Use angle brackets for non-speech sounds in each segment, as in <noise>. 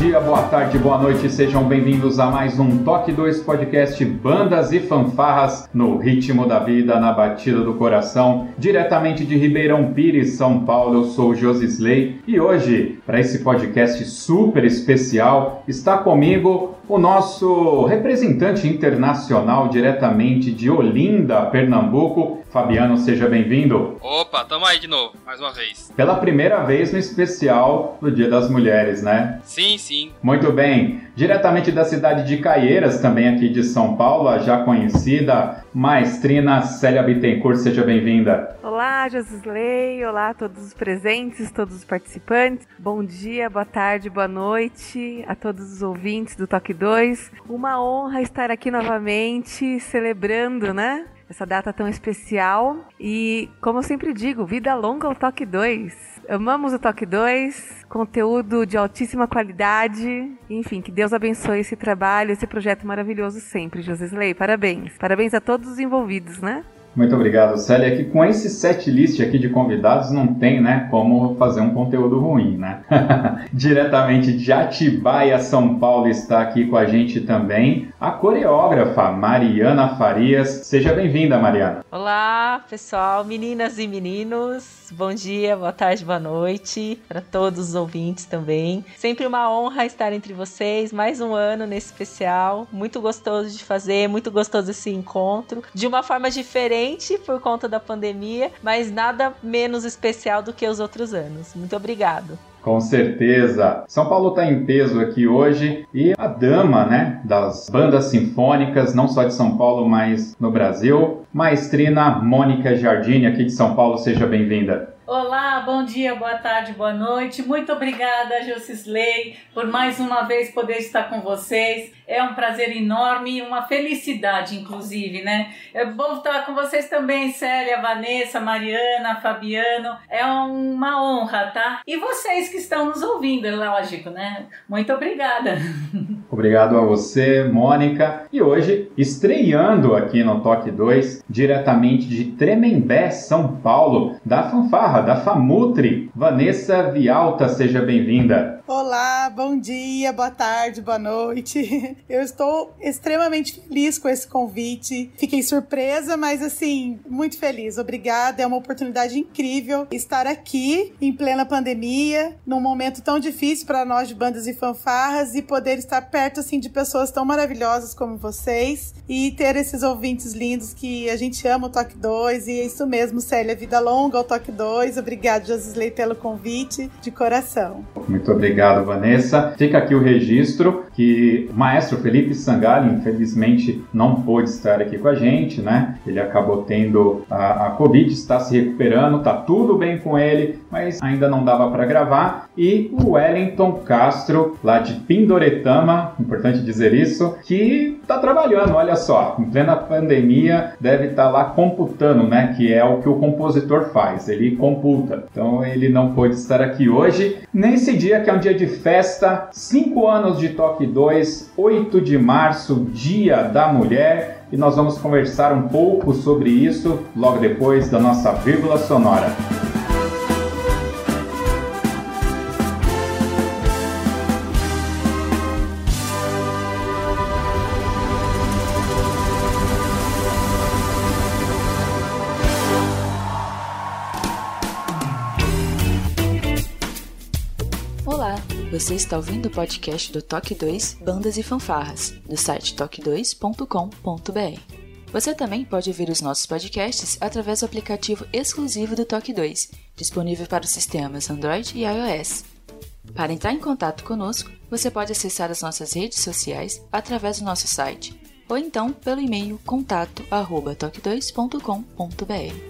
Dia, boa tarde, boa noite, sejam bem-vindos a mais um Toque 2 Podcast Bandas e Fanfarras no ritmo da vida, na batida do coração, diretamente de Ribeirão Pires, São Paulo. Eu sou o Josisley e hoje, para esse podcast super especial, está comigo o nosso representante internacional diretamente de Olinda, Pernambuco. Fabiano, seja bem-vindo. Opa, tamo aí de novo, mais uma vez. Pela primeira vez no especial do Dia das Mulheres, né? Sim, sim. Muito bem. Diretamente da cidade de Caieiras, também aqui de São Paulo, a já conhecida maestrina Célia Bittencourt, seja bem-vinda. Olá, Josisley, olá a todos os presentes, todos os participantes. Bom dia, boa tarde, boa noite a todos os ouvintes do Toque 2. Uma honra estar aqui novamente celebrando, né? Essa data tão especial. E, como eu sempre digo, vida longa ao Toque 2. Amamos o Toque 2, conteúdo de altíssima qualidade. Enfim, que Deus abençoe esse trabalho, esse projeto maravilhoso sempre, Josisley. Parabéns. Parabéns a todos os envolvidos, né? Muito obrigado, Célia. Que com esse set list aqui de convidados não tem, né, como fazer um conteúdo ruim, né? <laughs> Diretamente de Atibaia, São Paulo, está aqui com a gente também a coreógrafa Mariana Farias. Seja bem-vinda, Mariana. Olá, pessoal, meninas e meninos. Bom dia, boa tarde, boa noite para todos os ouvintes também. Sempre uma honra estar entre vocês, mais um ano nesse especial. Muito gostoso de fazer, muito gostoso esse encontro. De uma forma diferente por conta da pandemia, mas nada menos especial do que os outros anos. Muito obrigado. Com certeza. São Paulo está em peso aqui hoje e a dama, né, das bandas sinfônicas, não só de São Paulo, mas no Brasil, maestrina Mônica Jardini, aqui de São Paulo, seja bem-vinda. Olá, bom dia, boa tarde, boa noite. Muito obrigada, Josisley, por mais uma vez poder estar com vocês. É um prazer enorme e uma felicidade, inclusive, né? É bom estar com vocês também, Célia, Vanessa, Mariana, Fabiano. É uma honra, tá? E vocês que estão nos ouvindo, é lógico, né? Muito obrigada. <laughs> Obrigado a você, Mônica. E hoje, estreando aqui no Toque 2, diretamente de Tremembé, São Paulo, da fanfarra, da Famutri, Vanessa Vialta, seja bem-vinda. Olá, bom dia, boa tarde, boa noite. Eu estou extremamente feliz com esse convite. Fiquei surpresa, mas assim, muito feliz. Obrigada, é uma oportunidade incrível estar aqui em plena pandemia, num momento tão difícil para nós de bandas e fanfarras e poder estar perto assim de pessoas tão maravilhosas como vocês e ter esses ouvintes lindos que a gente ama o Toque 2 e é isso mesmo, Célia, vida longa ao Toque 2. Obrigada, Josisley, pelo convite de coração. Muito obrigado Obrigado, Vanessa. Fica aqui o registro que o maestro Felipe Sangalli, infelizmente, não pôde estar aqui com a gente, né? Ele acabou tendo a, a Covid, está se recuperando, tá tudo bem com ele, mas ainda não dava para gravar. E o Wellington Castro, lá de Pindoretama, importante dizer isso, que está trabalhando, olha só, em plena pandemia, deve estar tá lá computando, né? Que é o que o compositor faz, ele computa. Então ele não pôde estar aqui hoje, nesse dia que é um dia de festa, 5 anos de Toque 2, 8 de março, Dia da Mulher, e nós vamos conversar um pouco sobre isso logo depois da nossa vírgula sonora. Você está ouvindo o podcast do Toque 2 Bandas e Fanfarras, do site toque2.com.br. Você também pode ouvir os nossos podcasts através do aplicativo exclusivo do Toque 2, disponível para os sistemas Android e iOS. Para entrar em contato conosco, você pode acessar as nossas redes sociais através do nosso site ou então pelo e-mail contato@toque2.com.br.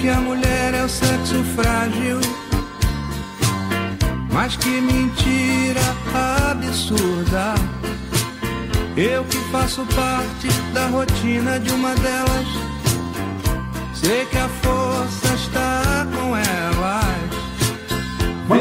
que a mulher é o sexo frágil, mas que mentira absurda. Eu que faço parte da rotina de uma delas, sei que a força está com elas.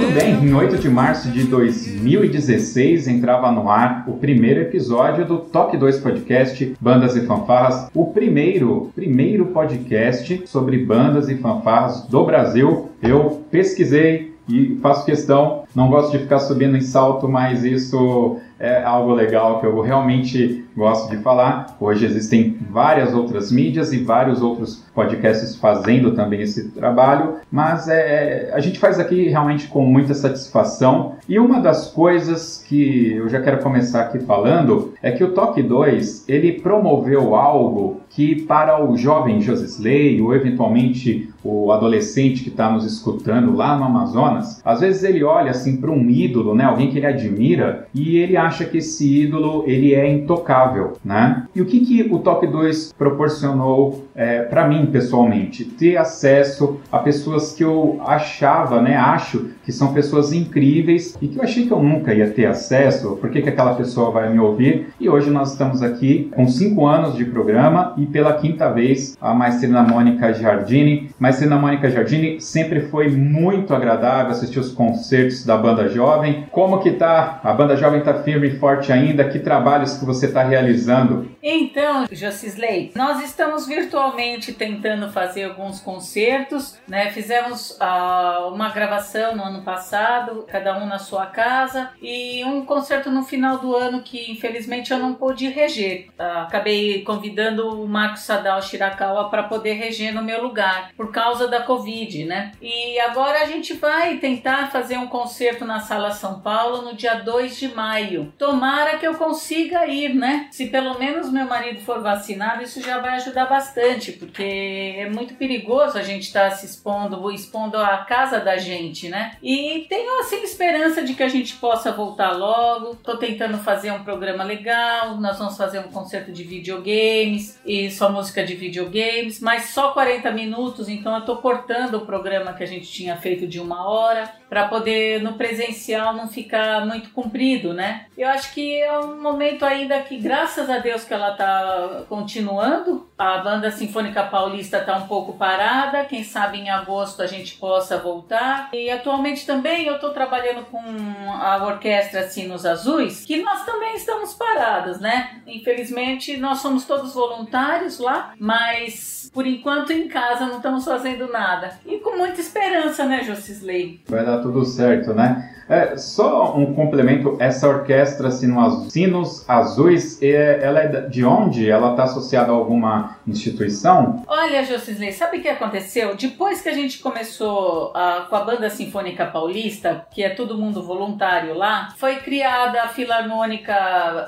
Muito bem, em 8 de março de 2016 entrava no ar o primeiro episódio do Toque 2 Podcast Bandas e Fanfarras, o primeiro, primeiro podcast sobre bandas e fanfarras do Brasil. Eu pesquisei e faço questão, não gosto de ficar subindo em salto, mas isso é algo legal que eu realmente gosto de falar. Hoje existem várias outras mídias e vários outros podcasts fazendo também esse trabalho, mas é, a gente faz aqui realmente com muita satisfação. E uma das coisas que eu já quero começar aqui falando é que o Toque 2 ele promoveu algo que para o jovem Josisley ou eventualmente o adolescente que está nos escutando lá no Amazonas, às vezes ele olha assim para um ídolo, né, alguém que ele admira e ele acha que esse ídolo ele é intocável, né? E o que, que o Top 2 proporcionou é, para mim pessoalmente? Ter acesso a pessoas que eu achava, né, acho que são pessoas incríveis e que eu achei que eu nunca ia ter acesso, por que, que aquela pessoa vai me ouvir? E hoje nós estamos aqui com cinco anos de programa e pela quinta vez a maestrina Mônica Giardini. Maestrina Mônica Giardini sempre foi muito agradável assistir os concertos da banda jovem. Como que tá? A banda jovem tá firme e forte ainda? Que trabalhos que você está realizando? Então, Jocisley, nós estamos virtualmente tentando fazer alguns concertos, né? Fizemos uh, uma gravação no ano passado, cada um na sua casa, e um concerto no final do ano que infelizmente eu não pude reger. Uh, acabei convidando o Marcos Sadal Shirakawa para poder reger no meu lugar, por causa da Covid, né? E agora a gente vai tentar fazer um concerto na Sala São Paulo no dia 2 de maio. Tomara que eu consiga ir, né? Se pelo menos meu marido for vacinado, isso já vai ajudar bastante, porque é muito perigoso a gente estar tá se expondo, expondo a casa da gente, né? E tenho assim esperança de que a gente possa voltar logo. Tô tentando fazer um programa legal, nós vamos fazer um concerto de videogames e só música de videogames, mas só 40 minutos, então eu tô cortando o programa que a gente tinha feito de uma hora para poder no presencial não ficar muito comprido, né? Eu acho que é um momento ainda que, graças a Deus, que ela está continuando. A banda Sinfônica Paulista está um pouco parada. Quem sabe em agosto a gente possa voltar. E atualmente também eu estou trabalhando com a orquestra Sinos Azuis, que nós também estamos paradas, né? Infelizmente nós somos todos voluntários lá, mas por enquanto em casa não estamos fazendo nada. E com muita esperança, né, Josisley? Vai tudo certo, né? É, só um complemento, essa orquestra Sinos Azuis, é, ela é de onde? Ela está associada a alguma instituição? Olha, Josisley, sabe o que aconteceu? Depois que a gente começou uh, com a Banda Sinfônica Paulista, que é todo mundo voluntário lá, foi criada a Filarmônica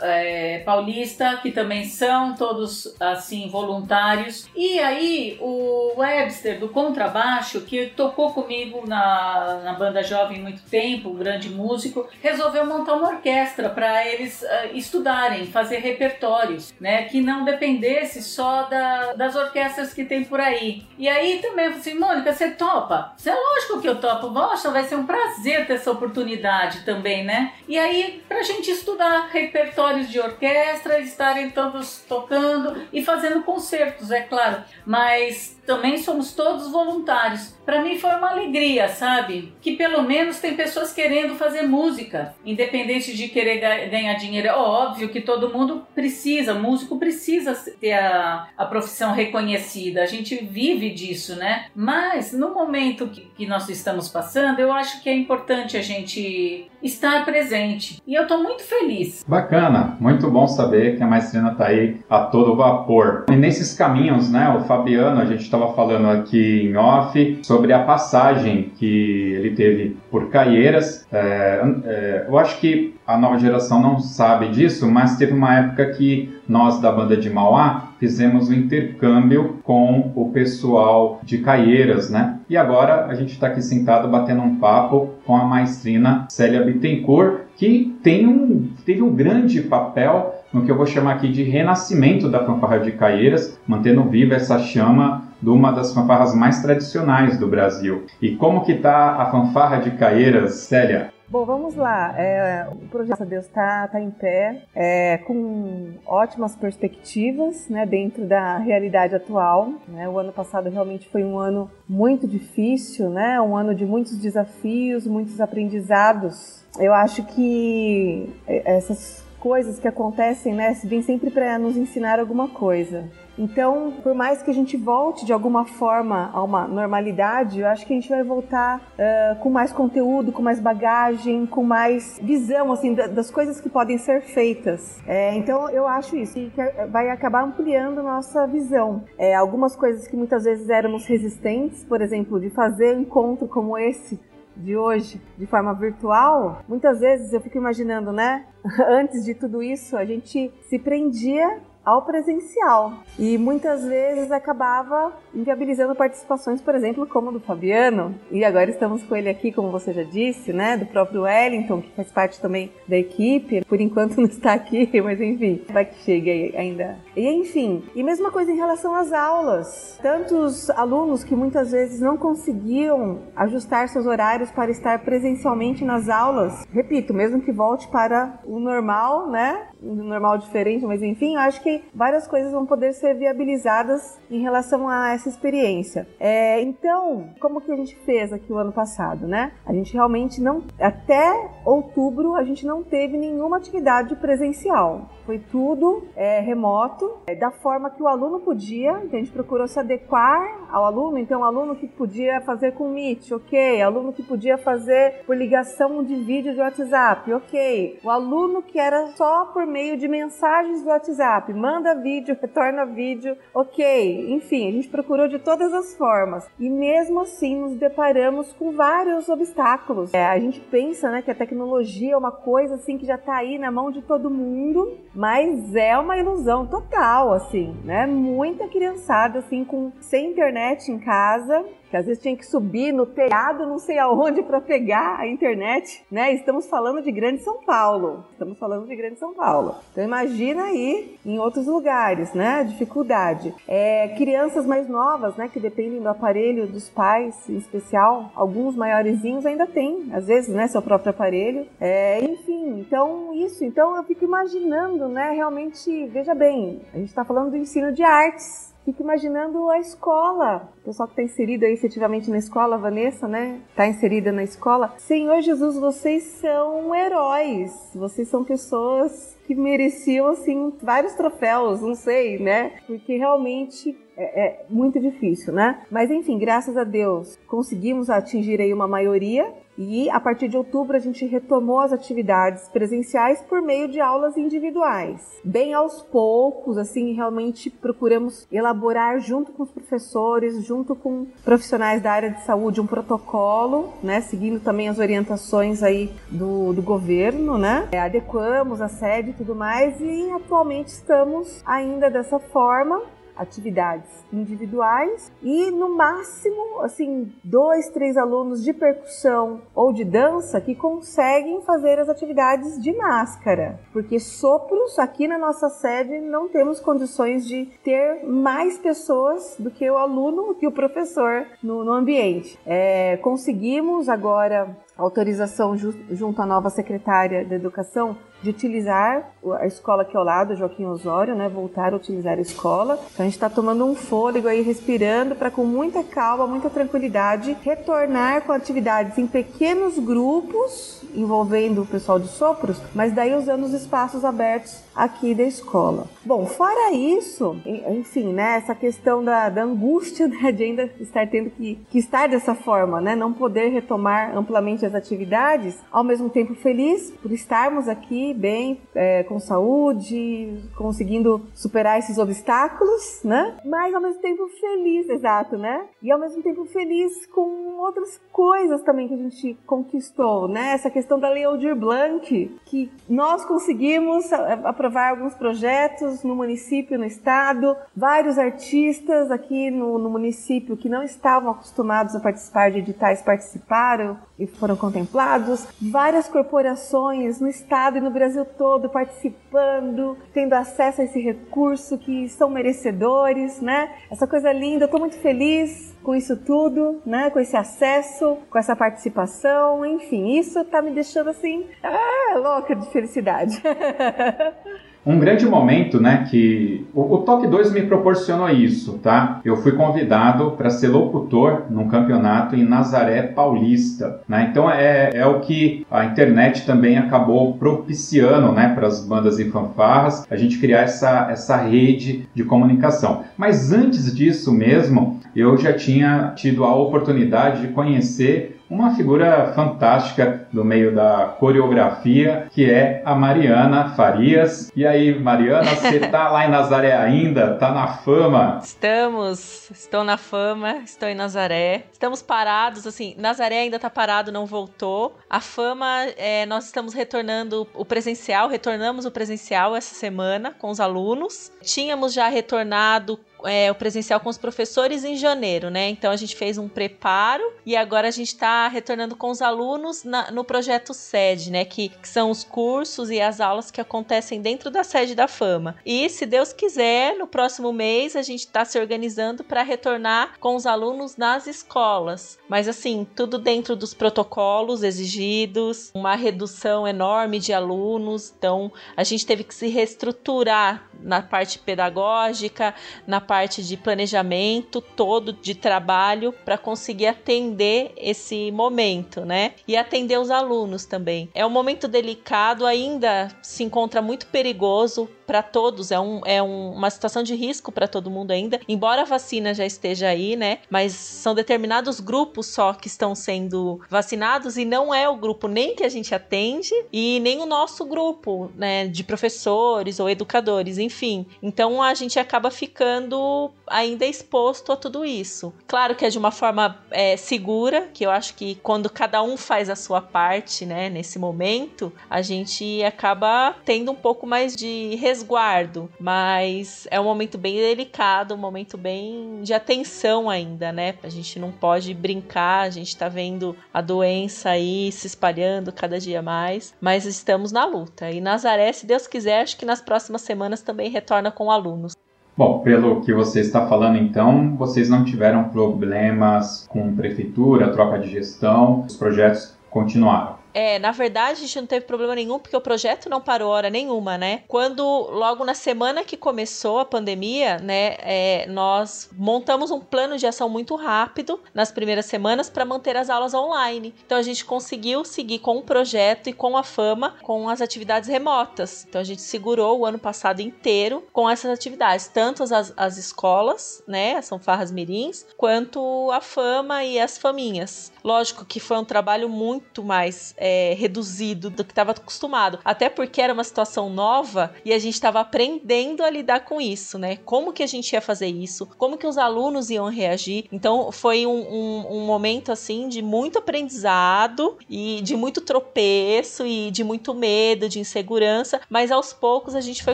é, Paulista, que também são todos assim voluntários. E aí o Webster do contrabaixo, que tocou comigo na, na banda jovem muito tempo, o grande músico, resolveu montar uma orquestra para eles uh, estudarem, fazer repertórios, né, que não dependesse só da, das orquestras que tem por aí. E aí também eu falei assim, Mônica, você topa? É lógico que eu topo. Nossa, vai ser um prazer ter essa oportunidade também, né? E aí pra gente estudar repertórios de orquestra, estarem todos tocando e fazendo concertos, é claro. Mas também somos todos voluntários. para mim foi uma alegria, sabe? Que pelo menos tem pessoas querendo fazer música, independente de querer ganhar dinheiro. É óbvio que todo mundo precisa, músico precisa ter a, a profissão reconhecida. A gente vive disso, né? Mas no momento que, que nós estamos passando, eu acho que é importante a gente estar presente. E eu estou muito feliz. Bacana, muito bom saber que a maestrina está aí a todo vapor. E nesses caminhos, né, o Fabiano, a gente estava falando aqui em off sobre a passagem que ele teve por Caieiras. É, é, eu acho que a nova geração não sabe disso, mas teve uma época que nós da banda de Mauá fizemos um intercâmbio com o pessoal de Caieiras, né? E agora a gente está aqui sentado batendo um papo com a maestrina Célia Bittencourt, que tem um, teve um grande papel no que eu vou chamar aqui de renascimento da fanfarra de Caieiras, mantendo viva essa chama de uma das fanfarras mais tradicionais do Brasil. E como que está a fanfarra de Caieiras, Célia? Bom, vamos lá. É, o projeto Deus está tá em pé, é, com ótimas perspectivas né, dentro da realidade atual. Né? O ano passado realmente foi um ano muito difícil, né? um ano de muitos desafios, muitos aprendizados. Eu acho que essas coisas que acontecem, né, vêm sempre para nos ensinar alguma coisa. Então, por mais que a gente volte de alguma forma a uma normalidade, eu acho que a gente vai voltar uh, com mais conteúdo, com mais bagagem, com mais visão assim das coisas que podem ser feitas. É, então, eu acho isso que vai acabar ampliando nossa visão. É, algumas coisas que muitas vezes éramos resistentes, por exemplo, de fazer um encontro como esse de hoje de forma virtual, muitas vezes eu fico imaginando, né? <laughs> Antes de tudo isso, a gente se prendia ao presencial. E muitas vezes acabava inviabilizando participações, por exemplo, como do Fabiano. E agora estamos com ele aqui, como você já disse, né? Do próprio Wellington, que faz parte também da equipe. Por enquanto <laughs> não está aqui, mas enfim, vai que chegue ainda. E enfim, e mesma coisa em relação às aulas. Tantos alunos que muitas vezes não conseguiam ajustar seus horários para estar presencialmente nas aulas. Repito, mesmo que volte para o normal, né? Normal diferente, mas enfim, eu acho que várias coisas vão poder ser viabilizadas em relação a essa experiência. É, então, como que a gente fez aqui o ano passado, né? A gente realmente não, até outubro, a gente não teve nenhuma atividade presencial. Foi tudo é, remoto, é, da forma que o aluno podia. Então a gente procurou se adequar ao aluno. Então, aluno que podia fazer com Meet, ok. Aluno que podia fazer por ligação de vídeo de WhatsApp, ok. O aluno que era só por meio de mensagens do WhatsApp, manda vídeo, <laughs> retorna vídeo, ok. Enfim, a gente procurou de todas as formas. E mesmo assim, nos deparamos com vários obstáculos. É, a gente pensa né, que a tecnologia é uma coisa assim que já está aí na mão de todo mundo mas é uma ilusão total, assim, né? Muita criançada, assim, com sem internet em casa, que às vezes tinha que subir no telhado, não sei aonde, para pegar a internet, né? Estamos falando de Grande São Paulo. Estamos falando de Grande São Paulo. Então imagina aí em outros lugares, né? Dificuldade. É, crianças mais novas, né? Que dependem do aparelho dos pais, em especial. Alguns maiorzinhos ainda têm, às vezes, né? Seu próprio aparelho. É, enfim, então isso. Então eu fico imaginando, né? Realmente, veja bem, a gente está falando do ensino de artes Fico imaginando a escola, o pessoal que está inserido aí efetivamente na escola, Vanessa, né? Está inserida na escola. Senhor Jesus, vocês são heróis. Vocês são pessoas que mereciam, assim, vários troféus, não sei, né? Porque realmente é, é, muito difícil, né? Mas enfim, graças a Deus conseguimos atingir aí uma maioria e a partir de outubro a gente retomou as atividades presenciais por meio de aulas individuais. Bem aos poucos, assim, realmente procuramos elaborar junto com os professores, junto com profissionais da área de saúde, um protocolo, né? Seguindo também as orientações aí do, do governo, né? É, adequamos a sede e tudo mais e atualmente estamos ainda dessa forma atividades individuais e no máximo assim dois três alunos de percussão ou de dança que conseguem fazer as atividades de máscara. Porque sopros aqui na nossa sede não temos condições de ter mais pessoas do que o aluno que o professor no, no ambiente. É, conseguimos agora autorização junto à nova secretária da Educação de utilizar a escola aqui ao lado, Joaquim Osório, né, voltar a utilizar a escola. Então a gente está tomando um fôlego aí, respirando, para com muita calma, muita tranquilidade, retornar com atividades em pequenos grupos, envolvendo o pessoal de sopros, mas daí usando os espaços abertos aqui da escola. Bom, fora isso, enfim, né, essa questão da, da angústia <laughs> né, de ainda estar tendo que, que estar dessa forma, né, não poder retomar amplamente as atividades, ao mesmo tempo feliz por estarmos aqui bem, é, com saúde, conseguindo superar esses obstáculos, né? Mas ao mesmo tempo feliz, exato, né? E ao mesmo tempo feliz com outras coisas também que a gente conquistou, né? Essa questão da Lei Aldir Blanc, que nós conseguimos aprovar alguns projetos no município, no estado, vários artistas aqui no, no município que não estavam acostumados a participar de editais participaram e foram contemplados, várias corporações no estado e no Brasil todo participando, tendo acesso a esse recurso que são merecedores, né? Essa coisa linda, eu tô muito feliz com isso tudo, né? Com esse acesso, com essa participação, enfim, isso tá me deixando assim, ah, louca de felicidade. <laughs> Um grande momento, né, que o, o Toque 2 me proporcionou isso, tá? Eu fui convidado para ser locutor num campeonato em Nazaré Paulista, né? Então é, é o que a internet também acabou propiciando, né, para as bandas e fanfarras, a gente criar essa, essa rede de comunicação. Mas antes disso mesmo, eu já tinha tido a oportunidade de conhecer uma figura fantástica do meio da coreografia, que é a Mariana Farias. E aí, Mariana, você <laughs> tá lá em Nazaré ainda? Tá na fama? Estamos, estou na fama, estou em Nazaré. Estamos parados, assim, Nazaré ainda tá parado, não voltou. A fama, é, nós estamos retornando o presencial, retornamos o presencial essa semana com os alunos. Tínhamos já retornado é, o presencial com os professores em janeiro, né? Então a gente fez um preparo e agora a gente está retornando com os alunos na, no projeto sede, né? Que, que, são os cursos e as aulas que acontecem dentro da sede da Fama. E se Deus quiser, no próximo mês a gente está se organizando para retornar com os alunos nas escolas. Mas assim, tudo dentro dos protocolos exigidos, uma redução enorme de alunos. Então a gente teve que se reestruturar na parte pedagógica, na parte de planejamento todo de trabalho para conseguir atender esse momento, né? E atender os alunos também. É um momento delicado, ainda se encontra muito perigoso para todos, é, um, é um, uma situação de risco para todo mundo ainda, embora a vacina já esteja aí, né? Mas são determinados grupos só que estão sendo vacinados e não é o grupo nem que a gente atende e nem o nosso grupo, né? De professores ou educadores, enfim. Então a gente acaba ficando ainda exposto a tudo isso. Claro que é de uma forma é, segura, que eu acho que quando cada um faz a sua parte, né? Nesse momento, a gente acaba tendo um pouco mais de resguardo resguardo, mas é um momento bem delicado, um momento bem de atenção ainda, né? A gente não pode brincar, a gente tá vendo a doença aí se espalhando cada dia mais, mas estamos na luta. E Nazaré, se Deus quiser, acho que nas próximas semanas também retorna com alunos. Bom, pelo que você está falando, então, vocês não tiveram problemas com prefeitura, troca de gestão, os projetos continuaram. É, na verdade, a gente não teve problema nenhum, porque o projeto não parou hora nenhuma, né? Quando, logo na semana que começou a pandemia, né, é, nós montamos um plano de ação muito rápido nas primeiras semanas para manter as aulas online. Então, a gente conseguiu seguir com o projeto e com a fama com as atividades remotas. Então, a gente segurou o ano passado inteiro com essas atividades, tanto as, as escolas, né, são farras mirins, quanto a fama e as faminhas. Lógico que foi um trabalho muito mais é, reduzido do que estava acostumado. Até porque era uma situação nova e a gente estava aprendendo a lidar com isso, né? Como que a gente ia fazer isso? Como que os alunos iam reagir? Então foi um, um, um momento assim de muito aprendizado e de muito tropeço e de muito medo, de insegurança, mas aos poucos a gente foi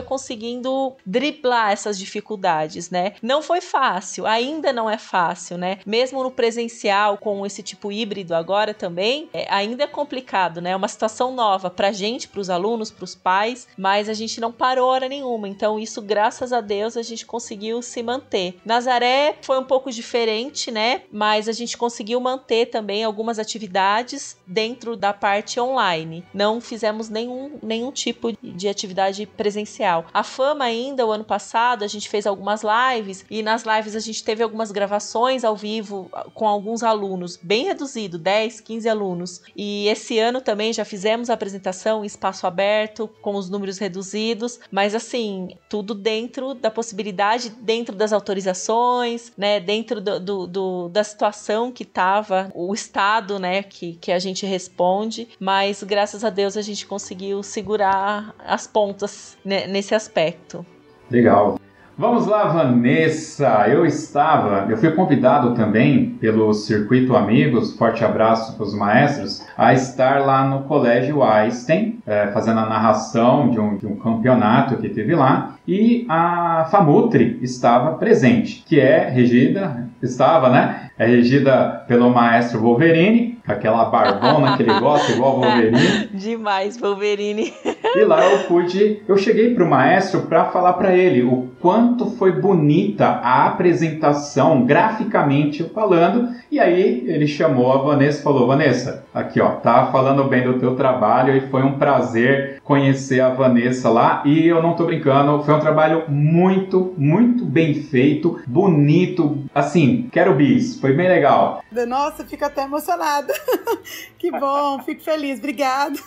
conseguindo driblar essas dificuldades, né? Não foi fácil, ainda não é fácil, né? Mesmo no presencial com esse tipo híbrido agora também, é, ainda é complicado complicado, né? É uma situação nova pra gente, pros alunos, pros pais, mas a gente não parou hora nenhuma. Então, isso, graças a Deus, a gente conseguiu se manter. Nazaré foi um pouco diferente, né? Mas a gente conseguiu manter também algumas atividades dentro da parte online. Não fizemos nenhum, nenhum tipo de atividade presencial. A Fama ainda, o ano passado, a gente fez algumas lives e nas lives a gente teve algumas gravações ao vivo com alguns alunos, bem reduzido, 10, 15 alunos. E esse ano também já fizemos a apresentação em espaço aberto, com os números reduzidos, mas assim, tudo dentro da possibilidade, dentro das autorizações, né, dentro do, do, do da situação que estava, o estado, né, que, que a gente responde, mas graças a Deus a gente conseguiu segurar as pontas né, nesse aspecto. Legal. Vamos lá, Vanessa. Eu estava, eu fui convidado também pelo Circuito Amigos, forte abraço para os maestros, a estar lá no Colégio Einstein, é, fazendo a narração de um, de um campeonato que teve lá. E a FAMUTRI estava presente, que é regida, estava, né? É regida pelo maestro Wolverine, aquela barbona que ele gosta, igual Wolverine. <laughs> Demais, Wolverine. E lá eu pude, eu cheguei pro maestro para falar para ele o quanto foi bonita a apresentação, graficamente falando. E aí ele chamou a Vanessa e falou: Vanessa, aqui ó, tá falando bem do teu trabalho e foi um prazer conhecer a Vanessa lá. E eu não tô brincando, foi um trabalho muito, muito bem feito, bonito. Assim, quero bis, foi bem legal. Nossa, fico até emocionada. <laughs> que bom, fico feliz, obrigada.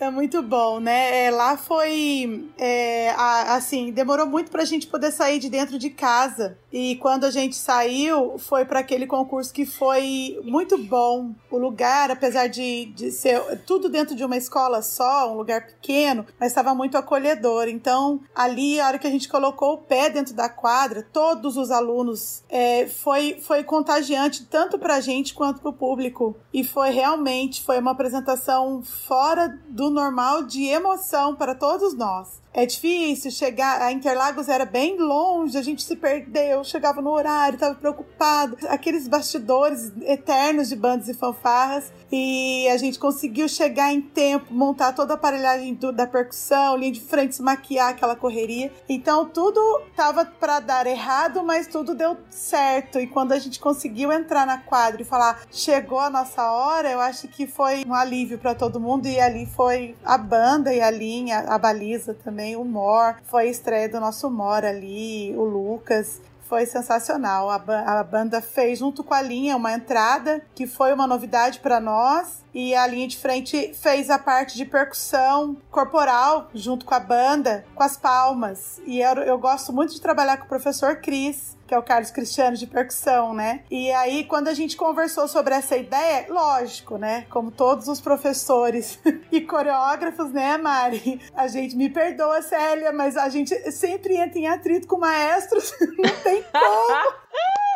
É muito bom, né? É, lá foi. É, a, assim, demorou muito pra gente poder sair de dentro de casa. E quando a gente saiu, foi para aquele concurso que foi muito bom. O lugar, apesar de, de ser tudo dentro de uma escola só, um lugar pequeno, mas estava muito acolhedor. Então, ali, a hora que a gente colocou o pé dentro da quadra, todos os alunos, é, foi, foi contagiante tanto pra gente quanto pro público. E foi realmente foi uma apresentação fora do normal de emoção para todos nós. É difícil chegar. A Interlagos era bem longe, a gente se perdeu, chegava no horário, estava preocupado. Aqueles bastidores eternos de bandas e fanfarras. E a gente conseguiu chegar em tempo, montar toda a aparelhagem do, da percussão, linha de frente, se maquiar aquela correria. Então tudo tava para dar errado, mas tudo deu certo. E quando a gente conseguiu entrar na quadra e falar chegou a nossa hora, eu acho que foi um alívio para todo mundo. E ali foi a banda e a linha, a baliza também também o Mor, foi a estreia do nosso Mor ali, o Lucas. Foi sensacional. A, ba a banda fez junto com a linha uma entrada que foi uma novidade para nós e a linha de frente fez a parte de percussão corporal junto com a banda, com as palmas. E eu, eu gosto muito de trabalhar com o professor Cris, que é o Carlos Cristiano de percussão, né? E aí, quando a gente conversou sobre essa ideia, lógico, né? Como todos os professores <laughs> e coreógrafos, né, Mari? A gente me perdoa, Célia, mas a gente sempre entra em atrito com maestros, <laughs> não tem como <laughs>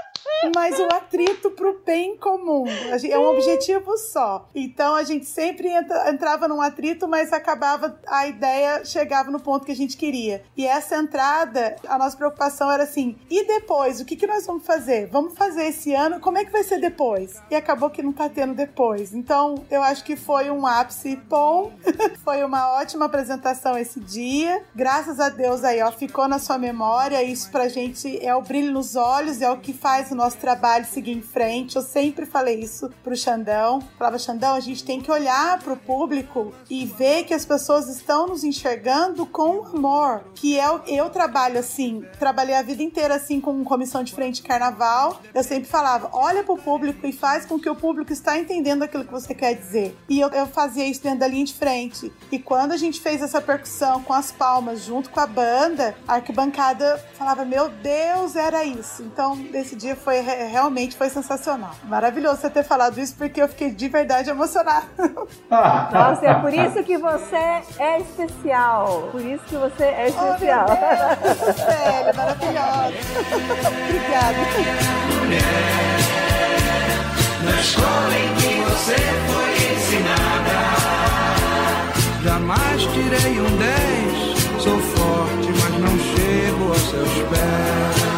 mas o atrito pro bem comum. É um objetivo só. Então a gente sempre entra, entrava num atrito, mas acabava a ideia chegava no ponto que a gente queria. E essa entrada, a nossa preocupação era assim: e depois? O que, que nós vamos fazer? Vamos fazer esse ano? Como é que vai ser depois? E acabou que não tá tendo depois. Então eu acho que foi um ápice bom. <laughs> foi uma ótima apresentação esse dia. Graças a Deus aí, ó, ficou na sua memória. Isso pra gente é o brilho nos olhos, é o que faz o nosso trabalho seguir em frente. Eu sempre falei isso pro Xandão. Falava, Xandão, a gente tem que olhar pro público e ver que as pessoas estão nos enxergando com amor. Que eu, eu trabalho assim, trabalhei a vida inteira assim com comissão de frente de carnaval. Eu sempre falava, olha pro público e faz com que o público está entendendo aquilo que você quer dizer. E eu, eu fazia isso dentro da linha de frente. E quando a gente fez essa percussão com as palmas junto com a banda, a arquibancada falava, meu Deus, era isso. Então, esse dia foi foi realmente foi sensacional. Maravilhoso você ter falado isso, porque eu fiquei de verdade emocionada. <laughs> Nossa, é por isso que você é especial. Por isso que você é especial. Oh, meu Deus, sério, maravilhosa. Obrigada. Na escola em que você foi ensinada. Jamais tirei um 10. Sou forte, mas não chego aos seus pés.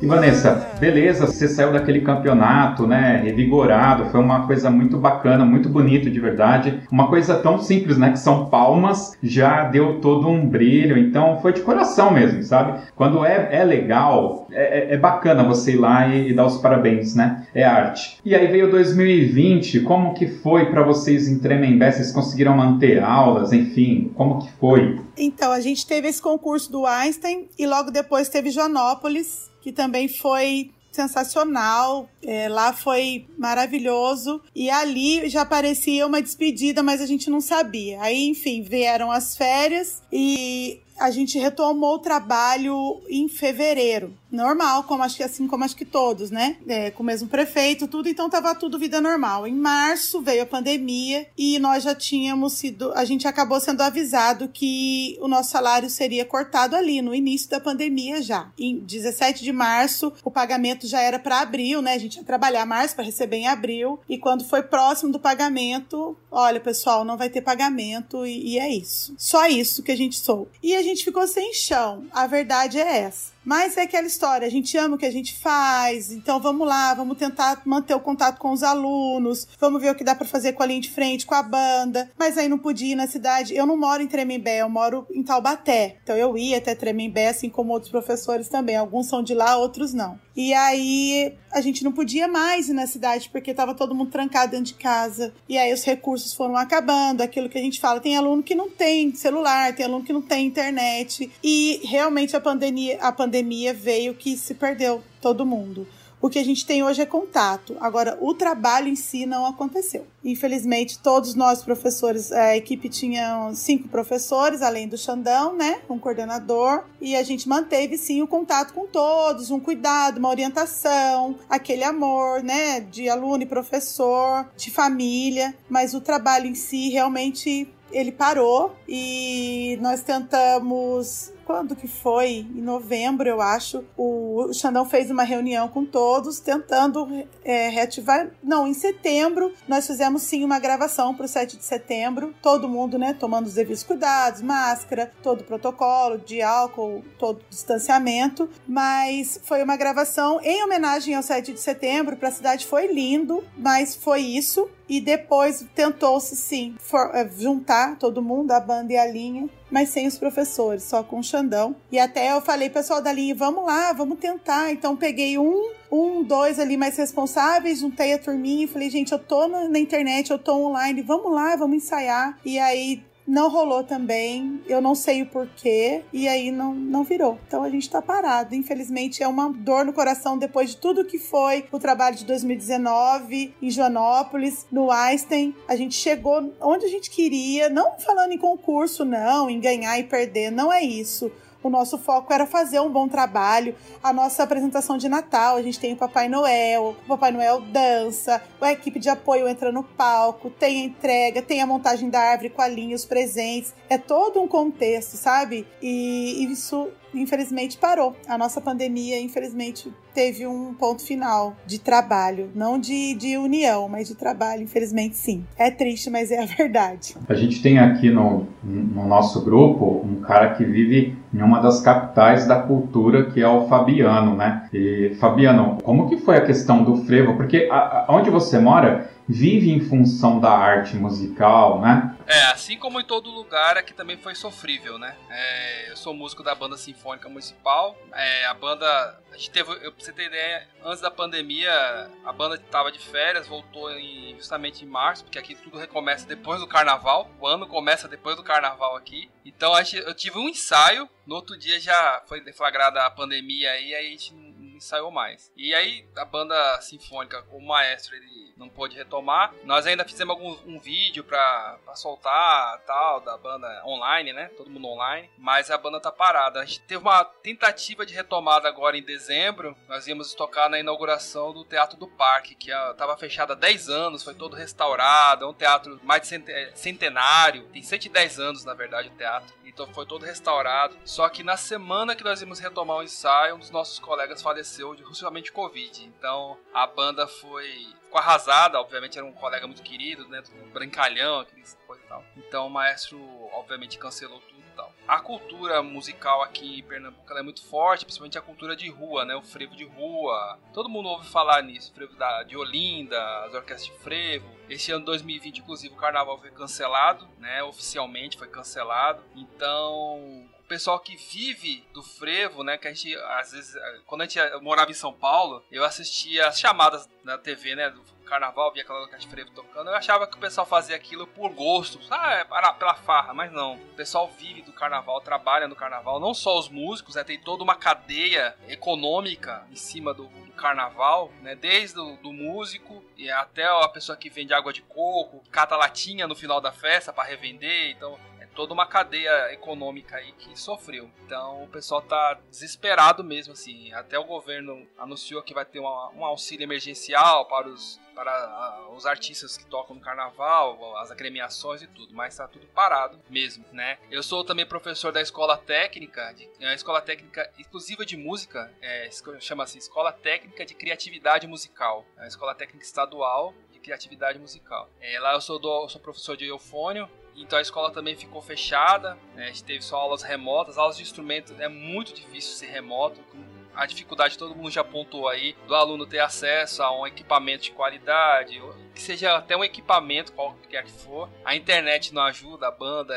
E Vanessa, beleza, você saiu daquele campeonato, né, revigorado, foi uma coisa muito bacana, muito bonito de verdade. Uma coisa tão simples, né, que são palmas, já deu todo um brilho, então foi de coração mesmo, sabe? Quando é, é legal, é, é, é bacana você ir lá e, e, dar os parabéns, né? É arte. E aí veio 2020, como que foi para vocês em Tremembé? Vocês conseguiram manter aulas, enfim, como que foi? Então, a gente teve esse concurso do Einstein e logo depois teve Joanópolis, que também foi sensacional. É, lá foi maravilhoso. E ali já parecia uma despedida, mas a gente não sabia. Aí, enfim, vieram as férias e a gente retomou o trabalho em fevereiro. Normal, como acho que assim como acho que todos, né? É, com o mesmo prefeito, tudo, então tava tudo vida normal. Em março veio a pandemia e nós já tínhamos sido. A gente acabou sendo avisado que o nosso salário seria cortado ali, no início da pandemia já. Em 17 de março, o pagamento já era para abril, né? A gente ia trabalhar março para receber em abril. E quando foi próximo do pagamento, olha, pessoal, não vai ter pagamento e, e é isso. Só isso que a gente soube. E a gente ficou sem chão. A verdade é essa. Mas é aquela história, a gente ama o que a gente faz, então vamos lá, vamos tentar manter o contato com os alunos, vamos ver o que dá para fazer com a linha de frente, com a banda. Mas aí não podia ir na cidade. Eu não moro em Tremembé, eu moro em Taubaté. Então eu ia até Tremembé, assim como outros professores também. Alguns são de lá, outros não. E aí a gente não podia mais ir na cidade porque tava todo mundo trancado dentro de casa. E aí os recursos foram acabando, aquilo que a gente fala, tem aluno que não tem celular, tem aluno que não tem internet. E realmente a pandemia, a pandemia veio que se perdeu todo mundo. O que a gente tem hoje é contato. Agora, o trabalho em si não aconteceu. Infelizmente, todos nós professores, a equipe tinha cinco professores, além do Xandão, né? Um coordenador. E a gente manteve, sim, o contato com todos, um cuidado, uma orientação, aquele amor, né? De aluno e professor, de família. Mas o trabalho em si realmente ele parou e nós tentamos quando que foi? Em novembro, eu acho. O Xandão fez uma reunião com todos, tentando é, reativar. Não, em setembro, nós fizemos sim uma gravação para o 7 de setembro. Todo mundo, né, tomando os devidos cuidados, máscara, todo o protocolo de álcool, todo o distanciamento. Mas foi uma gravação em homenagem ao 7 de setembro. Para a cidade foi lindo, mas foi isso e depois tentou-se sim for, é, juntar todo mundo, a banda e a linha, mas sem os professores, só com o Xandão. E até eu falei, pessoal da linha, vamos lá, vamos tentar. Então peguei um, um, dois ali mais responsáveis, juntei a turminha e falei, gente, eu tô na, internet, eu tô online, vamos lá, vamos ensaiar. E aí não rolou também, eu não sei o porquê, e aí não, não virou. Então a gente tá parado. Infelizmente é uma dor no coração depois de tudo que foi o trabalho de 2019 em Joanópolis, no Einstein. A gente chegou onde a gente queria, não falando em concurso, não, em ganhar e perder, não é isso o nosso foco era fazer um bom trabalho. A nossa apresentação de Natal, a gente tem o Papai Noel, o Papai Noel dança, a equipe de apoio entra no palco, tem a entrega, tem a montagem da árvore com a linha, os presentes. É todo um contexto, sabe? E isso infelizmente parou. A nossa pandemia, infelizmente, teve um ponto final de trabalho, não de, de união, mas de trabalho, infelizmente sim. É triste, mas é a verdade. A gente tem aqui no, no nosso grupo um cara que vive em uma das capitais da cultura, que é o Fabiano, né? E Fabiano, como que foi a questão do frevo? Porque a, a, onde você mora vive em função da arte musical, né? É, assim como em todo lugar, aqui também foi sofrível, né? É, eu sou músico da banda sinfônica municipal. É, a banda, a gente teve, eu, pra você ter ideia, antes da pandemia, a banda estava de férias, voltou em, justamente em março, porque aqui tudo recomeça depois do carnaval. O ano começa depois do carnaval aqui. Então gente, eu tive um ensaio, no outro dia já foi deflagrada a pandemia aí, aí a gente não ensaiou mais. E aí a banda sinfônica, o maestro, ele não pôde retomar. Nós ainda fizemos algum, um vídeo pra, pra soltar tal, da banda online, né? Todo mundo online. Mas a banda tá parada. A gente teve uma tentativa de retomada agora em dezembro. Nós íamos tocar na inauguração do Teatro do Parque, que estava fechado há 10 anos, foi todo restaurado. É um teatro mais de é, centenário. Tem 110 anos, na verdade, o teatro. Então foi todo restaurado. Só que na semana que nós íamos retomar o ensaio, um dos nossos colegas faleceu de justamente Covid. Então a banda foi arrasada, obviamente era um colega muito querido, né? Um brincalhão, aqueles coisa e tal. Então o maestro, obviamente, cancelou tudo. A cultura musical aqui em Pernambuco é muito forte, principalmente a cultura de rua, né? O frevo de rua. Todo mundo ouve falar nisso. frevo da, de Olinda, as orquestras de frevo. Esse ano 2020, inclusive, o carnaval foi cancelado, né? Oficialmente foi cancelado. Então, pessoal que vive do frevo, né? Que a gente, às vezes, quando a gente morava em São Paulo, eu assistia as chamadas na TV, né? Do carnaval, via aquela de frevo tocando. Eu achava que o pessoal fazia aquilo por gosto, ah, é para, pela farra, mas não. O pessoal vive do carnaval, trabalha no carnaval. Não só os músicos, né? Tem toda uma cadeia econômica em cima do, do carnaval, né? Desde o do músico e até a pessoa que vende água de coco, cata latinha no final da festa para revender. Então, toda uma cadeia econômica aí que sofreu. Então o pessoal tá desesperado mesmo, assim. Até o governo anunciou que vai ter uma, um auxílio emergencial para os para os artistas que tocam no carnaval, as agremiações e tudo, mas tá tudo parado mesmo, né? Eu sou também professor da escola técnica, de, é uma escola técnica exclusiva de música, é, chama-se Escola Técnica de Criatividade Musical, é a escola técnica estadual de criatividade musical. É, lá eu sou, do, sou professor de eufônio, então a escola também ficou fechada, né? a gente teve só aulas remotas, aulas de instrumento é muito difícil ser remoto, a dificuldade todo mundo já apontou aí do aluno ter acesso a um equipamento de qualidade, que seja até um equipamento qualquer que for. A internet não ajuda, a banda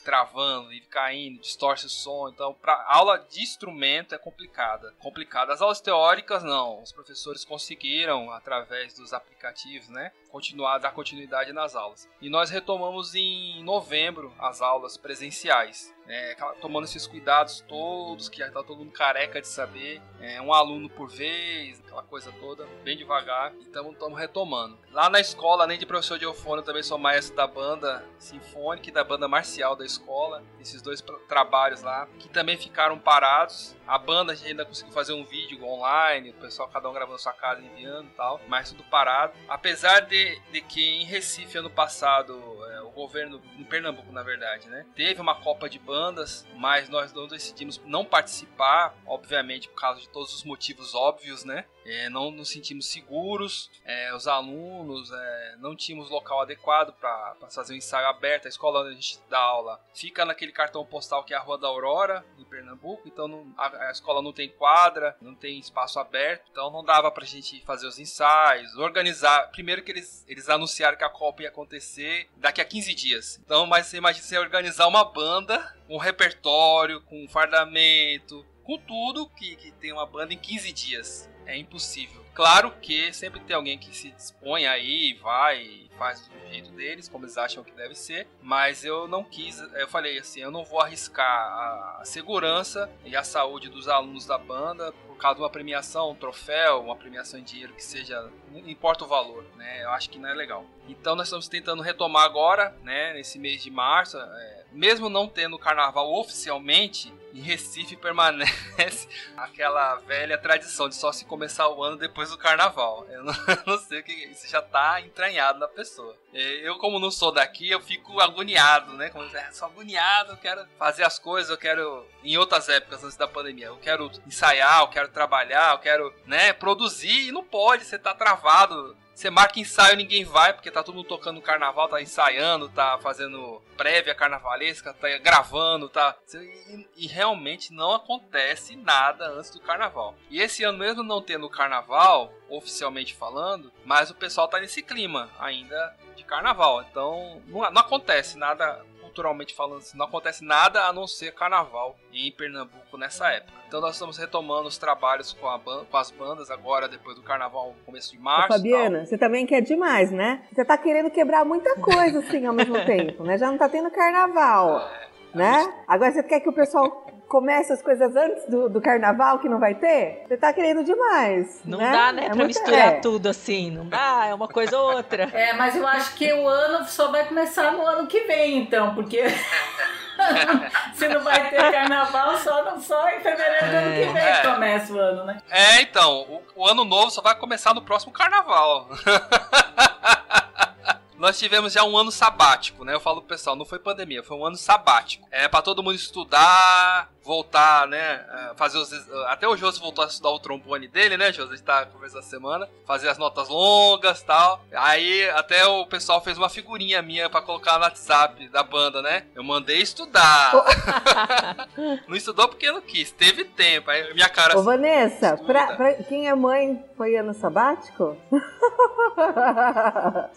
travando, vive caindo, distorce o som. Então, para aula de instrumento é complicada. Complicada. As aulas teóricas não. Os professores conseguiram através dos aplicativos, né, continuar dar continuidade nas aulas. E nós retomamos em novembro as aulas presenciais é, tomando esses cuidados todos, que já está todo mundo careca de saber, é, um aluno por vez, aquela coisa toda, bem devagar, então estamos retomando. Lá na escola, além de professor de eufônio, também sou maestro da banda sinfônica e da banda marcial da escola, esses dois trabalhos lá, que também ficaram parados. A banda a gente ainda conseguiu fazer um vídeo online, o pessoal cada um gravando sua casa, enviando e tal, mas tudo parado. Apesar de, de que em Recife, ano passado, é, o governo, em Pernambuco na verdade, né, teve uma Copa de Banda bandas, mas nós não decidimos não participar, obviamente por causa de todos os motivos óbvios, né? É, não nos sentimos seguros, é, os alunos é, não tínhamos local adequado para fazer um ensaio aberto. A escola onde a gente dá aula fica naquele cartão postal que é a Rua da Aurora, em Pernambuco, então não, a, a, escola não tem quadra, não tem espaço aberto, então não dava para a gente fazer os ensaios, organizar. Primeiro que eles, eles anunciaram que a Copa ia acontecer daqui a 15 dias, então, mas você imagina você organizar uma banda com repertório, com fardamento, com tudo que, que tem uma banda em 15 dias é impossível. Claro que sempre tem alguém que se dispõe aí, vai faz do jeito deles, como eles acham que deve ser, mas eu não quis, eu falei assim, eu não vou arriscar a segurança e a saúde dos alunos da banda por causa de uma premiação, um troféu, uma premiação em dinheiro que seja, não importa o valor, né? Eu acho que não é legal. Então nós estamos tentando retomar agora, né, nesse mês de março, é, mesmo não tendo carnaval oficialmente, em Recife permanece <laughs> aquela velha tradição de só se começar o ano depois do carnaval. Eu não, eu <laughs> não sei o que isso já tá entranhado na pessoa. Eu, como não sou daqui, eu fico agoniado, né? Como é, sou agoniado, eu quero fazer as coisas, eu quero. Em outras épocas antes da pandemia, eu quero ensaiar, eu quero trabalhar, eu quero, né, produzir e não pode, você tá travado você marca ensaio, ninguém vai, porque tá todo mundo tocando carnaval, tá ensaiando, tá fazendo prévia carnavalesca, tá gravando, tá. E, e, realmente não acontece nada antes do carnaval. E esse ano, mesmo não tendo carnaval, oficialmente falando, mas o pessoal tá nesse clima ainda de carnaval. Então não, não acontece nada culturalmente falando, assim, não acontece nada a não ser carnaval em Pernambuco nessa época. Então nós estamos retomando os trabalhos com, com as bandas agora, depois do carnaval, começo de março. Ô, Fabiana, você também quer demais, né? Você tá querendo quebrar muita coisa assim ao mesmo <laughs> tempo, né? Já não tá tendo carnaval, é, né? Agora você quer que o pessoal comece as coisas antes do, do carnaval que não vai ter, você tá querendo demais. Não né? dá, né, É pra misturar é. tudo assim. Não dá, é uma coisa ou outra. É, mas eu acho que o ano só vai começar no ano que vem, então, porque <laughs> se não vai ter carnaval, só, não, só em fevereiro do ano que vem É. começa o ano, né? É, então, o, o ano novo só vai começar no próximo carnaval. <laughs> Nós tivemos já um ano sabático, né? Eu falo pro pessoal, não foi pandemia, foi um ano sabático. É pra todo mundo estudar, voltar, né? Fazer os. Até o José voltou a estudar o trombone dele, né, José? A gente tá conversando essa semana. Fazer as notas longas tal. Aí até o pessoal fez uma figurinha minha pra colocar no WhatsApp da banda, né? Eu mandei estudar. <laughs> não estudou porque não quis, teve tempo. Aí minha cara Ô, assim, Vanessa, pra, pra quem é mãe, foi ano sabático?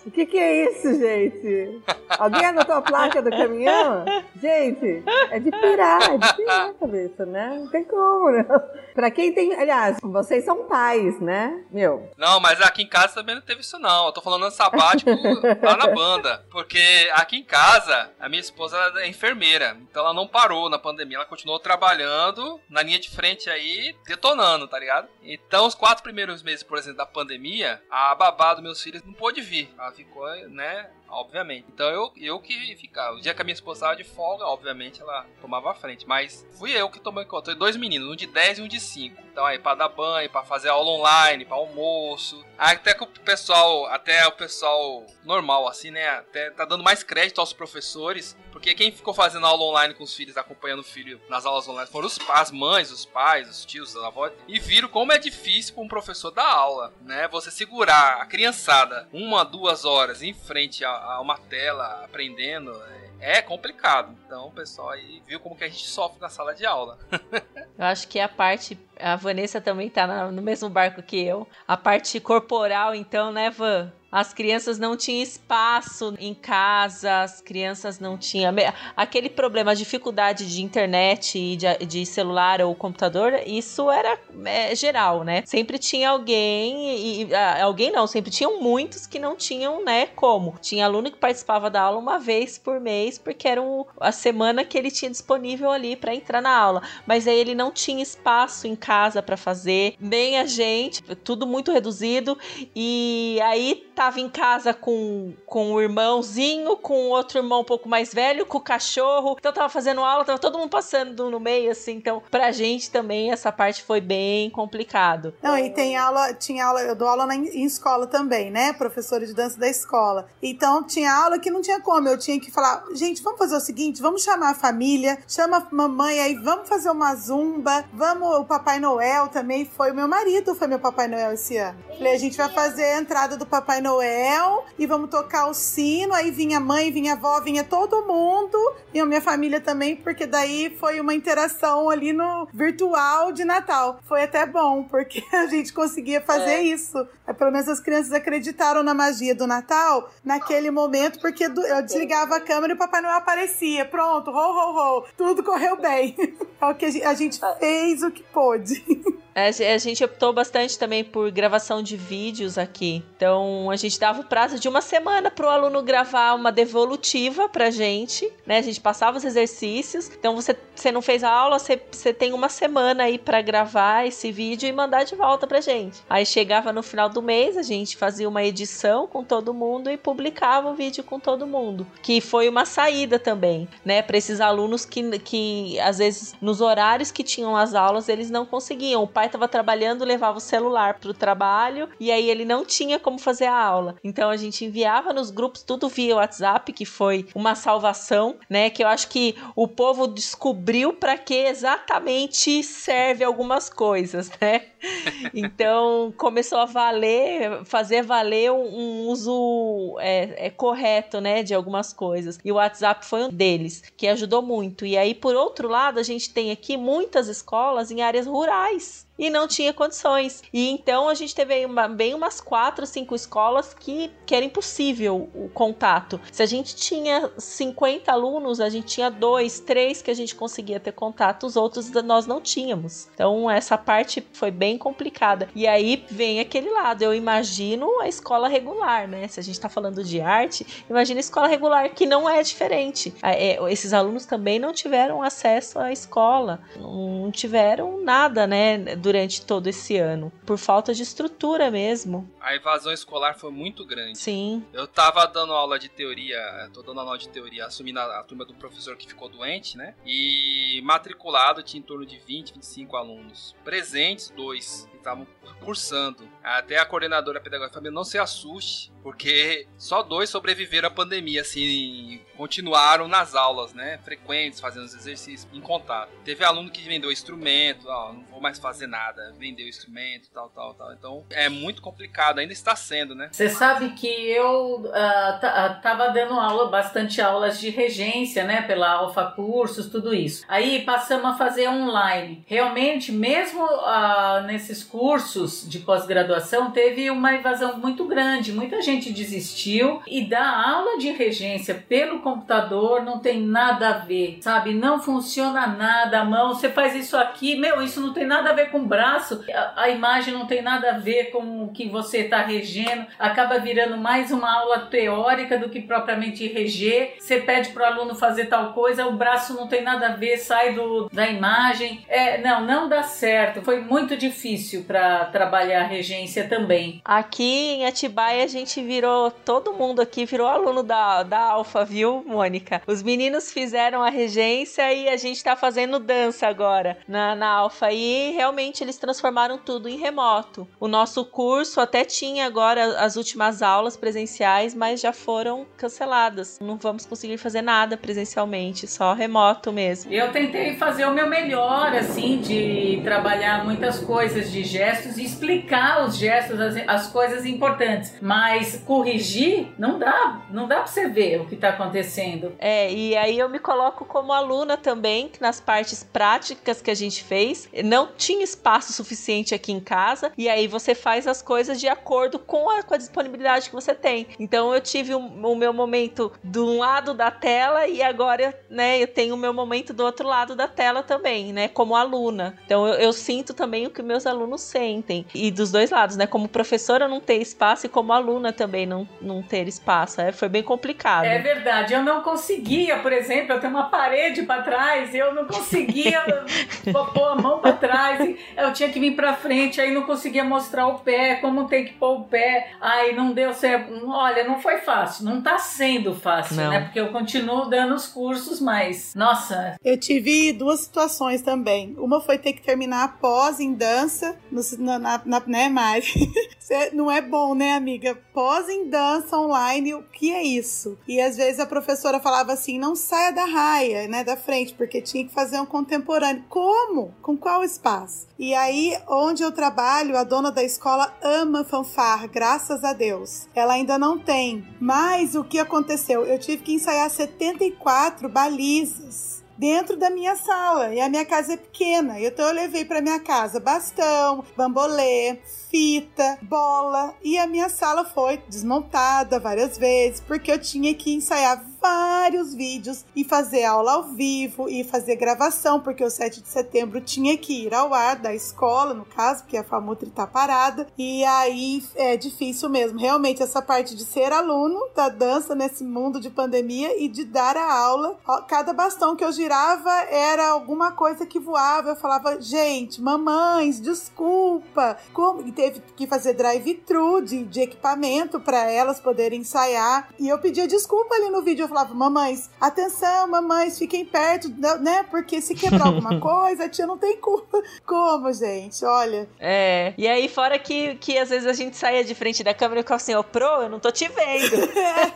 o <laughs> que, que é isso, gente? Alguém anotou a placa do caminhão? Gente, é de pirar, é de pirar cabeça, né? Não tem como, né? <laughs> Pra quem tem. Aliás, vocês são pais, né? Meu, Não, mas aqui em casa também não teve isso não. Eu tô falando ano sabático <laughs> lá na banda. Porque aqui em casa, a minha esposa é enfermeira. Então ela não parou na pandemia. Ela continuou trabalhando na linha de frente aí, detonando, tá ligado? Então os quatro primeiros meses, por exemplo, da pandemia, a babá dos meus filhos não pôde vir. Ela ficou, né? Obviamente. Então eu, eu que ficava. O dia que a minha esposa estava de folga, obviamente ela tomava a frente. Mas fui eu que tomei conta. Dois meninos, um de 10 e um de 5. Então aí, pra dar banho, pra fazer aula online, pra almoço. Até que o pessoal, até o pessoal normal, assim, né? Até tá dando mais crédito aos professores. Porque quem ficou fazendo aula online com os filhos, acompanhando o filho nas aulas online, foram os, as mães, os pais, os tios, as avós. E viram como é difícil para um professor dar aula, né? Você segurar a criançada uma, duas horas em frente a, a uma tela, aprendendo, é, é complicado. Então o pessoal aí viu como que a gente sofre na sala de aula. <laughs> Eu acho que a parte. A Vanessa também tá no mesmo barco que eu. A parte corporal, então, né, Van? As crianças não tinham espaço em casa, as crianças não tinham. Aquele problema, a dificuldade de internet e de, de celular ou computador, isso era é, geral, né? Sempre tinha alguém, e, alguém não, sempre tinham muitos que não tinham, né, como. Tinha aluno que participava da aula uma vez por mês, porque era um- a semana que ele tinha disponível ali para entrar na aula. Mas aí ele não tinha espaço em casa para fazer, nem a gente, tudo muito reduzido. E aí tava em casa com, com o irmãozinho, com outro irmão um pouco mais velho, com o cachorro. Então tava fazendo aula, tava todo mundo passando no meio, assim. Então, pra gente também essa parte foi bem complicado. Não, e tem aula, tinha aula, eu dou aula na- em escola também, né? Professora de dança da escola. Então tinha aula que não tinha como, eu tinha que falar, gente, vamos fazer o seguinte, vamos chamar a família, chama a mamãe aí, vamos fazer uma zumba, vamos, o Papai Noel também foi o meu marido, foi meu Papai Noel esse ano. Falei, a gente vai fazer a entrada do Papai Noel e vamos tocar o sino, aí vinha a mãe, vinha a avó, vinha todo mundo, e a minha família também, porque daí foi uma interação ali no virtual de Natal. Foi até bom, porque <laughs> a gente conseguia fazer isso. É, Pelo menos as crianças acreditaram na magia do Natal naquele momento, porque eu desligava a câmera e o Papai Noel aparecia. Pronto, ho, ho, ho. Tudo correu bem. <laughs> É o que a gente, a gente fez o que pôde. pode. A ge- a gente optou bastante também por gravação de vídeos aqui. Então a gente dava o prazo de uma semana para o aluno gravar uma devolutiva pra gente, né? A gente passava os exercícios. Então você, você não fez a aula, você, você tem uma semana aí para gravar esse vídeo e mandar de volta pra gente. Aí chegava no final do mês, a gente fazia uma edição com todo mundo e publicava o vídeo com todo mundo. Que foi uma saída também, né? Para esses alunos que, que às vezes nos horários que tinham as aulas eles não conseguiam. O pai estava trabalhando, levava o celular pro trabalho e aí ele não tinha como fazer a aula. Então a gente enviava nos grupos tudo via WhatsApp, que foi uma salvação, né? Que eu acho que o povo descobriu para que exatamente serve algumas coisas, né? <laughs> Então começou a valer, fazer valer um, uso é, é, correto, né, de algumas coisas. E o WhatsApp foi um deles, que ajudou muito. E aí, por outro lado, a gente tem aqui muitas escolas em áreas rurais. E não tinha condições. E então a gente teve uma- bem umas quatro, cinco escolas que, que era impossível o contato. Se a gente tinha 50 alunos, a gente tinha dois, três que a gente conseguia ter contato, os outros nós não tínhamos. Então essa parte foi bem bem complicada. E aí vem aquele lado, eu imagino a escola regular, né? Se a gente tá falando de arte, imagina a escola regular que não é diferente. É, esses alunos também não tiveram acesso à escola, não tiveram nada, né, durante todo esse ano, por falta de estrutura mesmo. A evasão escolar foi muito grande. Sim. Eu tava dando aula de teoria, tô dando aula de teoria, assumindo a, a turma do professor que ficou doente, né? E matriculado tinha em torno de 20, 25 alunos. Presentes, dois estavam cursando. Até a coordenadora pedagógica falou: não se assuste, porque só dois sobreviveram à pandemia, assim, continuaram nas aulas, né? Frequentes, fazendo os exercícios, em contato. Teve aluno que vendeu instrumento, ó, não vou mais fazer nada, vendeu instrumento, tal, tal, tal. Então é muito complicado, ainda está sendo, né? Você sabe que eu uh, tava dando aula, bastante aulas de regência, né? Pela Alfa Cursos, tudo isso. Aí passamos a fazer online. Realmente, mesmo uh, nesses cursos de pós-graduação, teve uma evasão muito grande. Muita gente desistiu e dar aula de regência pelo computador não tem nada a ver, sabe? Não funciona nada a mão. Você faz isso aqui, meu, isso não tem nada a ver com o braço. A, a imagem não tem nada a ver com o que você está regendo. Acaba virando mais uma aula teórica do que propriamente reger. Você pede para o aluno fazer tal coisa, o braço não tem nada a ver, sai do, da imagem. É, não, não dá certo. Foi muito difícil para trabalhar a regência também. Aqui em Atibaia a gente virou, todo mundo aqui virou aluno da, da Alfa, viu, Mônica? Os meninos fizeram a regência e a gente tá fazendo dança agora na, na Alfa. E realmente eles transformaram tudo em remoto. O nosso curso até tinha agora as últimas aulas presenciais, mas já foram canceladas. Não vamos conseguir fazer nada presencialmente, só remoto mesmo. Eu tentei fazer o meu melhor, assim, de trabalhar muitas coisas de gestos e explicar os gestos, as, as coisas importantes. Mas corrigir, não dá. Não dá pra você ver o que tá acontecendo. É, e aí eu me coloco como aluna também, que nas partes práticas que a gente fez, não tinha espaço suficiente aqui em casa. E aí você faz as coisas de acordo com a, com a disponibilidade que você tem. Então eu tive o, o meu momento de um lado da tela e agora, né, eu tenho o meu momento do outro lado da tela também, né, como aluna. Então eu, eu sinto também o que meus alunos sentem. E dos dois lados, né? Como professora não ter espaço e como aluna também não, não ter espaço. É, foi bem complicado. É verdade. Eu não conseguia, por exemplo, eu tenho uma parede para trás e eu não conseguia <laughs> pôr a mão para trás. Eu tinha que vir para frente, aí não conseguia mostrar o pé, como tem que pôr o pé. Aí não deu certo. Olha, não foi fácil. Não tá sendo fácil, não. né? Porque eu continuo dando os cursos, mas. Nossa. Eu tive duas situações também. Uma foi ter que terminar a pós em dança no, na, na, na, né, Mari? <laughs> não é bom, né, amiga? Pós em dança online, o que é isso? E às vezes a professora falava assim: não saia da raia, né, da frente, porque tinha que fazer um contemporâneo. Como? Com qual espaço? E aí, onde eu trabalho, a dona da escola ama fanfarra, graças a Deus. Ela ainda não tem. Mas o que aconteceu? Eu tive que ensaiar 74 balizas dentro da minha sala. E a minha casa é pequena. Então eu levei para minha casa bastão, bambolê, fita, bola e a minha sala foi desmontada várias vezes porque eu tinha que ensaiar vários vídeos e fazer aula ao vivo e fazer gravação, porque o 7 de setembro tinha que ir ao ar da escola, no caso, porque a FAMUTRI tá parada. E aí é difícil mesmo. Realmente, essa parte de ser aluno da dança nesse mundo de pandemia e de dar a aula. Cada bastão que eu girava era alguma coisa que voava. Eu falava, gente, mamães, desculpa. Como? E teve que fazer drive-thru de, de equipamento para elas poderem ensaiar. E eu pedia desculpa ali no vídeo. Falava, mamães, atenção, mamães, fiquem perto, né? Porque se quebrar alguma <laughs> coisa, a tia não tem culpa. <laughs> Como, gente? Olha. É. E aí, fora que, que às vezes a gente saia de frente da câmera e ficava assim, ô, Pro, eu não tô te vendo. <laughs> É.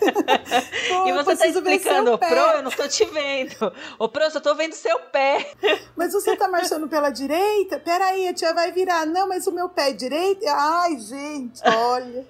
Pô, e você tá explicando, ô, Pro, eu não tô te vendo. Ô, Pro, eu só tô vendo seu pé. Mas você tá marchando pela direita? Peraí, a tia vai virar. Não, mas o meu pé é direito? Ai, gente, olha.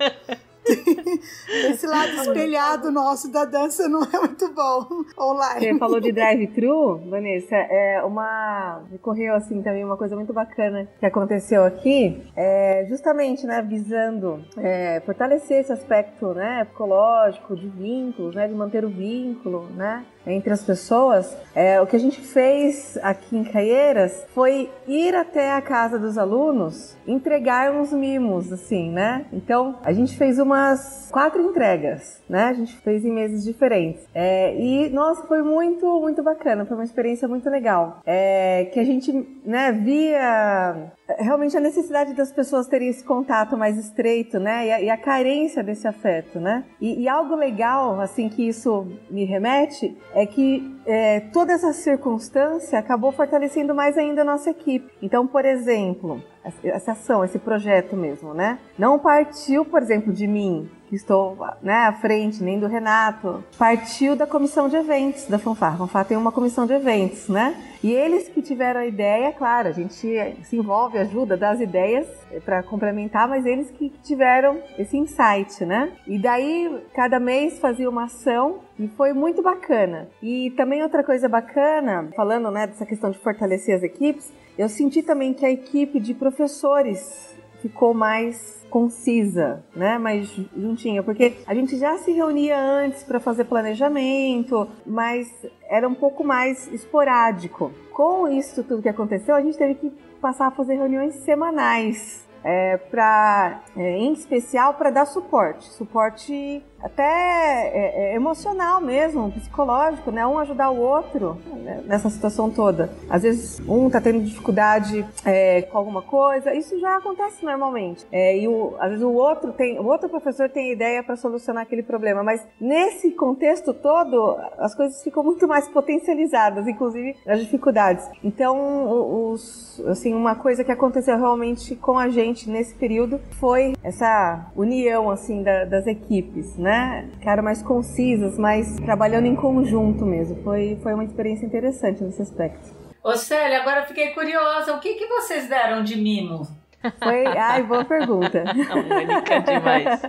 Esse lado espelhado nosso da dança não é muito bom online. Você falou de drive-thru, Vanessa, é uma ocorreu assim também uma coisa muito bacana que aconteceu aqui, é justamente, né, visando é, fortalecer esse aspecto, né, psicológico de vínculos, né, de manter o vínculo, né, entre as pessoas. É, o que a gente fez aqui em Caieiras foi ir até a casa dos alunos, entregar uns mimos, assim, né? Então a gente fez umas quatro entregas, né? A gente fez em meses diferentes. É, e nossa, foi muito, muito bacana. Foi uma experiência muito legal. É, que a gente, né, via realmente a necessidade das pessoas terem esse contato mais estreito, né? E a, e a carência desse afeto, né? E, e, algo legal, assim, que isso me remete é que é, toda essa circunstância acabou fortalecendo mais ainda a nossa equipe. Então, por exemplo, essa ação, esse projeto mesmo, né? Não partiu, por exemplo, de mim, que estou né, à frente, nem do Renato. Partiu da comissão de eventos da Fanfar. A Fanfar tem uma comissão de eventos, né? E eles que tiveram a ideia, claro, a gente se envolve, ajuda, dá as ideias para complementar, mas eles que tiveram esse insight, né? E daí, cada mês fazia uma ação e foi muito bacana. E também outra coisa bacana, falando né, dessa questão de fortalecer as equipes, eu senti também que a equipe de professores ficou mais concisa, né, mais juntinha, porque a gente já se reunia antes para fazer planejamento, mas era um pouco mais esporádico. Com isso tudo que aconteceu, a gente teve que passar a fazer reuniões semanais é, para, é, em especial, para dar suporte, suporte até é, é, emocional mesmo, psicológico, né? Um ajudar o outro né? nessa situação toda. Às vezes um tá tendo dificuldade é, com alguma coisa, isso já acontece normalmente. É, e o, às vezes o outro tem, o outro professor tem ideia para solucionar aquele problema, mas nesse contexto todo as coisas ficam muito mais potencializadas, inclusive as dificuldades. Então, os, assim, uma coisa que aconteceu realmente com a gente nesse período foi essa união assim da, das equipes, né? Né? Ficaram mais concisas, mais trabalhando em conjunto mesmo. Foi, foi uma experiência interessante nesse aspecto. Ô Célia, agora fiquei curiosa. O que, que vocês deram de mimo? Foi. Ai, boa pergunta. <laughs> Única demais.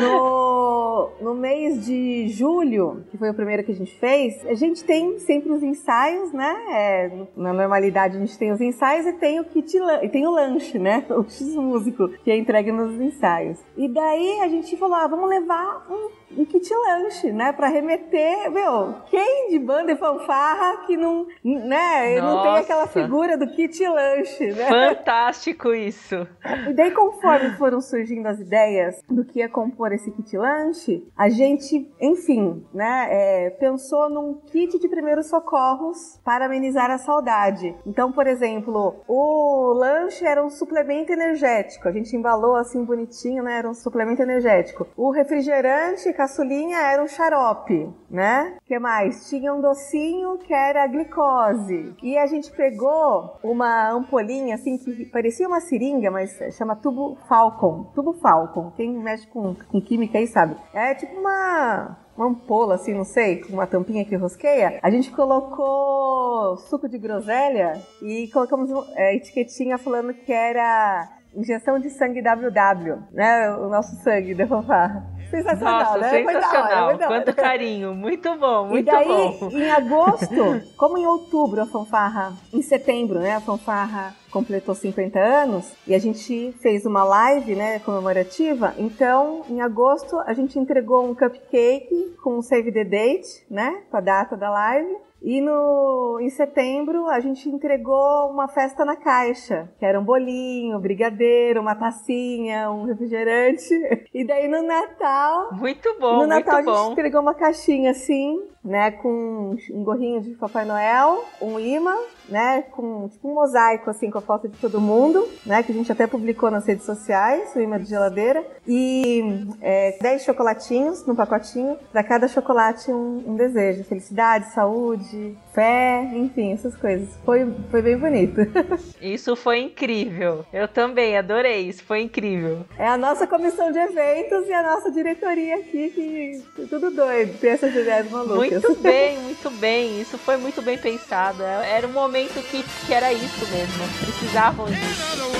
No, no mês de julho, que foi o primeiro que a gente fez, a gente tem sempre os ensaios, né? É, na normalidade a gente tem os ensaios e tem o kit e tem o lanche, né? <laughs> O X músico que é entregue nos ensaios. E daí a gente falou: ah, vamos levar um um kit lanche, né? Pra remeter, meu, quem de banda e fanfarra que não, né? Não tem aquela figura do kit lanche, né? Fantástico isso. E daí, conforme foram surgindo as ideias do que ia compor esse kit lanche, a gente, enfim, né? É, pensou num kit de primeiros socorros para amenizar a saudade. Então, por exemplo, o lanche era um suplemento energético. A gente embalou assim bonitinho, né? Era um suplemento energético. O refrigerante caçulinha era um xarope, né? O que mais? Tinha um docinho que era glicose. E a gente pegou uma ampolinha assim que parecia uma seringa, mas chama tubo Falcon. Tubo Falcon. Quem mexe com, com química aí sabe. É tipo uma uma ampola, assim, não sei, com uma tampinha que rosqueia, a gente colocou suco de groselha e colocamos é, etiquetinha falando que era injeção de sangue WW, né? O nosso sangue da fanfarra. Sensacional, Nossa, né? sensacional. Hora, Quanto carinho. Muito bom, muito e daí, bom. Em agosto, como em outubro a fanfarra, em setembro, né? A fanfarra completou 50 anos e a gente fez uma live, né, comemorativa. Então, em agosto, a gente entregou um cupcake com um save the date, né, com a data da live. E no, em setembro a gente entregou uma festa na caixa, que era um bolinho, brigadeiro, uma tacinha, um refrigerante. <laughs> E daí no Natal. Muito bom, No Natal muito a gente bom. entregou uma caixinha assim, né, com um gorrinho de Papai Noel, um imã, né, com tipo um mosaico assim com a foto de todo mundo, né, que a gente até publicou nas redes sociais, o imã de geladeira, e é, 10 chocolatinhos no pacotinho, para cada chocolate um, um desejo, felicidade, saúde, fé, enfim, essas coisas. Foi, foi bem bonito. <laughs> Isso foi incrível. Eu também adorei, isso foi incrível. É a nossa comissão de eventos e a nossa diretoria aqui que tudo doido, tem essas ideias malucas. Muito <laughs> bem, muito bem. Isso foi muito bem pensado. Era um momento que, que era isso mesmo. Precisavam disso.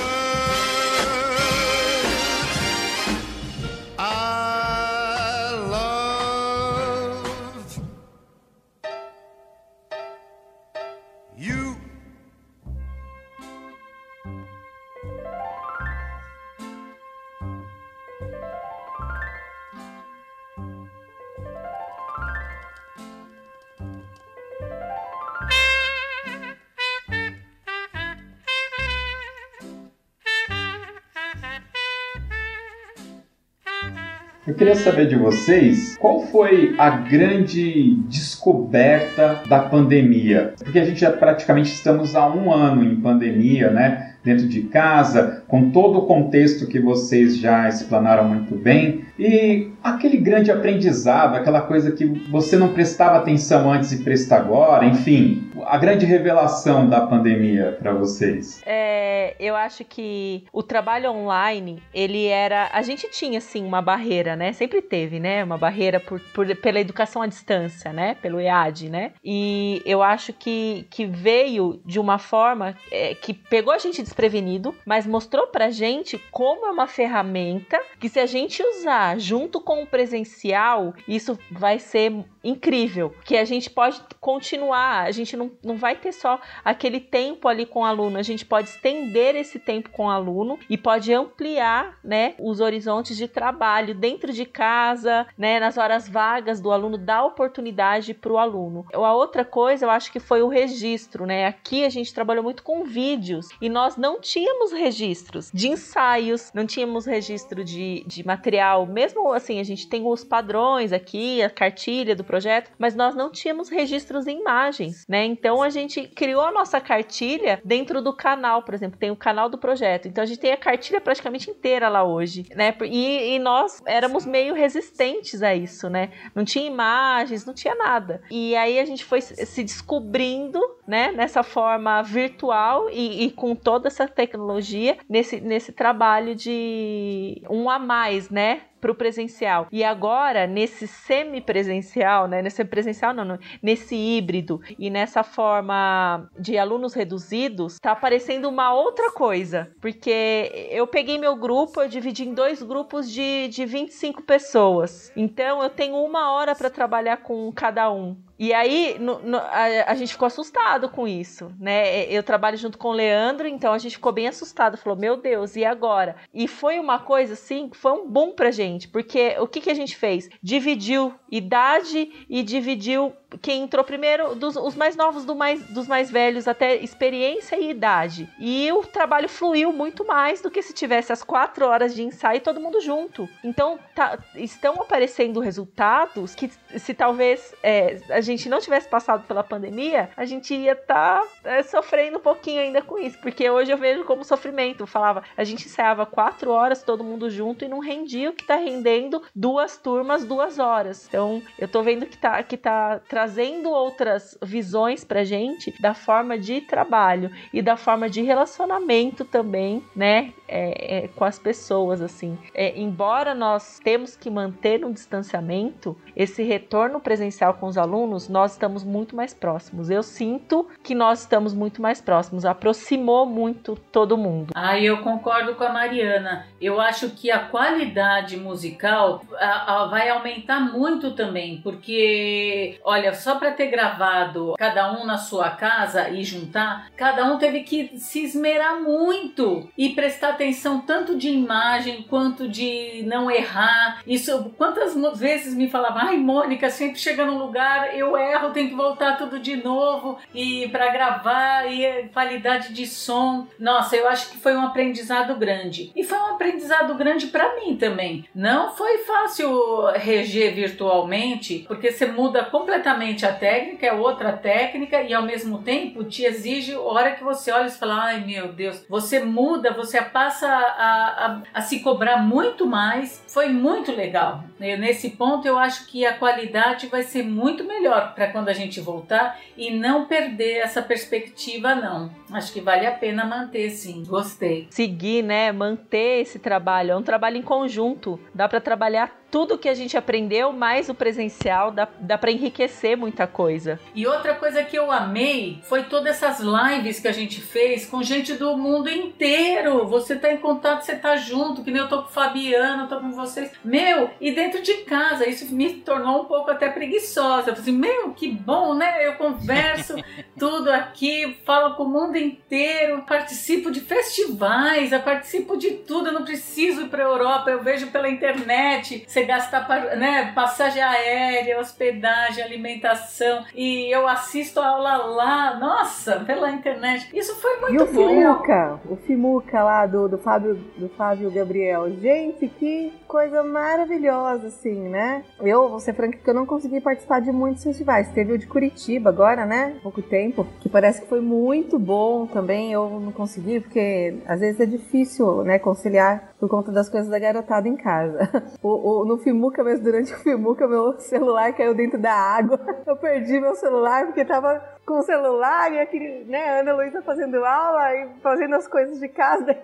Eu queria saber de vocês qual foi a grande descoberta da pandemia? Porque a gente já praticamente estamos há um ano em pandemia, né? Dentro de casa, com todo o contexto que vocês já explanaram muito bem, e aquele grande aprendizado, aquela coisa que você não prestava atenção antes e presta agora, enfim, a grande revelação da pandemia para vocês. É, eu acho que o trabalho online, ele era, a gente tinha sim uma barreira, né? Sempre teve, né? Uma barreira por, por pela educação à distância, né? Pelo EAD, né? E eu acho que, que veio de uma forma é, que pegou a gente desprevenido, mas mostrou pra gente como é uma ferramenta que se a gente usar junto com o presencial, isso vai ser incrível, que a gente pode continuar, a gente não, não vai ter só aquele tempo ali com o aluno, a gente pode estender esse tempo com o aluno e pode ampliar, né, os horizontes de trabalho dentro de casa, né, nas horas vagas do aluno, dar oportunidade para o aluno. A outra coisa, eu acho que foi o registro, né, aqui a gente trabalhou muito com vídeos e nós não tínhamos registros de ensaios, não tínhamos registro de, de material, mesmo assim, a gente tem os padrões aqui, a cartilha do projeto, mas nós não tínhamos registros em imagens, né? Então a gente criou a nossa cartilha dentro do canal, por exemplo, tem o canal do projeto. Então a gente tem a cartilha praticamente inteira lá hoje, né? E, e nós éramos meio resistentes a isso, né? Não tinha imagens, não tinha nada. E aí a gente foi se descobrindo, né? Nessa forma virtual e, e com toda essa tecnologia nesse, nesse trabalho de um a mais, né? Para o presencial. E agora, nesse semi-presencial, né? Nesse presencial, não, não, nesse híbrido e nessa forma de alunos reduzidos, tá aparecendo uma outra coisa. Porque eu peguei meu grupo, eu dividi em dois grupos de, de 25 pessoas. Então, eu tenho uma hora para trabalhar com cada um. E aí no, no, a, a, gente ficou assustado com isso, né? Eu trabalho junto com o Leandro, então a gente ficou bem assustado. Falou, meu Deus, e agora? E foi uma coisa assim foi um boom pra gente, porque o que, que a gente fez? Dividiu idade e dividiu quem entrou primeiro, dos, os mais novos do mais, dos mais velhos, até experiência e idade. E o trabalho fluiu muito mais do que se tivesse as quatro horas de ensaio todo mundo junto. Então, tá, estão aparecendo resultados que, se talvez é, a gente não tivesse passado pela pandemia, a gente ia estar tá, é, sofrendo um pouquinho ainda com isso. Porque hoje eu vejo como sofrimento. Eu falava, a gente ensaiava quatro horas todo mundo junto e não rendia o que tá rendendo duas turmas, duas horas. Então, eu tô vendo que tá, que tá trazendo outras visões pra gente da forma de trabalho e da forma de relacionamento também, né? É, é, com as pessoas, assim. É, embora nós temos que manter um distanciamento, esse retorno presencial com os alunos, nós estamos muito mais próximos. Eu sinto que nós estamos muito mais próximos, aproximou muito todo mundo. Ah, eu concordo com a Mariana. Eu acho que a qualidade musical a, a, vai aumentar muito também, porque, olha, só para ter gravado cada um na sua casa e juntar, cada um teve que se esmerar muito e prestar atenção tanto de imagem quanto de não errar. Isso, quantas vezes me falavam, ai, Mônica, sempre chega num lugar, eu erro, tenho que voltar tudo de novo e para gravar e qualidade de som. Nossa, eu acho que foi um aprendizado grande. E foi um aprendizado grande para mim também. Não foi fácil reger virtualmente, porque você muda completamente a técnica, é outra técnica e ao mesmo tempo te exige, hora que você olha e fala, ai meu Deus, você muda, você passa a, a, a se cobrar muito mais. Foi muito legal. nesse ponto eu acho que a qualidade vai ser muito melhor para quando a gente voltar e não perder essa perspectiva não. Acho que vale a pena manter sim. Gostei. Seguir, né, manter esse trabalho, é um trabalho em conjunto. Dá para trabalhar tudo que a gente aprendeu, mais o presencial, dá, dá para enriquecer muita coisa. E outra coisa que eu amei foi todas essas lives que a gente fez com gente do mundo inteiro. Você tá em contato, você tá junto, que nem eu tô com o Fabiano, tô com vocês. Meu, e dentro de casa, isso me tornou um pouco até preguiçosa. Eu falei assim, meu, que bom, né? Eu converso <laughs> tudo aqui, falo com o mundo inteiro, participo de festivais, eu participo de tudo, eu não preciso ir pra Europa, eu vejo pela internet. Você você gasta né, passagem aérea, hospedagem, alimentação. E eu assisto a aula lá, nossa, pela internet. Isso foi muito e o bom. Fimuca, o Fimuca lá do, do, Fábio, do Fábio Gabriel. Gente, que coisa maravilhosa, assim, né? Eu, vou ser franca, que eu não consegui participar de muitos festivais. Teve o de Curitiba agora, né? Pouco tempo, que parece que foi muito bom também. Eu não consegui, porque às vezes é difícil, né, conciliar por conta das coisas da garotada em casa. <laughs> O, o, no Fimuca, mesmo durante o Fimuca, meu celular caiu dentro da água. <laughs> Eu perdi meu celular porque tava com o celular e aquele, né, Ana Luísa fazendo aula e fazendo as coisas de casa, <laughs> daí,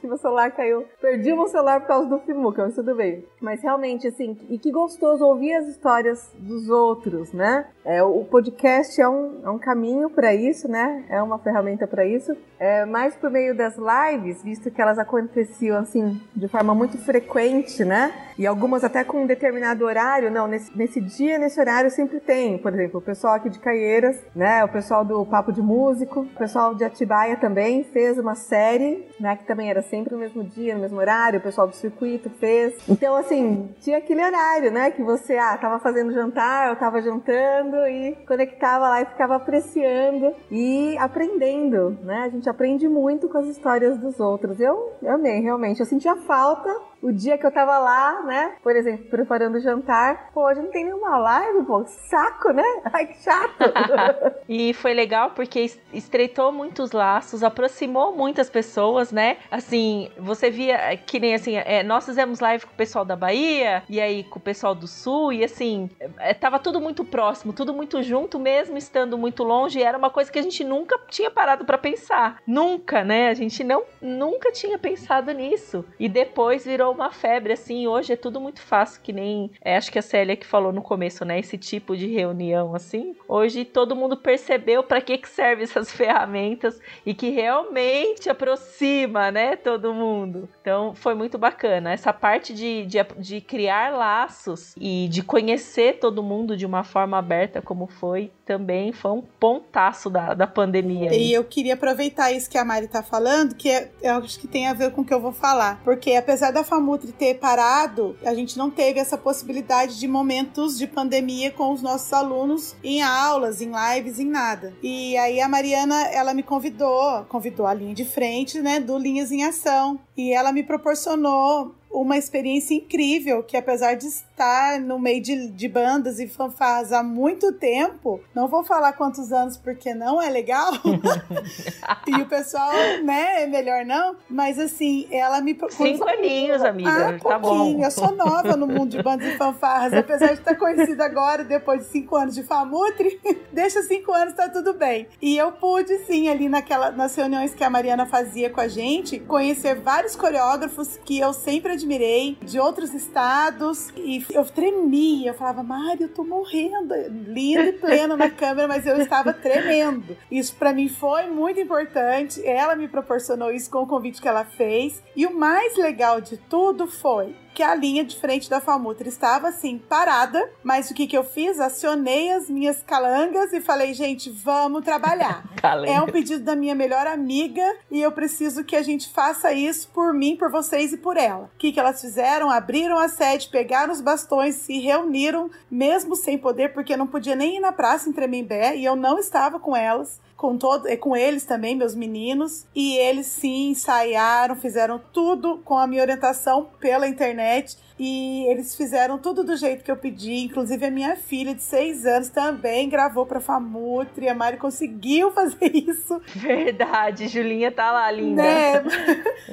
que meu celular caiu. Perdi meu celular por causa do Fimuca, mas tudo bem. Mas realmente, assim, e que gostoso ouvir as histórias dos outros, né? É, o podcast é um, é um caminho para isso, né? É uma ferramenta para isso. É, mais por meio das lives, visto que elas aconteciam, assim, de forma muito frequente, né? E algumas até com um determinado horário. Não, nesse, nesse dia, nesse horário sempre tem. Por exemplo, o pessoal aqui de Caieiras, né? o pessoal do Papo de Músico, o pessoal de Atibaia também fez uma série, né, que também era sempre no mesmo dia, no mesmo horário, o pessoal do circuito fez. Então, assim, tinha aquele horário, né, que você, ah, tava fazendo jantar, eu tava jantando e conectava lá e ficava apreciando e aprendendo, né? A gente aprende muito com as histórias dos outros. Eu, eu amei, realmente. Eu sentia falta o dia que eu tava lá, né? Por exemplo, preparando o jantar. Pô, hoje não tem nenhuma live, pô. Saco, né? <laughs> Ai, que chato. <laughs> e foi legal porque estreitou muitos laços, aproximou muitas pessoas, né? Assim, você via que nem assim, é, nós fizemos live com o pessoal da Bahia e aí com o pessoal do Sul e assim, é, tava tudo muito próximo, tudo muito junto, mesmo estando muito longe. Era uma coisa que a gente nunca tinha parado para pensar. Nunca, né? A gente não, nunca tinha pensado nisso. E depois virou uma febre, assim, hoje é tudo muito fácil, que nem é, acho que a Célia que falou no começo, né? Esse tipo de reunião, assim. Hoje todo mundo percebeu para que, que serve essas <laughs> ferramentas e que realmente aproxima, né, todo mundo. Então foi muito bacana. Essa parte de, de, de criar laços e de conhecer todo mundo de uma forma aberta, como foi, também foi um pontaço da, da pandemia. E eu queria aproveitar isso que a Mari tá falando, que é, eu acho que tem a ver com o que eu vou falar. Porque apesar da FAMUTRI ter parado, a gente não teve essa possibilidade de momentos de pandemia com os nossos alunos em aulas, em lives, em nada. E aí a Mariana, ela me convidou, convidou a linha de frente, né, do Linhas em Ação. E ela me proporcionou uma experiência incrível que apesar de estar no meio de, de bandas e fanfarras há muito tempo, não vou falar quantos anos porque não é legal. <laughs> e o pessoal, né, é melhor não, mas assim, ela me Cinco aninhos, amiga, ah, tá bom. Eu sou nova no mundo de bandas e fanfarras, apesar de estar conhecida agora depois de cinco anos de Famutri, <laughs> deixa cinco anos, tá tudo bem. E eu pude sim ali naquela nas reuniões que a Mariana fazia com a gente, conhecer vários coreógrafos que eu sempre admirei de outros estados e eu tremia. Eu falava, Mário, eu tô morrendo. Lindo e pleno na <laughs> câmera, mas eu estava tremendo. Isso para mim foi muito importante. Ela me proporcionou isso com o convite que ela fez. E o mais legal de tudo foi que a linha de frente da Falmutra estava assim, parada. Mas o que, que eu fiz? Acionei as minhas calangas e falei, gente, vamos trabalhar. <laughs> é um pedido da minha melhor amiga e eu preciso que a gente faça isso por mim, por vocês e por ela. O que, que elas fizeram? Abriram a sede, pegaram os bastões, se reuniram, mesmo sem poder, porque não podia nem ir na praça em Tremembé e eu não estava com elas com todo, com eles também, meus meninos, e eles sim ensaiaram, fizeram tudo com a minha orientação pela internet e eles fizeram tudo do jeito que eu pedi. Inclusive, a minha filha de seis anos também gravou pra Famutri. A Mari conseguiu <laughs> fazer isso. Verdade, Julinha tá lá, linda. Né?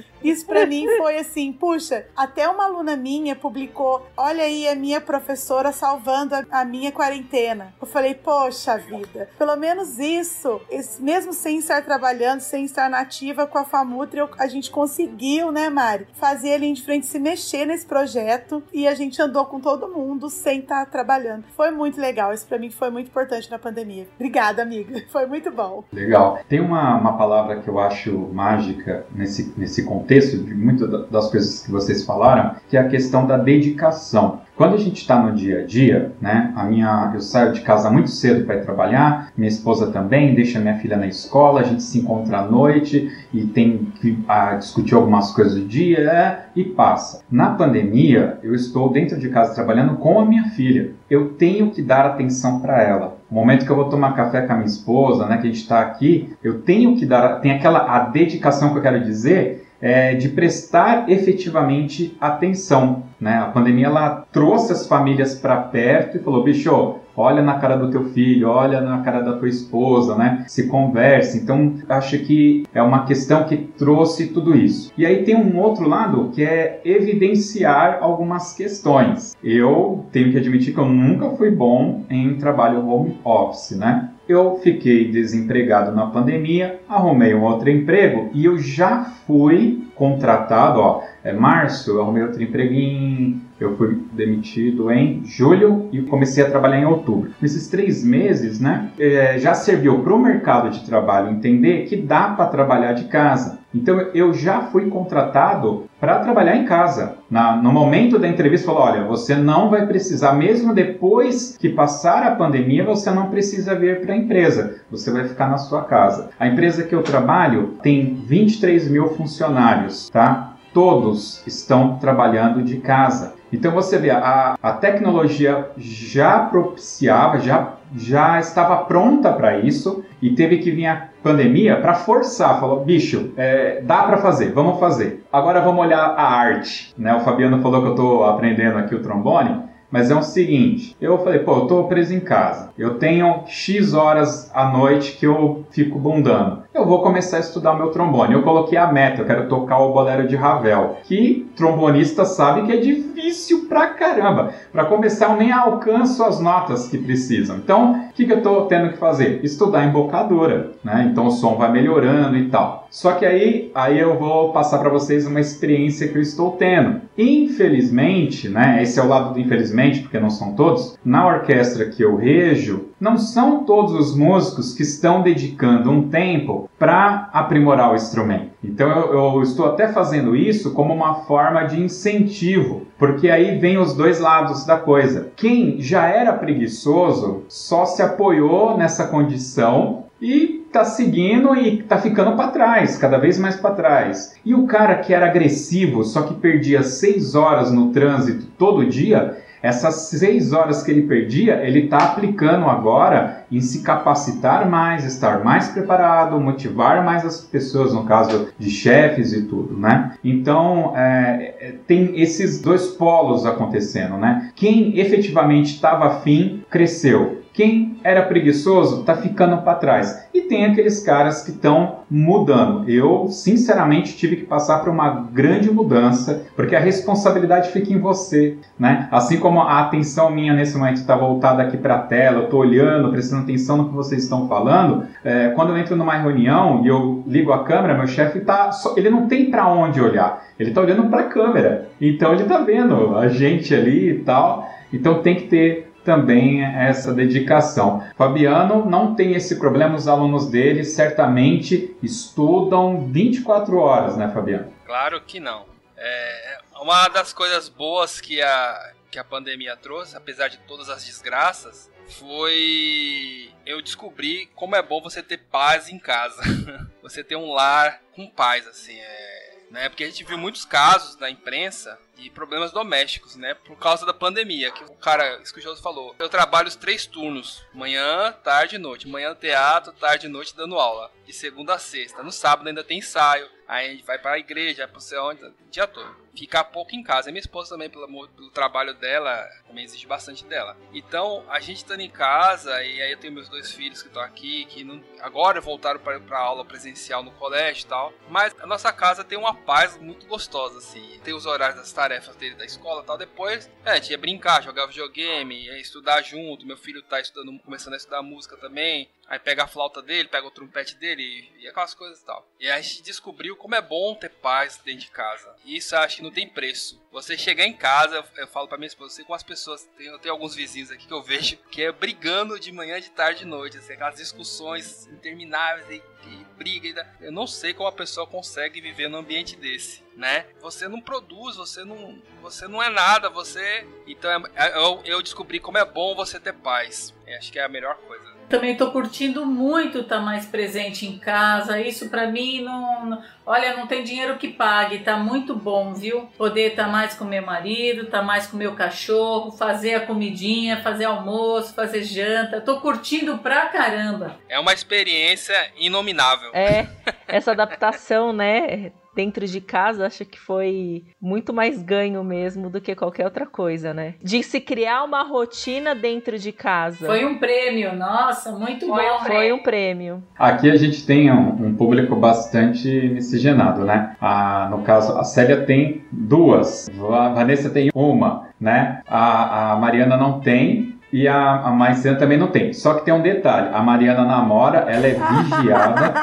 <laughs> Isso para mim foi assim, puxa, até uma aluna minha publicou, olha aí a minha professora salvando a, a minha quarentena. Eu falei, poxa vida, pelo menos isso, esse, mesmo sem estar trabalhando, sem estar nativa com a Famutri, a gente conseguiu, né, Mari, fazer ali em frente se mexer nesse projeto e a gente andou com todo mundo sem estar trabalhando. Foi muito legal, isso para mim foi muito importante na pandemia. Obrigada, amiga, <laughs> foi muito bom. Legal. Tem uma, uma palavra que eu acho mágica nesse, nesse contexto, de muitas das coisas que vocês falaram, que é a questão da dedicação. Quando a gente está no dia a dia, né, a minha, eu saio de casa muito cedo para ir trabalhar, minha esposa também, deixa minha filha na escola, a gente se encontra à noite e tem que ah, discutir algumas coisas do dia é, e passa. Na pandemia, eu estou dentro de casa trabalhando com a minha filha. Eu tenho que dar atenção para ela. O momento que eu vou tomar café com a minha esposa, né, que a gente está aqui, eu tenho que dar, tem aquela a dedicação que eu quero dizer é, de prestar efetivamente atenção. Né? A pandemia ela trouxe as famílias para perto e falou: bicho, olha na cara do teu filho, olha na cara da tua esposa, né? Se converse. Então, acho que é uma questão que trouxe tudo isso. E aí tem um outro lado que é evidenciar algumas questões. Eu tenho que admitir que eu nunca fui bom em trabalho home office, né? Eu fiquei desempregado na pandemia, arrumei um outro emprego e eu já fui contratado, ó, é março, eu arrumei outro emprego em, eu fui demitido em julho e comecei a trabalhar em outubro. Nesses três meses, né, é, já serviu para o mercado de trabalho entender que dá para trabalhar de casa. Então eu já fui contratado para trabalhar em casa. Na, no momento da entrevista falou, olha, você não vai precisar, mesmo depois que passar a pandemia, você não precisa vir para a empresa. Você vai ficar na sua casa. A empresa que eu trabalho tem 23 mil funcionários, tá? Todos estão trabalhando de casa. Então você vê, a, a tecnologia já propiciava, já, já estava pronta para isso e teve que vir a pandemia para forçar, falou, bicho, é, dá para fazer, vamos fazer. Agora vamos olhar a arte, né? O Fabiano falou que eu estou aprendendo aqui o trombone, mas é o seguinte, eu falei, pô, eu tô preso em casa, eu tenho X horas à noite que eu fico bundando. Eu vou começar a estudar meu trombone. Eu coloquei a meta, eu quero tocar o bolero de Ravel, que trombonista sabe que é difícil pra caramba. Para começar, eu nem alcanço as notas que precisam. Então, o que, que eu tô tendo que fazer? Estudar embocadura, né? Então o som vai melhorando e tal. Só que aí, aí eu vou passar para vocês uma experiência que eu estou tendo. Infelizmente, né? Esse é o lado do infelizmente, porque não são todos. Na orquestra que eu rejo, não são todos os músicos que estão dedicando um tempo para aprimorar o instrumento. Então eu, eu, estou até fazendo isso como uma forma de incentivo, porque aí vem os dois lados da coisa. Quem já era preguiçoso só se apoiou nessa condição e tá seguindo e tá ficando para trás, cada vez mais para trás. E o cara que era agressivo, só que perdia seis horas no trânsito todo dia, essas seis horas que ele perdia, ele está aplicando agora em se capacitar mais, estar mais preparado, motivar mais as pessoas, no caso de chefes e tudo, né? Então, é, é tem esses dois polos acontecendo, né? Quem efetivamente estava afim, cresceu. Quem era preguiçoso está ficando para trás. E tem aqueles caras que estão mudando. Eu, sinceramente, tive que passar por uma grande mudança, porque a responsabilidade fica em você, né? Assim como a atenção minha nesse momento está voltada aqui para a tela, eu estou olhando, prestando atenção no que vocês estão falando. É, quando eu entro numa reunião e eu ligo a câmera, meu chefe tá, ele não tem para onde olhar. Ele está olhando para a câmera. Então ele está vendo a gente ali e tal. Então tem que ter também essa dedicação. Fabiano não tem esse problema, os alunos dele certamente estudam 24 horas, né, Fabiano? Claro que não. É uma das coisas boas que a, que a pandemia trouxe, apesar de todas as desgraças, foi eu descobri como é bom você ter paz em casa. <laughs> você ter um lar com paz, assim, é, né? Porque a gente viu muitos casos na imprensa de problemas domésticos, né? Por causa da pandemia. Que o cara, isso que o José falou. Eu trabalho os três turnos: manhã, tarde e noite. Manhã teatro, tarde e noite dando aula. De segunda a sexta. No sábado ainda tem ensaio. Aí a gente vai para a igreja, para você onde, o dia todo. Ficar pouco em casa. E minha esposa também, pelo, pelo trabalho dela, também exige bastante dela. Então, a gente estando em casa, e aí eu tenho meus dois filhos que estão aqui, que não, agora voltaram para aula presencial no colégio e tal. Mas a nossa casa tem uma paz muito gostosa, assim. Tem os horários das tarefas dele da escola e tal. Depois, é, a gente ia brincar, jogar videogame, ia estudar junto. Meu filho tá estudando, começando a estudar música também. Aí pega a flauta dele, pega o trompete dele e aquelas coisas e tal. E aí a gente descobriu como é bom ter paz dentro de casa. E isso acho que não tem preço. Você chegar em casa, eu, eu falo pra minha esposa, você com as pessoas, tem, eu tenho alguns vizinhos aqui que eu vejo que é brigando de manhã, de tarde, de noite, assim, aquelas discussões intermináveis e, e briga. E, eu não sei como a pessoa consegue viver num ambiente desse, né? Você não produz, você não, você não é nada, você. Então é, é, eu, eu descobri como é bom você ter paz. Eu acho que é a melhor coisa. Também tô curtindo muito estar tá mais presente em casa. Isso para mim não, não, olha, não tem dinheiro que pague. Tá muito bom, viu? Poder estar tá mais com meu marido, estar tá mais com meu cachorro, fazer a comidinha, fazer almoço, fazer janta. Tô curtindo pra caramba. É uma experiência inominável. É, essa adaptação, né? Dentro de casa, acho que foi muito mais ganho mesmo do que qualquer outra coisa, né? De se criar uma rotina dentro de casa. Foi um prêmio, nossa, muito foi bom. Foi um prêmio. Aqui a gente tem um, um público bastante miscigenado, né? A, no caso, a Célia tem duas, a Vanessa tem uma, né? A, a Mariana não tem, e a, a Maicena também não tem. Só que tem um detalhe: a Mariana namora, ela é vigiada.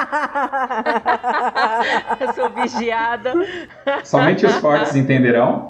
<laughs> Eu sou vigiada. Somente os fortes entenderão.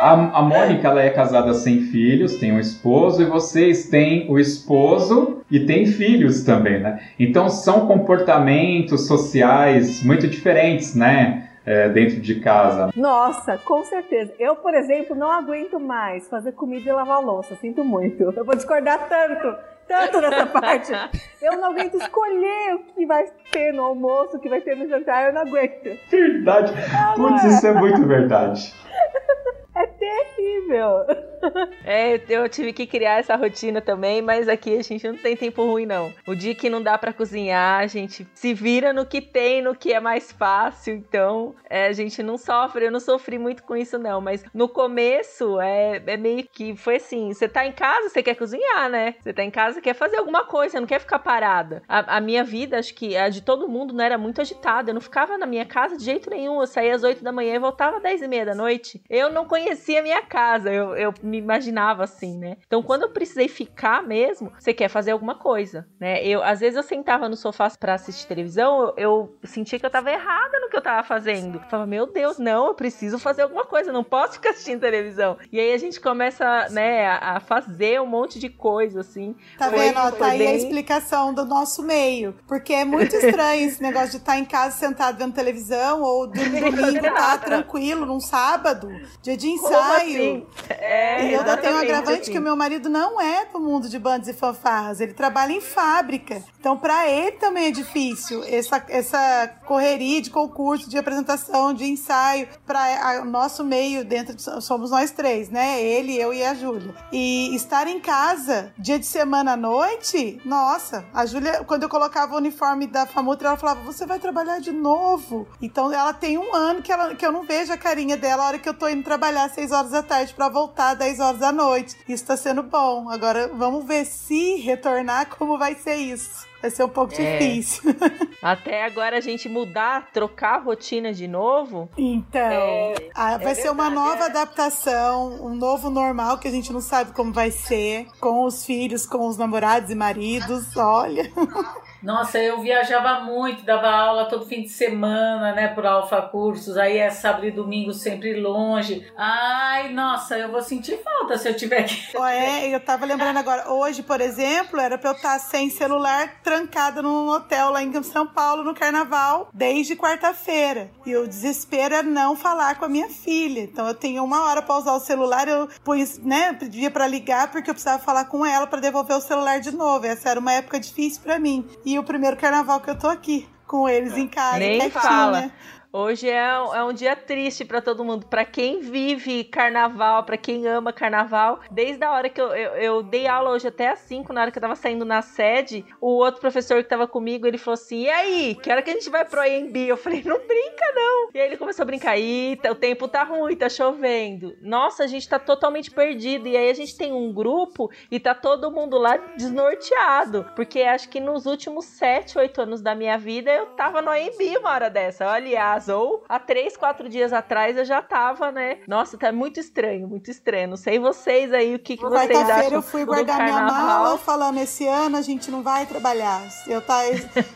A, a Mônica ela é casada sem filhos, tem um esposo, e vocês têm o esposo e têm filhos também, né? Então são comportamentos sociais muito diferentes, né? É, dentro de casa. Nossa, com certeza. Eu, por exemplo, não aguento mais fazer comida e lavar louça. Sinto muito. Eu vou discordar tanto, tanto nessa <laughs> parte. Eu não aguento escolher o que vai ter no almoço, o que vai ter no jantar. Eu não aguento. Verdade. Putz, isso é muito verdade. <laughs> É terrível. <laughs> É, eu tive que criar essa rotina também, mas aqui a gente não tem tempo ruim, não. O dia que não dá para cozinhar, a gente se vira no que tem, no que é mais fácil. Então, é, a gente não sofre. Eu não sofri muito com isso, não. Mas no começo, é, é meio que foi assim: você tá em casa, você quer cozinhar, né? Você tá em casa, quer fazer alguma coisa, não quer ficar parada. A, a minha vida, acho que a de todo mundo, não era muito agitada. Eu não ficava na minha casa de jeito nenhum. Eu saía às 8 da manhã e voltava às 10 e meia da noite. Eu não conhecia conhecia a minha casa, eu, eu me imaginava assim, né? Então, quando eu precisei ficar mesmo, você quer fazer alguma coisa, né? Eu, às vezes eu sentava no sofá para assistir televisão, eu, eu, sentia que eu tava errada no que eu tava fazendo. Eu falava, meu Deus, não, eu preciso fazer alguma coisa, não posso ficar assistindo televisão. E aí a gente começa, né, a, a fazer um monte de coisa, assim. Tá foi, vendo? Tá aí a explicação do nosso meio. Porque é muito estranho esse negócio de estar tá em casa sentado vendo televisão ou do domingo <laughs> tá tranquilo, num sábado, dia de ensaio. Assim? É, e eu ainda tenho um agravante assim. que o meu marido não é do mundo de bandas e fanfarras, ele trabalha em fábrica. Então, para ele também é difícil essa, essa correria de concurso, de apresentação, de ensaio. Para o nosso meio, dentro de, somos nós três, né? Ele, eu e a Júlia. E estar em casa, dia de semana à noite, nossa, a Júlia, quando eu colocava o uniforme da Famutra, ela falava: Você vai trabalhar de novo? Então, ela tem um ano que, ela, que eu não vejo a carinha dela a hora que eu tô indo trabalhar 6 horas da tarde para voltar 10 horas da noite. Isso tá sendo bom. Agora vamos ver se retornar como vai ser isso. Vai ser um pouco é. difícil. <laughs> Até agora a gente mudar, trocar a rotina de novo. Então, é, vai é ser verdade, uma nova é. adaptação, um novo normal que a gente não sabe como vai ser, com os filhos, com os namorados e maridos. Olha. <laughs> Nossa, eu viajava muito, dava aula todo fim de semana, né, por Alfa Cursos, aí é sábado e domingo sempre longe. Ai, nossa, eu vou sentir falta se eu tiver que. É, eu tava lembrando agora, hoje, por exemplo, era pra eu estar sem celular, trancada num hotel lá em São Paulo no carnaval, desde quarta-feira. E o desespero é não falar com a minha filha. Então eu tenho uma hora pra usar o celular, eu pus, né, pedia pra ligar porque eu precisava falar com ela para devolver o celular de novo. Essa era uma época difícil para mim. E e o primeiro carnaval que eu tô aqui com eles em casa. Nem fala. Hoje é, é um dia triste para todo mundo. Para quem vive carnaval, para quem ama carnaval. Desde a hora que eu, eu, eu, dei aula hoje até às 5, na hora que eu tava saindo na sede, o outro professor que tava comigo, ele falou assim: E aí, que hora que a gente vai pro AMB? Eu falei: Não brinca, não. E aí ele começou a brincar: Ih, o tempo tá ruim, tá chovendo. Nossa, a gente tá totalmente perdido. E aí a gente tem um grupo e tá todo mundo lá desnorteado. Porque acho que nos últimos 7, 8 anos da minha vida eu tava no AMB uma hora dessa. Aliás, atrasou. Há três, quatro dias atrás eu já tava, né? Nossa, tá muito estranho, muito estranho. Não sei vocês aí o que, que vocês acham. feira eu fui guardar minha mala falando: esse ano a gente não vai trabalhar. Eu tá,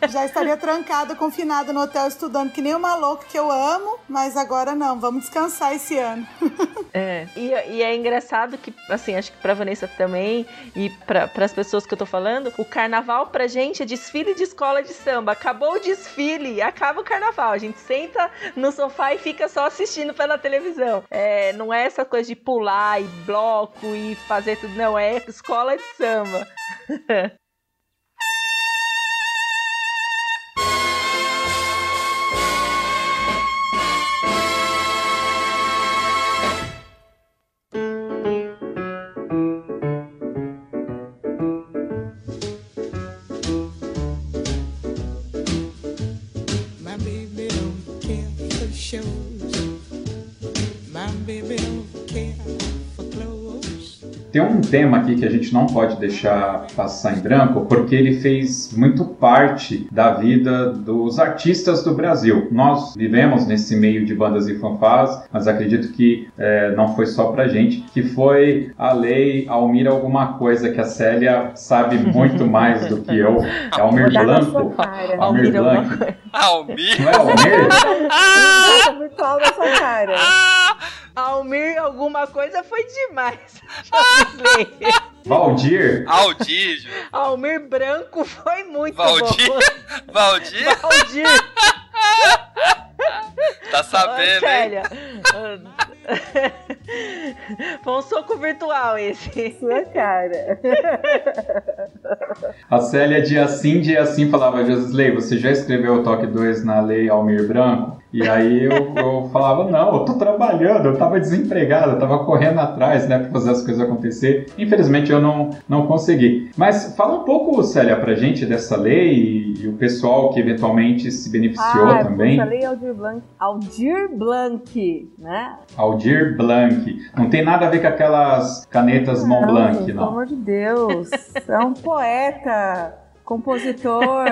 já estaria <laughs> trancada, confinada no hotel estudando que nem uma louca que eu amo, mas agora não, vamos descansar esse ano. <laughs> é, e, e, é engraçado que, assim, acho que pra Vanessa também e para as pessoas que eu tô falando, o carnaval pra gente é desfile de escola de samba. Acabou o desfile, acaba o carnaval. A gente senta no sofá e fica só assistindo pela televisão. É, não é essa coisa de pular e bloco e fazer tudo, não. É escola de samba. <laughs> Tem um tema aqui que a gente não pode deixar passar em branco, porque ele fez muito parte da vida dos artistas do Brasil. Nós vivemos nesse meio de bandas e fanfás, mas acredito que é, não foi só pra gente, que foi a lei Almir alguma coisa que a Célia sabe <laughs> muito mais do que eu. É Almir Blanco. Almir Blanco. Almir? Não é Almir? <laughs> Ah, virtual da sua cara. Almir alguma coisa foi demais. <laughs> Valdir. Aldir. Almir Branco foi muito Valdir. bom. Valdir. Valdir. Tá sabendo, Célia. <laughs> Foi um soco virtual esse. Sua cara. <laughs> A Célia, dia sim, dia sim, falava, Josley, você já escreveu o toque 2 na lei Almir Branco? E aí eu, eu falava, não, eu tô trabalhando, eu tava desempregado, eu tava correndo atrás, né, pra fazer as coisas acontecer. Infelizmente eu não, não consegui. Mas fala um pouco, Célia, pra gente dessa lei e, e o pessoal que eventualmente se beneficiou ah, também. A lei Aldir Blanc. Aldir Blanc, né? Aldir Blanc. Não tem nada a ver com aquelas canetas não, Mont Blanc, Pelo não. amor de Deus. é um poeta, compositor.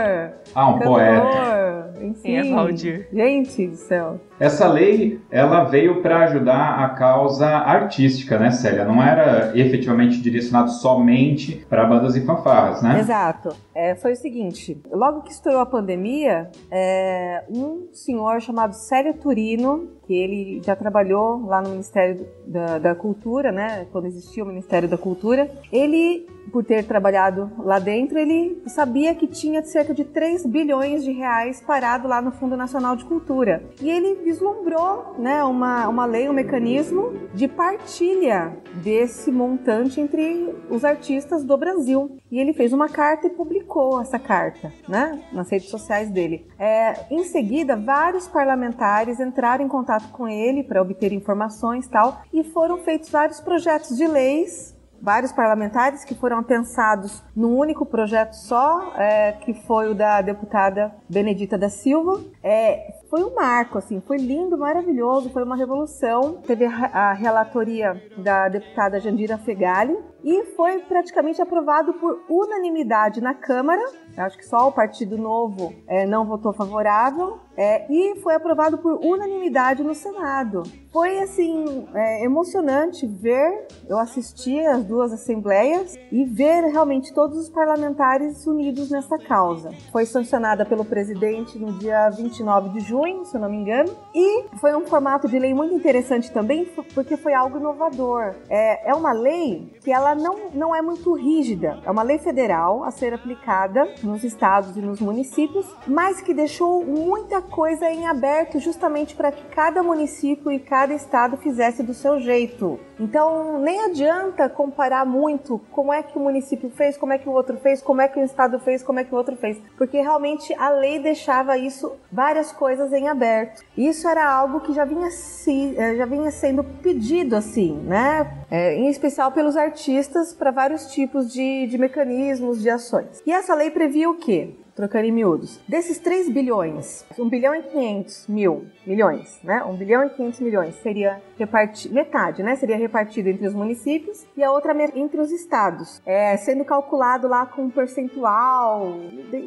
Ah, um cantor, poeta. Enfim. É Valdir. Gente do céu. Essa lei, ela veio para ajudar a causa artística, né, Célia? Não era efetivamente direcionado somente para bandas e fanfarras, né? Exato. É, foi o seguinte, logo que estourou a pandemia, é, um senhor chamado Célio Turino, que ele já trabalhou lá no Ministério da, da Cultura, né, quando existia o Ministério da Cultura, ele, por ter trabalhado lá dentro, ele sabia que tinha cerca de 3 bilhões de reais parado lá no Fundo Nacional de Cultura. E ele vislumbrou né, uma, uma lei, um mecanismo de partilha desse montante entre os artistas do Brasil. E ele fez uma carta e publicou essa carta né, nas redes sociais dele. É, em seguida, vários parlamentares entraram em contato com ele para obter informações tal, e foram feitos vários projetos de leis vários parlamentares que foram pensados num único projeto só, é, que foi o da deputada Benedita da Silva. É, foi um marco, assim, foi lindo, maravilhoso, foi uma revolução. Teve a relatoria da deputada Jandira Fegali e foi praticamente aprovado por unanimidade na Câmara. Acho que só o Partido Novo é, não votou favorável. É, e foi aprovado por unanimidade no Senado. Foi assim é, emocionante ver, eu assisti as duas assembleias e ver realmente todos os parlamentares unidos nessa causa. Foi sancionada pelo presidente no dia 29 de junho, se eu não me engano, e foi um formato de lei muito interessante também, porque foi algo inovador. É, é uma lei que ela não, não é muito rígida, é uma lei federal a ser aplicada nos estados e nos municípios, mas que deixou muita coisa em aberto justamente para que cada município e cada estado fizesse do seu jeito. Então, nem adianta comparar muito como é que o município fez, como é que o outro fez, como é que o estado fez, como é que o outro fez, porque realmente a lei deixava isso várias coisas em aberto. Isso era algo que já vinha se, eh, já vinha sendo pedido assim, né? É, em especial pelos artistas para vários tipos de, de mecanismos, de ações. E essa lei previa o quê? Trocando em miúdos. Desses 3 bilhões, 1 bilhão e 500 mil milhões, né? 1 bilhão e 500 milhões seria repartido, metade, né? Seria repartido entre os municípios e a outra entre os estados. É, sendo calculado lá com um percentual,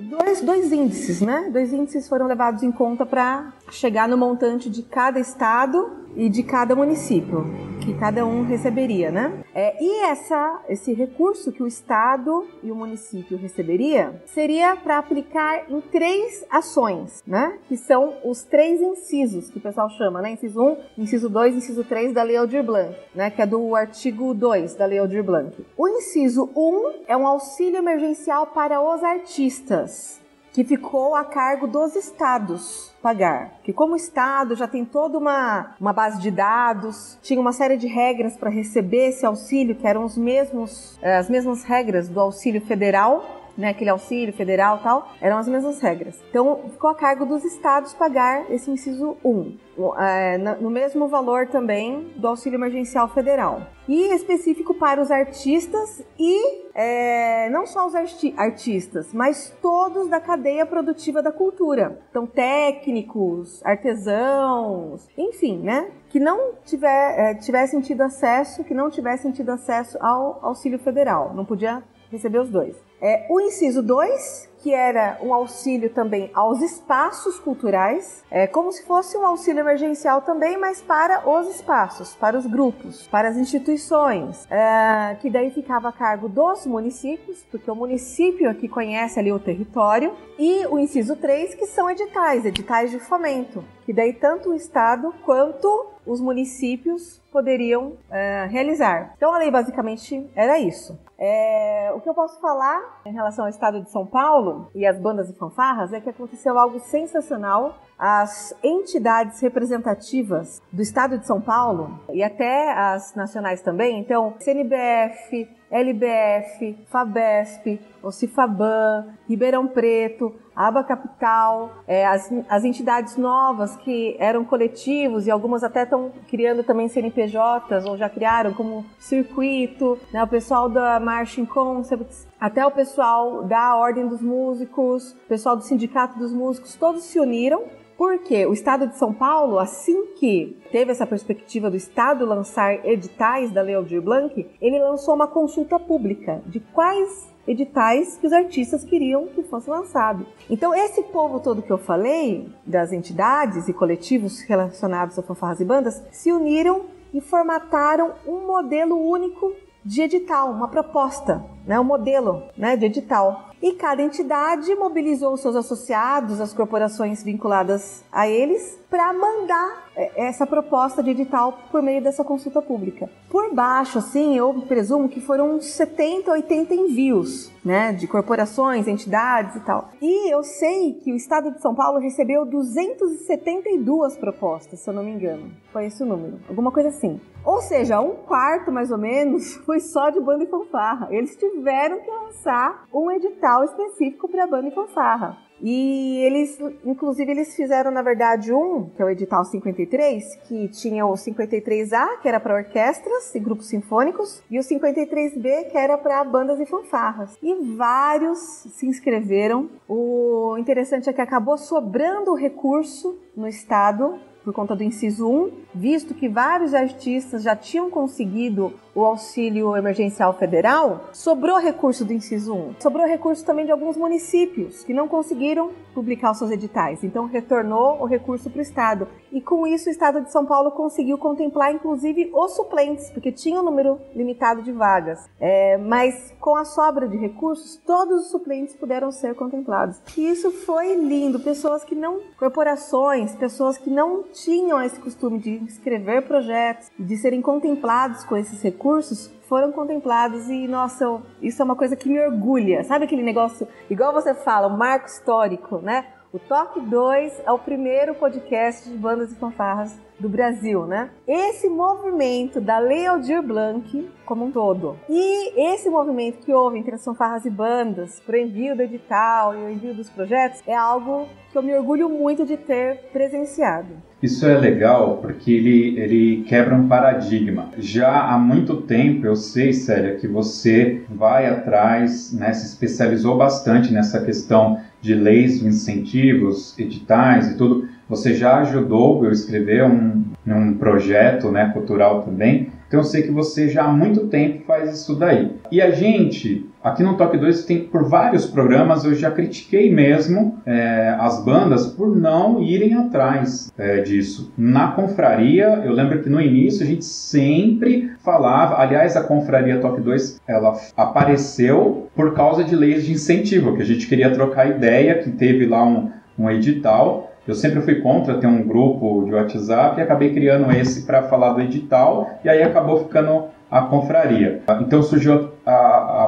dois, dois índices, né? Dois índices foram levados em conta para chegar no montante de cada estado e de cada município que cada um receberia, né? É, e essa, esse recurso que o Estado e o município receberia seria para aplicar em três ações, né? Que são os três incisos que o pessoal chama, né? Inciso 1, inciso 2, inciso 3 da Lei Aldir Blanc, né? Que é do artigo 2 da Lei Aldir Blanc. O inciso 1 é um auxílio emergencial para os artistas que ficou a cargo dos estados pagar. Que como o Estado já tem toda uma, uma base de dados, tinha uma série de regras para receber esse auxílio, que eram os mesmos, eh, as mesmas regras do auxílio federal, né, aquele auxílio federal tal, eram as mesmas regras. Então, ficou a cargo dos estados pagar esse inciso 1 é, no mesmo valor também do auxílio emergencial federal. E específico para os artistas e é, não só os arti artistas, mas todos da cadeia produtiva da cultura. Então, técnicos, artesãos, enfim, né? Que não tiver, é, tivessem tido acesso, que não tivessem tido acesso ao auxílio federal. Não podia receber os dois. É, o inciso 2, que era um auxílio também aos espaços culturais, é como se fosse um auxílio emergencial também, mas para os espaços, para os grupos, para as instituições, é, que daí ficava a cargo dos municípios, porque o município aqui conhece ali o território, e o inciso 3, que são editais, editais de fomento, que daí tanto o Estado quanto os municípios poderiam é, realizar. Então a lei basicamente era isso. É, o que eu posso falar em relação ao estado de São Paulo e as bandas e fanfarras é que aconteceu algo sensacional. As entidades representativas do estado de São Paulo e até as nacionais também, então CNBF, LBF, FABESP, Ocifaban, Ribeirão Preto, Aba Capital, é, as, as entidades novas que eram coletivos e algumas até estão criando também CNPJs ou já criaram como Circuito, né, o pessoal da Marching Concepts, até o pessoal da Ordem dos Músicos, o pessoal do Sindicato dos Músicos, todos se uniram porque o Estado de São Paulo, assim que teve essa perspectiva do Estado lançar editais da Lei Aldir Blanc, ele lançou uma consulta pública de quais editais que os artistas queriam que fosse lançado. Então, esse povo todo que eu falei, das entidades e coletivos relacionados a fanfarras e bandas, se uniram e formataram um modelo único de edital, uma proposta, né, um modelo né, de edital. E cada entidade mobilizou os seus associados, as corporações vinculadas a eles, para mandar é, essa proposta de edital por meio dessa consulta pública. Por baixo, assim, eu presumo que foram uns 70, 80 envios, né, de corporações, entidades e tal. E eu sei que o estado de São Paulo recebeu 272 propostas, se eu não me engano. Foi esse o número, alguma coisa assim. Ou seja, um quarto mais ou menos <laughs> foi só de banda e fanfarra. Eles tiveram que lançar um edital específico para banda e fanfarra. E eles, inclusive, eles fizeram, na verdade, um, que é o edital 53, que tinha o 53A, que era para orquestras e grupos sinfônicos, e o 53B, que era para bandas e fanfarras. E vários se inscreveram. O interessante é que acabou sobrando recurso no estado por conta do inciso 1, visto que vários artistas já tinham conseguido o auxílio emergencial federal, sobrou recurso do inciso 1. Sobrou recurso também de alguns municípios que não conseguiram publicar os seus editais, então retornou o recurso para o Estado. E com isso o Estado de São Paulo conseguiu contemplar inclusive os suplentes, porque tinha um número limitado de vagas. É, mas com a sobra de recursos, todos os suplentes puderam ser contemplados. E isso foi lindo. Pessoas que não, corporações, pessoas que não tinham esse costume de escrever projetos, de serem contemplados com esses recursos, foram contemplados e, nossa, isso é uma coisa que me orgulha. Sabe aquele negócio, igual você fala, um marco histórico, né? O Toque 2 é o primeiro podcast de bandas e fanfarras do Brasil, né? Esse movimento da Lei Aldir Blanc como um todo. E esse movimento que houve entre as fanfarras e bandas para o envio do edital e o envio dos projetos é algo que eu me orgulho muito de ter presenciado. Isso é legal porque ele, ele quebra um paradigma. Já há muito tempo eu sei, Célia, que você vai atrás, né, se especializou bastante nessa questão de leis de incentivos, editais e tudo. Você já ajudou eu escrever um, um projeto né, cultural também. Então eu sei que você já há muito tempo faz isso daí. E a gente, aqui no Top 2, tem por vários programas, eu já critiquei mesmo é, as bandas por não irem atrás é, disso. Na confraria, eu lembro que no início a gente sempre falava, aliás, a confraria Top 2, ela apareceu por causa de leis de incentivo, que a gente queria trocar ideia, que teve lá um, um edital eu sempre fui contra ter um grupo de WhatsApp e acabei criando esse para falar do edital e aí acabou ficando a confraria. Então surgiu a,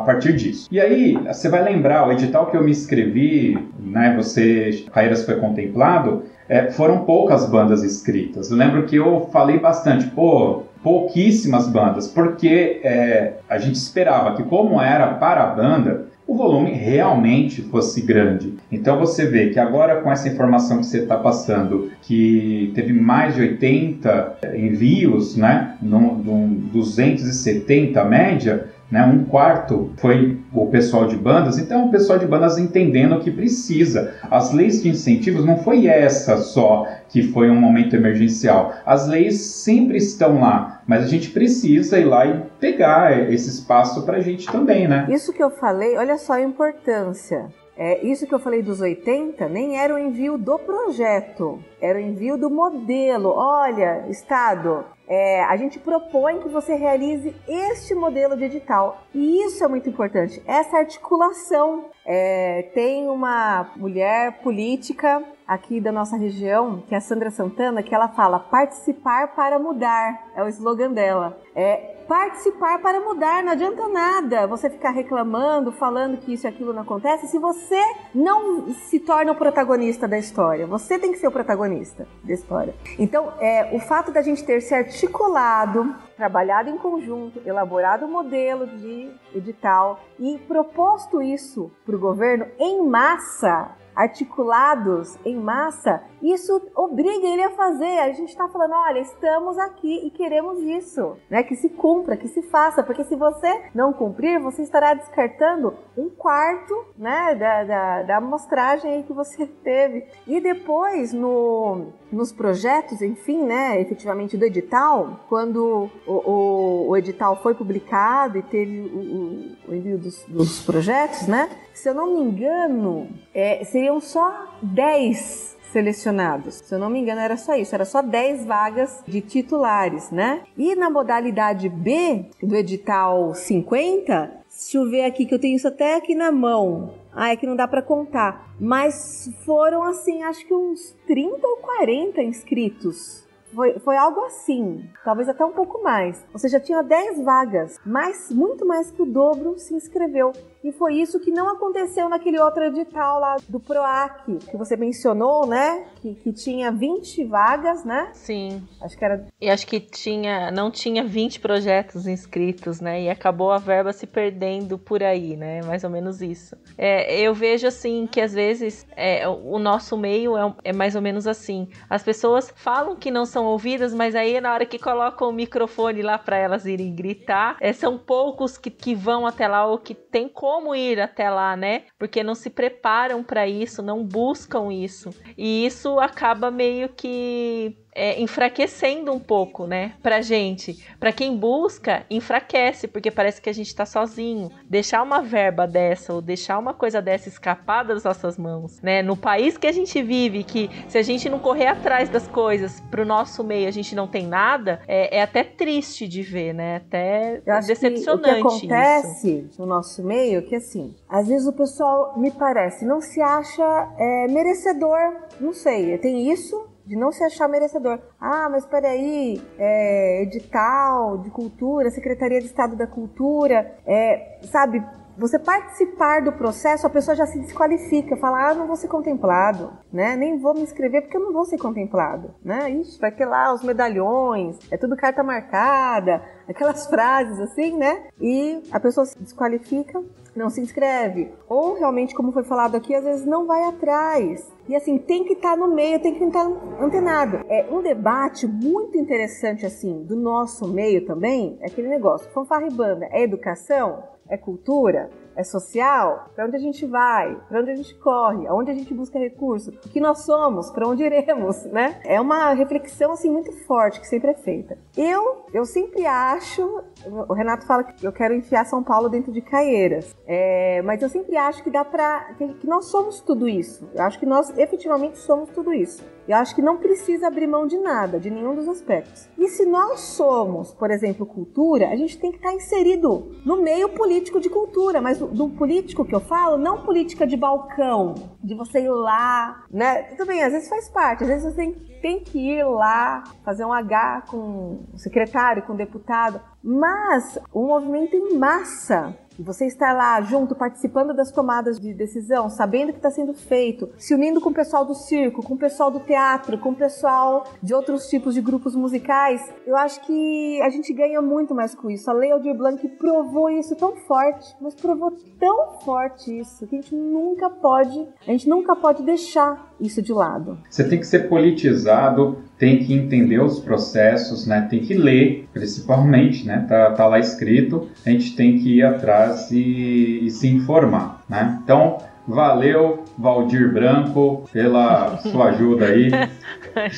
partir disso. E aí, você vai lembrar, o edital que eu me inscrevi, né, você, Caeiras foi contemplado, é, foram poucas bandas inscritas. Eu lembro que eu falei bastante, pô, pouquíssimas bandas, porque é, a gente esperava que como era para a banda, o volume realmente fosse grande. Então você vê que agora com essa informação que você está passando, que teve mais de 80 envios, né, num, num 270 média, né, um quarto foi o pessoal de bandas, então o pessoal de bandas entendendo que precisa. As leis de incentivos não foi essa só que foi um momento emergencial. As leis sempre estão lá, mas a gente precisa ir lá e pegar esse espaço para a gente também, né? Isso que eu falei, olha só a importância. É, isso que eu falei dos 80 nem era o envio do projeto, era o envio do modelo. Olha, Estado, é, a gente propõe que você realize este modelo de edital. E isso é muito importante, essa articulação. É, tem uma mulher política aqui da nossa região, que é a Sandra Santana, que ela fala participar para mudar, é o slogan dela. É, participar para mudar. Não adianta nada você ficar reclamando, falando que isso e aquilo não acontece, se você não se torna o protagonista da história. Você tem que ser o protagonista da história. Então, é, o fato da gente ter se articulado, trabalhado em conjunto, elaborado um modelo de edital e proposto isso para o governo em massa, articulados em massa, isso obriga ele a fazer. A gente está falando, olha, estamos aqui e queremos isso, né? Que se cumpra, que se faça, porque se você não cumprir, você estará descartando um quarto, né, da, da, da amostragem que você <laughs> teve. E depois, no, nos projetos, enfim, né, efetivamente do edital, quando o, o, o edital foi publicado e teve o, o, envio dos, dos projetos, né, se eu não me engano, é, seriam só 10 selecionados. Se eu não me engano, era só isso, era só 10 vagas de titulares, né? E na modalidade B do edital 50, deixa eu ver aqui que eu tenho isso até aqui na mão. Ah, é que não dá para contar. Mas foram assim, acho que uns 30 ou 40 inscritos foi, foi algo assim, talvez até um pouco mais. Ou seja, tinha 10 vagas, mas muito mais que o dobro se inscreveu. E foi isso que não aconteceu naquele outro edital lá do PROAC, que você mencionou, né? Que, que tinha 20 vagas, né? Sim. Acho que era. E acho que tinha, não tinha 20 projetos inscritos, né? E acabou a verba se perdendo por aí, né? Mais ou menos isso. É, eu vejo assim que às vezes é, o nosso meio é, é mais ou menos assim. As pessoas falam que não são ouvidas, mas aí na hora que colocam o microfone lá para elas irem gritar, é, são poucos que, que vão até lá ou que tem como como ir até lá, né? Porque não se preparam para isso, não buscam isso. E isso acaba meio que é, enfraquecendo um pouco, né, pra gente. Pra quem busca, enfraquece, porque parece que a gente tá sozinho. Deixar uma verba dessa ou deixar uma coisa dessa escapar das nossas mãos, né, no país que a gente vive, que se a gente não correr atrás das coisas pro nosso meio a gente não tem nada, é, é até triste de ver, né, até decepcionante. O que acontece isso. no nosso meio é que, assim, às vezes o pessoal, me parece, não se acha é, merecedor, não sei, tem isso, de não se achar merecedor. Ah, mas peraí, é, edital de cultura, Secretaria de Estado da Cultura, é, sabe, você participar do processo, a pessoa já se desqualifica, fala, ah, não vou ser contemplado, né? Nem vou me inscrever porque eu não vou ser contemplado, né? Ixi, vai ter lá os medalhões, é tudo carta marcada, <laughs> aquelas frases assim, né? E a pessoa se desqualifica, não se inscreve. Ou realmente, como foi falado aqui, às vezes não vai atrás. E assim, tem que estar tá no meio, tem que estar antenado. É um debate muito interessante, assim, do nosso meio também, é aquele negócio. Fanfarra e banda é educação? É cultura? É social, para onde a gente vai, para onde a gente corre, aonde a gente busca recurso, o que nós somos, para onde iremos, <laughs> né? É uma reflexão assim muito forte que sempre é feita. Eu, eu sempre acho, o Renato fala que eu quero enfiar São Paulo dentro de Caieiras, é, mas eu sempre acho que dá para que, nós somos tudo isso. Eu acho que nós efetivamente somos tudo isso. Eu acho que não precisa abrir mão de nada, de nenhum dos aspectos. E se nós somos, por exemplo, cultura, a gente tem que estar inserido no meio político de cultura, mas do político que eu falo, não política de balcão, de você ir lá, né? Tudo bem, às vezes faz parte, às vezes você tem, tem que ir lá, fazer um H com o secretário, com o deputado, mas o movimento em massa você está lá junto, participando das tomadas de decisão, sabendo o que está sendo feito, se unindo com o pessoal do circo, com o pessoal do teatro, com o pessoal de outros tipos de grupos musicais, eu acho que a gente ganha muito mais com isso. A Lei Aldir Blanc provou isso tão forte, mas provou tão forte isso que a gente nunca pode, a gente nunca pode deixar isso de lado. Você tem que ser politizado, tem que entender os processos, né? Tem que ler, principalmente, né? Tá, tá lá escrito. A gente tem que ir atrás e, e se informar, né? Então, valeu, Valdir Branco, pela sua ajuda aí. <laughs>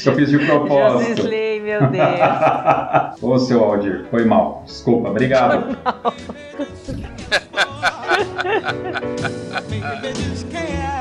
Eu fiz de propósito. Josisley, meu Deus. <laughs> Ô, seu Valdir, foi mal. Desculpa, obrigado. Foi mal. <laughs>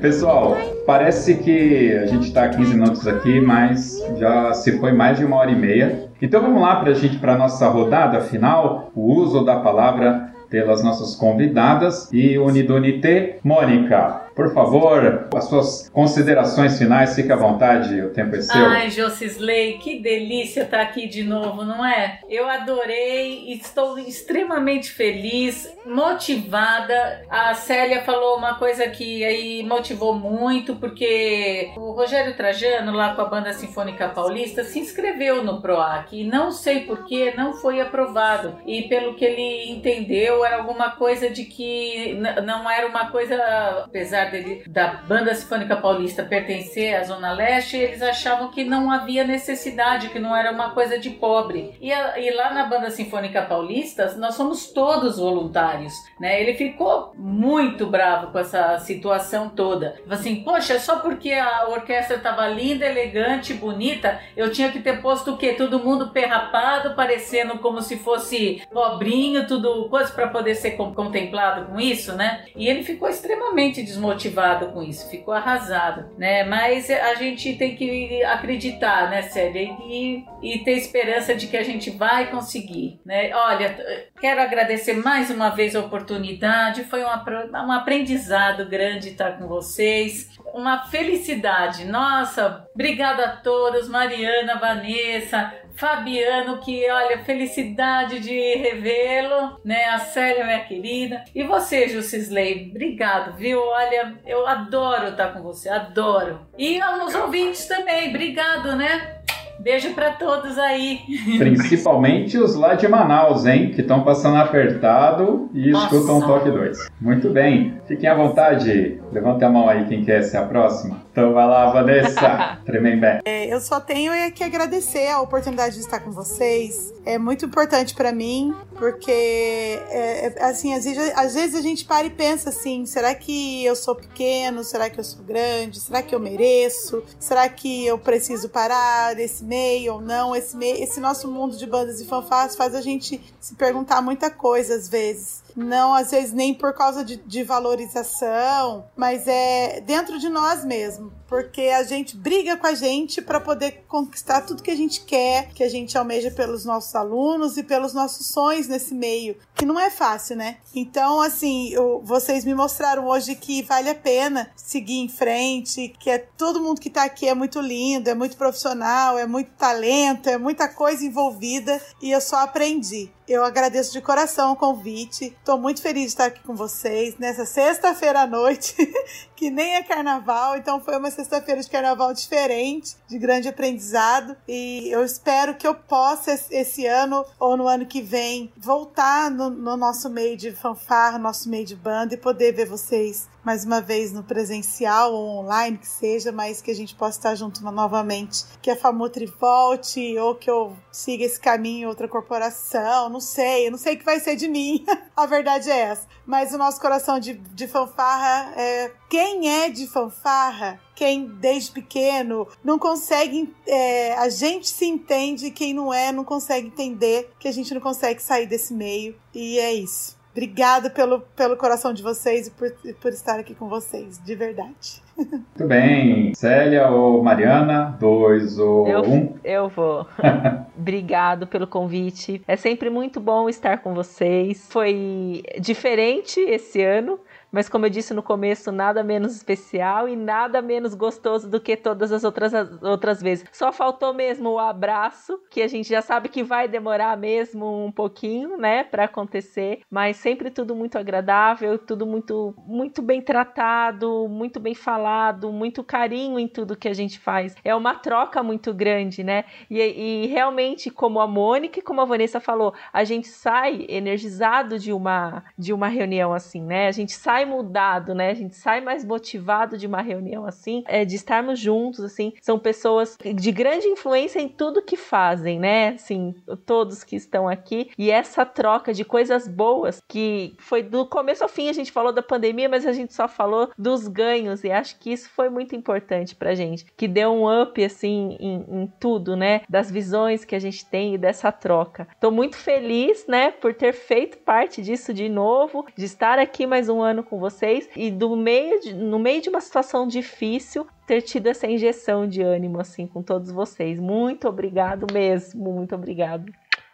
Pessoal, parece que a gente está 15 minutos aqui, mas já se foi mais de uma hora e meia. Então vamos lá para a gente para nossa rodada final, o uso da palavra pelas nossas convidadas e Unidunité. Mônica, por favor, as suas considerações finais, fique à vontade, o tempo é seu. Ai, Josisley, que delícia estar aqui de novo, não é? Eu adorei, estou extremamente feliz, motivada. A Célia falou uma coisa que aí motivou muito, porque o Rogério Trajano, lá com a Banda Sinfônica Paulista, se inscreveu no PROAC e não sei por que não foi aprovado. E pelo que ele entendeu, era alguma coisa de que não era uma coisa, apesar dele, da Banda Sinfônica Paulista pertencer à Zona Leste, eles achavam que não havia necessidade, que não era uma coisa de pobre. E, e lá na Banda Sinfônica Paulista, nós somos todos voluntários, né? Ele ficou muito bravo com essa situação toda. Assim, poxa, só porque a orquestra estava linda, elegante, bonita, eu tinha que ter posto o quê? Todo mundo perrapado, parecendo como se fosse pobrinho, tudo coisa para poder ser contemplado com isso, né? E ele ficou extremamente desmotivado com isso, ficou arrasado, né? Mas a gente tem que acreditar, né, Célia? E, e ter esperança de que a gente vai conseguir, né? Olha, quero agradecer mais uma vez a oportunidade, foi um, um aprendizado grande estar com vocês, uma felicidade. Nossa, obrigada a todos, Mariana, Vanessa, Fabiano, que olha, felicidade de revê-lo, né? A Célia, minha querida. E você, Jusisley, obrigado, viu? Olha, eu adoro estar com você, adoro. E aos ouvintes também, obrigado, né? Beijo para todos aí. Principalmente os lá de Manaus, hein? Que estão passando apertado e Nossa. escutam o Toque 2. Muito bem. Fiquem à vontade. Levante a mão aí quem quer ser a próxima. Então vai lá, Vanessa. <laughs> Tremembé. É, eu só tenho é que agradecer a oportunidade de estar com vocês. É muito importante para mim, porque é, é, assim, às vezes, às vezes a gente para e pensa assim: será que eu sou pequeno? Será que eu sou grande? Será que eu mereço? Será que eu preciso parar desse meio ou não. Esse, meio, esse nosso mundo de bandas e fanfarras faz a gente se perguntar muita coisa às vezes. Não, às vezes, nem por causa de, de valorização, mas é dentro de nós mesmo. Porque a gente briga com a gente para poder conquistar tudo que a gente quer, que a gente almeja pelos nossos alunos e pelos nossos sonhos nesse meio, que não é fácil, né? Então, assim, eu, vocês me mostraram hoje que vale a pena seguir em frente, que é todo mundo que tá aqui é muito lindo, é muito profissional, é muito talento, é muita coisa envolvida e eu só aprendi. Eu agradeço de coração o convite. Estou muito feliz de estar aqui com vocês nessa sexta-feira à noite, <laughs> que nem é carnaval, então foi uma sexta-feira de carnaval diferente, de grande aprendizado. E eu espero que eu possa, esse ano ou no ano que vem, voltar no, no nosso meio de fanfarra, nosso meio de banda e poder ver vocês mais uma vez no presencial ou online, que seja, mas que a gente possa estar junto novamente. Que a Famutri volte ou que eu siga esse caminho em outra corporação, não sei, eu não sei o que vai ser de mim. <laughs> a verdade é essa. Mas o nosso coração de, de fanfarra é. Quem é de fanfarra quem desde pequeno não consegue. É, a gente se entende, quem não é, não consegue entender que a gente não consegue sair desse meio. E é isso. Obrigada pelo, pelo coração de vocês e por, por estar aqui com vocês, de verdade. Muito bem. Célia ou Mariana? Dois ou eu, um? Eu vou. <laughs> Obrigado pelo convite. É sempre muito bom estar com vocês. Foi diferente esse ano mas como eu disse no começo, nada menos especial e nada menos gostoso do que todas as outras, as outras vezes. Só faltou mesmo o abraço, que a gente já sabe que vai demorar mesmo um pouquinho, né, para acontecer, mas sempre tudo muito agradável, tudo muito muito bem tratado, muito bem falado, muito carinho em tudo que a gente faz. É uma troca muito grande, né? E, e realmente, como a Mônica e como a Vanessa falou, a gente sai energizado de uma de uma reunião assim, né? A gente sai sai mudado, né? A gente sai mais motivado de uma reunião assim, é, de estarmos juntos, assim. São pessoas de grande influência em tudo que fazem, né? Assim, todos que estão aqui. E essa troca de coisas boas, que foi do começo ao fim, a gente falou da pandemia, mas a gente só falou dos ganhos. E acho que isso foi muito importante pra gente. Que deu um up, assim, em, em tudo, né? Das visões que a gente tem e dessa troca. Tô muito feliz, né, por ter feito parte disso de novo, de estar aqui mais um ano com vocês e do meio de, no meio de uma situação difícil ter tido essa injeção de ânimo assim com todos vocês. Muito obrigado mesmo, muito obrigado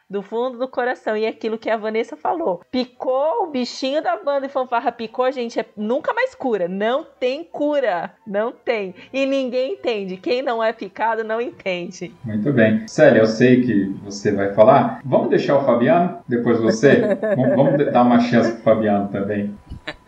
do fundo do coração. E aquilo que a Vanessa falou: picou o bichinho da banda e fanfarra, picou, gente, é, nunca mais cura. Não tem cura. Não tem. E ninguém entende. Quem não é picado não entende. Muito bem. Célia, eu sei que você vai falar. Vamos deixar o Fabiano, depois você? <laughs> vamos dar uma chance pro Fabiano também. <laughs>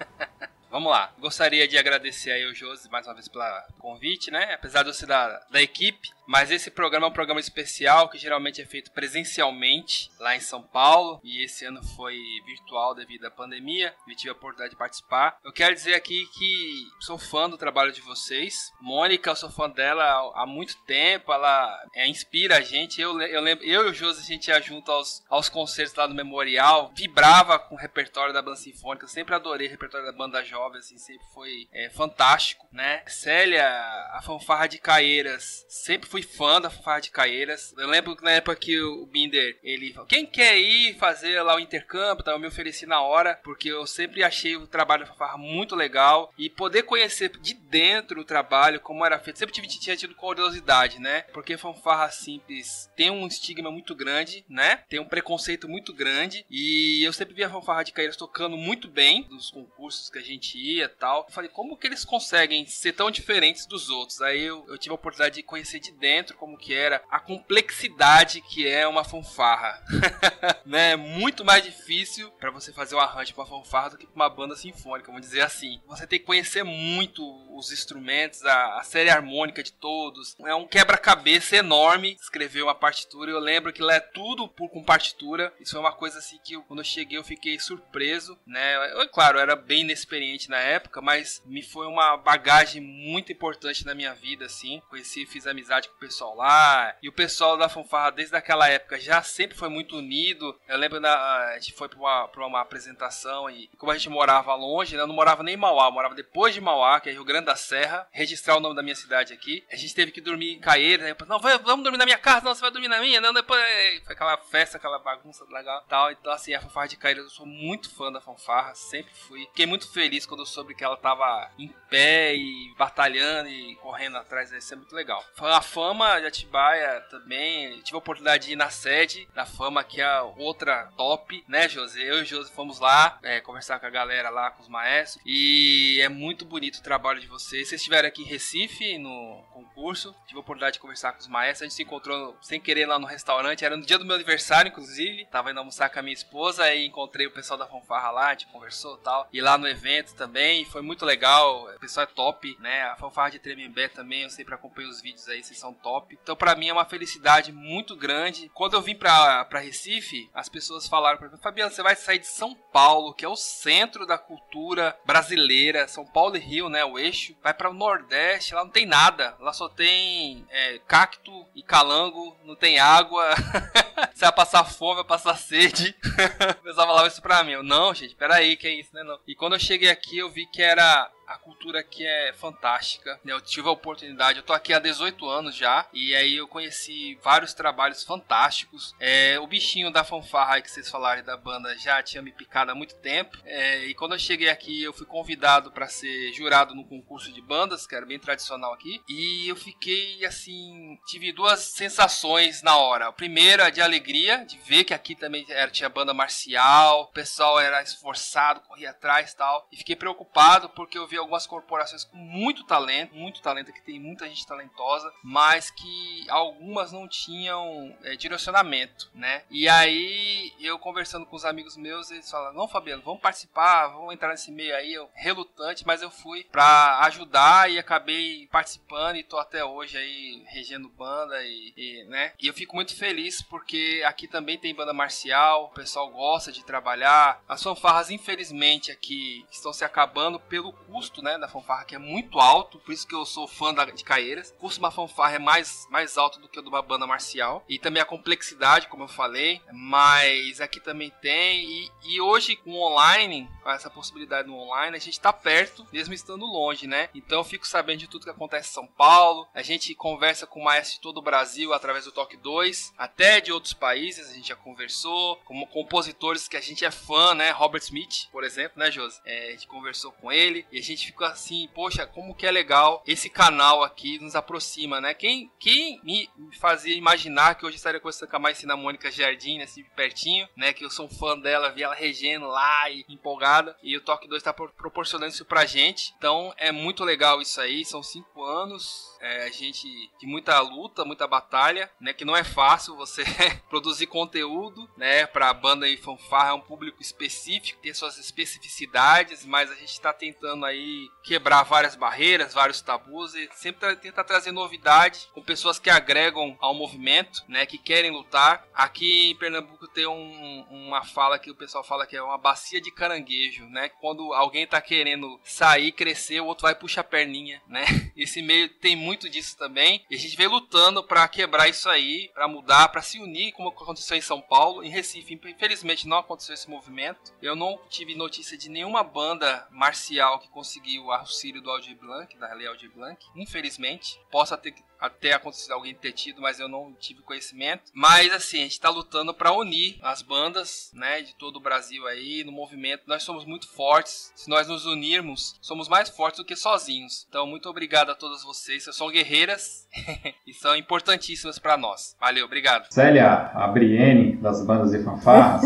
Vamos lá. Gostaria de agradecer aí ao Josi mais uma vez pelo convite, né? Apesar de eu ser da, da equipe, mas esse programa é um programa especial que geralmente é feito presencialmente lá em São Paulo e esse ano foi virtual devido à pandemia e tive a oportunidade de participar. Eu quero dizer aqui que sou fã do trabalho de vocês. Mônica, eu sou fã dela há muito tempo, ela é, inspira a gente. Eu, eu lembro, eu e o Josi, a gente ia junto aos, aos concertos lá do Memorial, vibrava com o repertório da banda sinfônica, eu sempre adorei o repertório da banda jovem, assim, sempre foi é, fantástico, né? Célia, a fanfarra de Caeiras, sempre foi fui fã da Fanfarra de Caeiras. Eu lembro que na época que o Binder, ele falou, quem quer ir fazer lá o intercâmbio, tá? eu me ofereci na hora, porque eu sempre achei o trabalho da Fanfarra muito legal e poder conhecer de dentro o trabalho, como era feito, sempre tive, tinha tido curiosidade, né? Porque Fanfarra Simples tem um estigma muito grande, né? Tem um preconceito muito grande e eu sempre via a Fanfarra de Caeiras tocando muito bem nos concursos que a gente ia e tal. Eu falei, como que eles conseguem ser tão diferentes dos outros? Aí eu, eu tive a oportunidade de conhecer de dentro dentro como que era a complexidade que é uma fanfarra. <laughs> né? Muito mais difícil para você fazer um arranjo para fanfarra do que para uma banda sinfônica, vamos dizer assim. Você tem que conhecer muito os instrumentos, a, a série harmônica de todos. É um quebra-cabeça enorme escrever uma partitura. Eu lembro que lá é tudo por, com partitura. Isso foi uma coisa assim que eu, quando eu cheguei eu fiquei surpreso, né? Eu, claro, eu era bem inexperiente na época, mas me foi uma bagagem muito importante na minha vida, assim. Conheci, fiz amizade com o pessoal lá. E o pessoal da fanfarra, desde aquela época, já sempre foi muito unido. Eu lembro da. A gente foi pra uma, pra uma apresentação e como a gente morava longe, né? Eu não morava nem em Mauá, morava depois de Mauá, que é Rio Grande da Serra. Registrar o nome da minha cidade aqui. A gente teve que dormir em Caeiras, né? Não, vamos dormir na minha casa, não, você vai dormir na minha, não, depois. É, foi aquela festa, aquela bagunça legal tal. Então, assim, a fanfarra de Caeiras, eu sou muito fã da fanfarra, sempre fui. Fiquei muito feliz quando eu soube que ela tava em pé e batalhando e correndo atrás, isso é muito legal. A fama de Atibaia também, tive a oportunidade de ir na sede da fama, que é outra top, né, José? Eu e José fomos lá é, conversar com a galera lá, com os maestros, e é muito bonito o trabalho de vocês. Vocês estiveram aqui em Recife no concurso, tive a oportunidade de conversar com os maestros, a gente se encontrou sem querer lá no restaurante, era no dia do meu aniversário, inclusive, tava indo almoçar com a minha esposa, aí encontrei o pessoal da fanfarra lá, a gente conversou e tal, e lá no evento também, foi muito legal, o pessoal é top, né, a fanfarra de Tremembé também, eu sempre acompanho os vídeos aí, vocês são top. Então para mim é uma felicidade muito grande. Quando eu vim pra, Recife, as pessoas falaram pra mim, Fabiano, você vai sair de São Paulo, que é o centro da cultura brasileira, São Paulo e Rio, né, o eixo, vai para o Nordeste, lá não tem nada, lá só tem é, cacto e calango, não tem água, <laughs> você vai passar fome, vai passar sede. <laughs> o pessoal falava isso pra mim, eu, não gente, peraí, que é isso, né, não. E quando eu cheguei aqui eu vi que era a cultura aqui é fantástica. Né? Eu tive a oportunidade, eu tô aqui há 18 anos já, e aí eu conheci vários trabalhos fantásticos. É, o bichinho da fanfarra que vocês falaram da banda já tinha me picado há muito tempo. É, e quando eu cheguei aqui, eu fui convidado para ser jurado no concurso de bandas, que era bem tradicional aqui. E eu fiquei assim, tive duas sensações na hora. A primeira de alegria, de ver que aqui também era, tinha banda marcial, o pessoal era esforçado, corria atrás e tal. E fiquei preocupado porque eu vi algumas corporações com muito talento, muito talento, que tem muita gente talentosa, mas que algumas não tinham é, direcionamento, né? E aí eu conversando com os amigos meus, eles falaram: Não, Fabiano, vamos participar, vamos entrar nesse meio aí. Eu, relutante, mas eu fui para ajudar e acabei participando e tô até hoje aí regendo banda e, e, né? E eu fico muito feliz porque aqui também tem banda marcial, o pessoal gosta de trabalhar. As fanfarras, infelizmente, aqui estão se acabando pelo custo custo, né, da fanfarra que é muito alto, por isso que eu sou fã da, de Caeiras. O custo de uma fanfarra é mais, mais alto do que o de uma banda marcial. E também a complexidade, como eu falei, mas aqui também tem. E, e hoje com online, com essa possibilidade no online, a gente está perto, mesmo estando longe, né? Então eu fico sabendo de tudo que acontece em São Paulo. A gente conversa com maestros de todo o Brasil através do Toque 2, até de outros países, a gente já conversou, como compositores que a gente é fã, né? Robert Smith, por exemplo, né, Josi? É, a gente conversou com ele e a gente gente fica assim, poxa, como que é legal esse canal aqui nos aproxima, né? Quem, quem me fazia imaginar que hoje estaria conversando com a Marcina Mônica Jardim, assim, pertinho, né? Que eu sou um fã dela, vi ela regendo lá e empolgada. E o Toque 2 está proporcionando isso pra gente. Então é muito legal isso aí. São cinco anos. É, a gente de muita luta, muita batalha, né? Que não é fácil você <laughs> produzir conteúdo, né? Pra banda e fanfarra é um público específico, tem suas especificidades, mas a gente está tentando aí quebrar várias barreiras, vários tabus e sempre tentar trazer novidade com pessoas que agregam ao movimento, né, que querem lutar. Aqui em Pernambuco tem um, uma fala que o pessoal fala que é uma bacia de caranguejo, né? Quando alguém tá querendo sair, crescer, o outro vai puxar a perninha, né? <laughs> Esse meio tem muito disso também. E a gente vem lutando para quebrar isso aí, para mudar, para se unir, como aconteceu em São Paulo, em Recife. Infelizmente não aconteceu esse movimento. Eu não tive notícia de nenhuma banda marcial que conseguiu o auxílio do Aldir Blanc, da Lei Aldir Blanc, infelizmente. Possa ter até acontecido alguém ter tido, mas eu não tive conhecimento. Mas assim, a gente está lutando para unir as bandas, né, de todo o Brasil aí no movimento. Nós somos muito fortes. Se nós nos unirmos, somos mais fortes do que sozinhos. Então, muito obrigado a todas vocês. Vocês são guerreiras <laughs> e são importantíssimas para nós. Valeu, obrigado. Célia, a Brienne das bandas e fanfarras.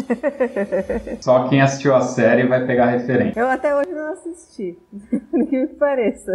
<laughs> Só quem assistiu a série vai pegar a referência. Eu até hoje não assisti, <laughs> por que me pareça.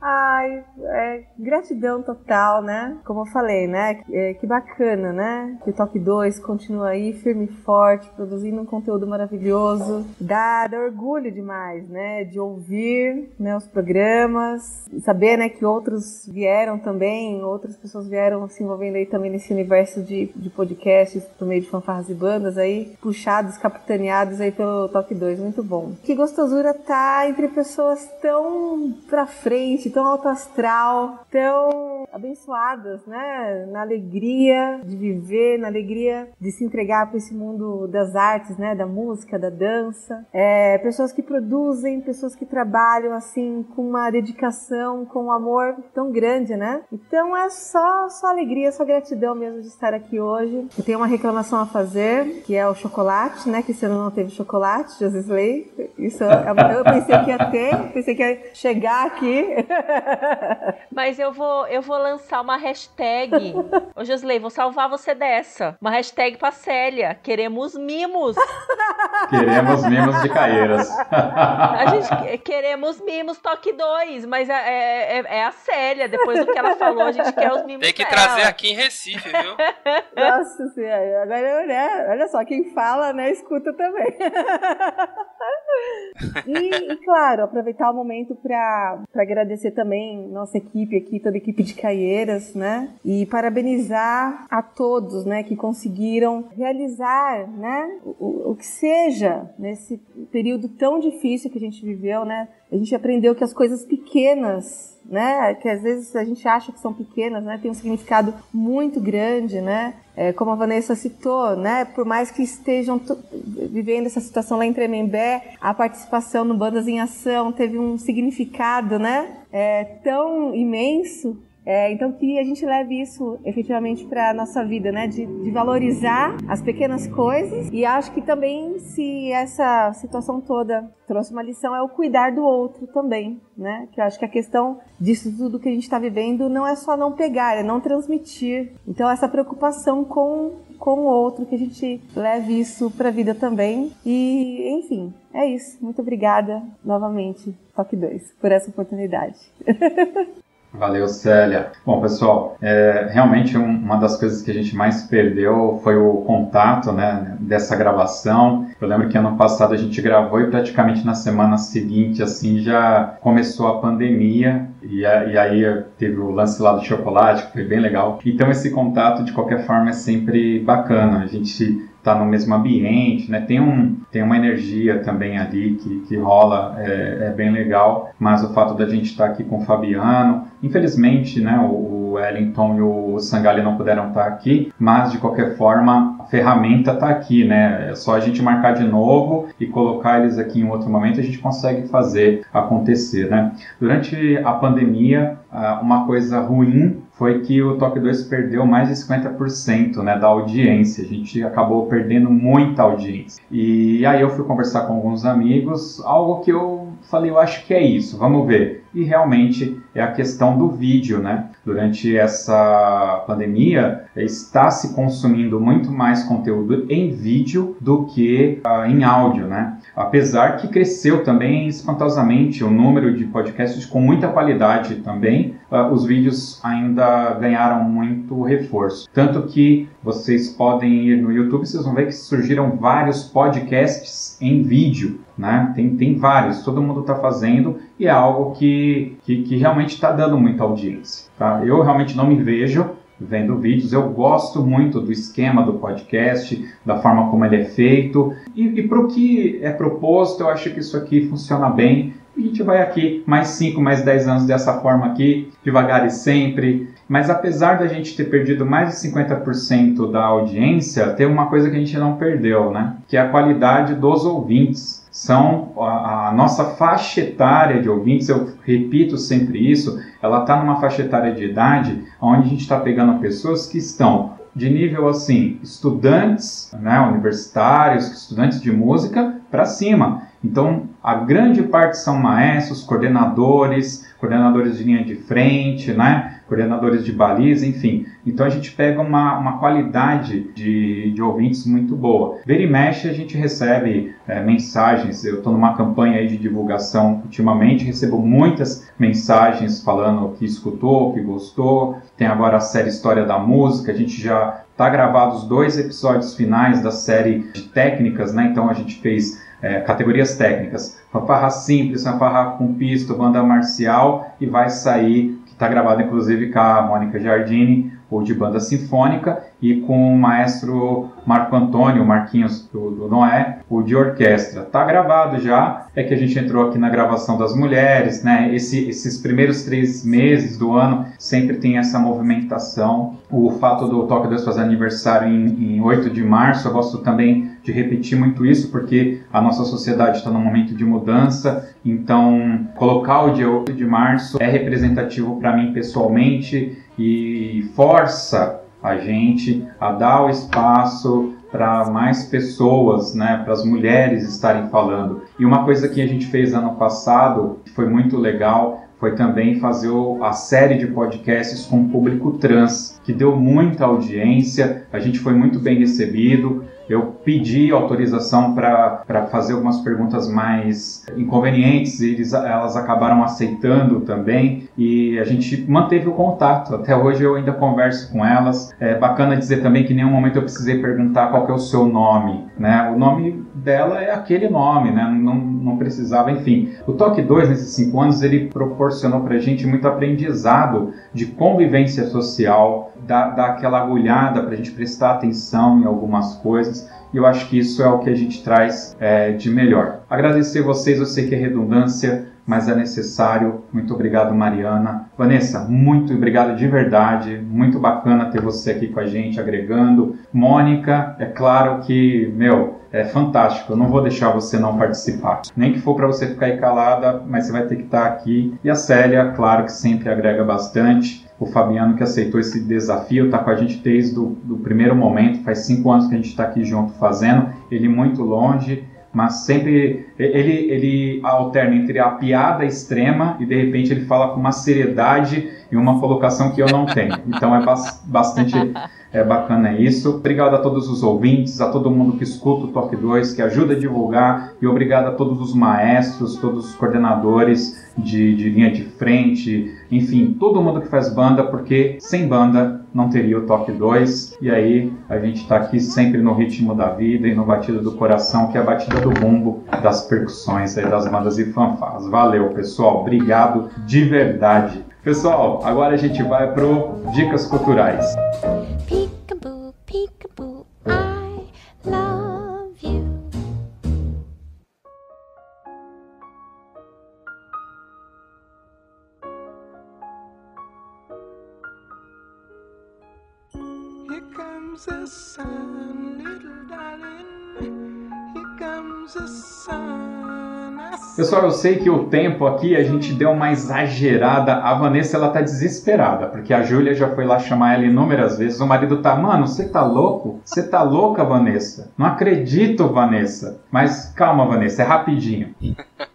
Ai, é, gratidão total tal, né? Como eu falei, né? É, que bacana, né? Que o Toque 2 continua aí firme e forte, produzindo um conteúdo maravilhoso. Dá, dá orgulho demais, né? De ouvir né, os programas, saber né, que outros vieram também, outras pessoas vieram se envolvendo aí também nesse universo de, de podcasts por meio de fanfarras e bandas aí, puxados, capitaneados aí pelo Toque 2. Muito bom. Que gostosura tá entre pessoas tão pra frente, tão alto astral, tão abençoadas, né? Na alegria de viver, na alegria de se entregar para esse mundo das artes, né? Da música, da dança. É, pessoas que produzem, pessoas que trabalham assim com uma dedicação, com um amor tão grande, né? Então é só, só alegria, só gratidão mesmo de estar aqui hoje. Eu tenho uma reclamação a fazer, que é o chocolate, né? Que esse ano não teve chocolate, Josisley. Isso é eu pensei que ia ter, pensei que ia chegar aqui. <laughs> Mas eu vou, eu vou lançar uma hashtag. <laughs> Ô, Josley, vou salvar você dessa. Uma hashtag pra Célia. Queremos mimos. <laughs> Queremos mimos de Caeiras. <laughs> A gente queremos mimos toque 2, mas é, é, é, é, a Célia. Depois do que ela falou, a gente quer os mimos Tem que dela. trazer aqui em Recife, viu? Nossa senhora. Agora, né, olha só, quem fala, né, escuta também. e, e, claro, aproveitar o momento para agradecer também nossa equipe aqui, toda a equipe de Né? E parabenizar a todos, né, que conseguiram realizar, né, o, o que seja nesse período tão difícil que a gente viveu, né? A gente aprendeu que as coisas pequenas né, que às vezes a gente acha que são pequenas, né, tem um significado muito grande, né, é, como a Vanessa citou, né, por mais que estejam vivendo essa situação lá em Tremembé, a participação no Bandas em Ação teve um significado, né, é, tão imenso é, então que a gente leve isso efetivamente para a nossa vida, né? De, de, valorizar as pequenas coisas. E acho que também se essa situação toda trouxe uma lição é o cuidar do outro também, né? Que eu acho que a questão disso tudo que a gente está vivendo não é só não pegar, é não transmitir. Então essa preocupação com com o outro, que a gente leve isso para a vida também. E, enfim, é isso. Muito obrigada novamente, Toque 2, por essa oportunidade. <laughs> Valeu, Célia. Bom, pessoal, é, realmente uma das coisas que a gente mais perdeu foi o contato né, dessa gravação. Eu lembro que ano passado a gente gravou e praticamente na semana seguinte assim já começou a pandemia e, a, e aí teve o lance lá do chocolate, que foi bem legal. Então esse contato de qualquer forma é sempre bacana. A gente está no mesmo ambiente, né? Tem, um, tem uma energia também ali que, que rola, é, é bem legal. Mas o fato da gente estar tá aqui com o Fabiano, infelizmente, né? O, o Wellington e o Sangali não puderam estar tá aqui, mas de qualquer forma a ferramenta está aqui, né? É só a gente marcar de novo e colocar eles aqui em outro momento, a gente consegue fazer acontecer, né? Durante a pandemia, uma coisa ruim foi que o Toque 2 perdeu mais de 50% né, da audiência. A gente acabou perdendo muita audiência. E aí eu fui conversar com alguns amigos, algo que eu falei, eu acho que é isso, vamos ver. E realmente é a questão do vídeo, né? Durante essa pandemia, está se consumindo muito mais conteúdo em vídeo do que uh, em áudio, né? Apesar que cresceu também espantosamente o número de podcasts com muita qualidade também, uh, os vídeos ainda ganharam muito reforço. Tanto que vocês podem ir no YouTube, vocês vão ver que surgiram vários podcasts em vídeo, né? Tem, tem vários, todo mundo está fazendo e é algo que, que, que realmente está dando muita audiência. Tá? Eu realmente não me vejo vendo vídeos. Eu gosto muito do esquema do podcast, da forma como ele é feito. E, e para o que é proposto, eu acho que isso aqui funciona bem. A gente vai aqui mais 5, mais 10 anos dessa forma aqui, devagar e sempre. Mas apesar da gente ter perdido mais de 50% da audiência, tem uma coisa que a gente não perdeu, né? Que é a qualidade dos ouvintes são a, a, nossa faixa etária de ouvintes, eu repito sempre isso, ela está numa faixa etária de idade onde a gente está pegando pessoas que estão de nível assim, estudantes né, universitários, estudantes de música, para cima. Então, a grande parte são maestros, coordenadores, coordenadores de linha de frente, né? coordenadores de baliza, enfim. Então a gente pega uma, uma qualidade de, de ouvintes muito boa. Vira e mexe a gente recebe é, mensagens, eu estou numa campanha aí de divulgação ultimamente, recebo muitas mensagens falando que escutou, que gostou. Tem agora a série História da Música, a gente já está gravado os dois episódios finais da série de técnicas, né? Então a gente fez é, categorias técnicas. Fanfarra simples, fanfarra com pisto, banda marcial e vai sair, que está gravado inclusive com a Mônica Giardini, o de banda sinfônica, e com o maestro Marco Antônio, Marquinhos do, do Noé, o de orquestra. Tá gravado já, é que a gente entrou aqui na gravação das mulheres, né? Esse, esses primeiros três meses do ano sempre tem essa movimentação. O fato do Toque Deus fazer aniversário em, em 8 de março, eu gosto também de repetir muito isso, porque a nossa sociedade está num momento de mudança, então colocar o dia 8 de março é representativo para mim pessoalmente e força a gente a dar o espaço para mais pessoas, né, para as mulheres estarem falando. E uma coisa que a gente fez ano passado, que foi muito legal, foi também fazer a série de podcasts com o público trans, que deu muita audiência, a gente foi muito bem recebido, eu pedi autorização para fazer algumas perguntas mais inconvenientes e eles, elas acabaram aceitando também e a gente manteve o contato. Até hoje eu ainda converso com elas. É bacana dizer também que em nenhum momento eu precisei perguntar qual é o seu nome. Né? O nome dela é aquele nome, né? não, não precisava, enfim. O Toque 2, nesses cinco anos, ele proporcionou para a gente muito aprendizado de convivência social, dá, dá aquela agulhada para a gente prestar atenção em algumas coisas. E eu acho que isso é o que a gente traz é, de melhor. Agradecer vocês, eu sei que é redundância, mas é necessário. Muito obrigado, Mariana. Vanessa, muito obrigado de verdade. Muito bacana ter você aqui com a gente, agregando. Mônica, é claro que, meu, é fantástico. Eu não vou deixar você não participar. Nem que for para você ficar aí calada, mas você vai ter que estar aqui. E a Célia, claro que sempre agrega bastante o Fabiano que aceitou esse desafio, está com a gente desde o do primeiro momento, faz cinco anos que a gente está aqui junto fazendo, ele muito longe, mas sempre ele, ele alterna entre a piada extrema e de repente ele fala com uma seriedade e uma colocação que eu não tenho. Então é bastante <laughs> é bacana isso. Obrigado a todos os ouvintes, a todo mundo que escuta o Toque 2, que ajuda a divulgar, e obrigado a todos os maestros, todos os coordenadores de, de linha de frente, enfim, todo mundo que faz banda, porque sem banda não teria o Toque 2. E aí a gente está aqui sempre no ritmo da vida e no batido do coração, que é a batida do bumbo das percussões aí das bandas e fanfarras. Valeu, pessoal. Obrigado de verdade. Pessoal, agora a gente vai pro Dicas Culturais. Pessoal, eu sei que o tempo aqui a gente deu uma exagerada. A Vanessa ela tá desesperada, porque a Júlia já foi lá chamar ela inúmeras vezes. O marido tá, mano, você tá louco? Você tá louca, Vanessa? Não acredito, Vanessa. Mas calma, Vanessa, é rapidinho. <laughs>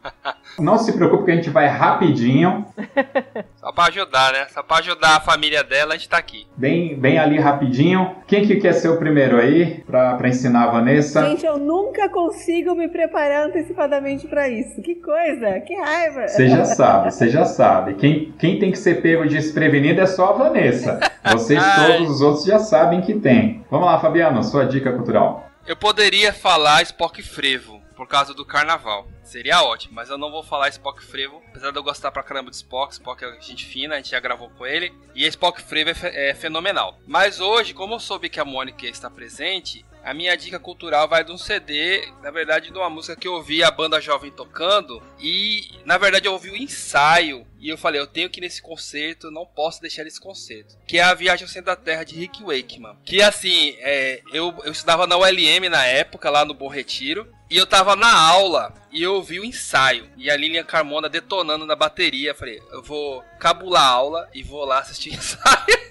Não se preocupe que a gente vai rapidinho. <laughs> Só pra ajudar, né? Só pra ajudar a família dela, a gente tá aqui. Bem, bem ali rapidinho. Quem que quer ser o primeiro aí pra, pra ensinar a Vanessa? Gente, eu nunca consigo me preparar antecipadamente pra isso. Que coisa, que raiva. Você já <laughs> sabe, você já sabe. Quem, quem tem que ser pego desprevenido é só a Vanessa. <laughs> Vocês todos os outros já sabem que tem. Vamos lá, Fabiano, sua dica cultural. Eu poderia falar Spock Frevo por causa do carnaval. Seria ótimo, mas eu não vou falar Spock Frevo. Apesar de eu gostar pra caramba de Spock, Spock é gente fina, a gente já gravou com ele. E Spock Frevo é, é fenomenal. Mas hoje, como eu soube que a Mônica está presente, a minha dica cultural vai de um CD, na verdade, de uma música que eu ouvi a banda jovem tocando. E, na verdade, eu ouvi o ensaio. E eu falei, eu tenho que ir nesse concerto, não posso deixar esse concerto. Que é a Viagem ao Centro da Terra de Rick Wakeman. Que, assim, é, eu, eu estudava na ULM na época, lá no Bom Retiro. E eu tava na aula e eu ouvi o ensaio. E a Lilian Carmona detonando na bateria. Falei, eu vou cabular a aula e vou lá assistir o <laughs> ensaio.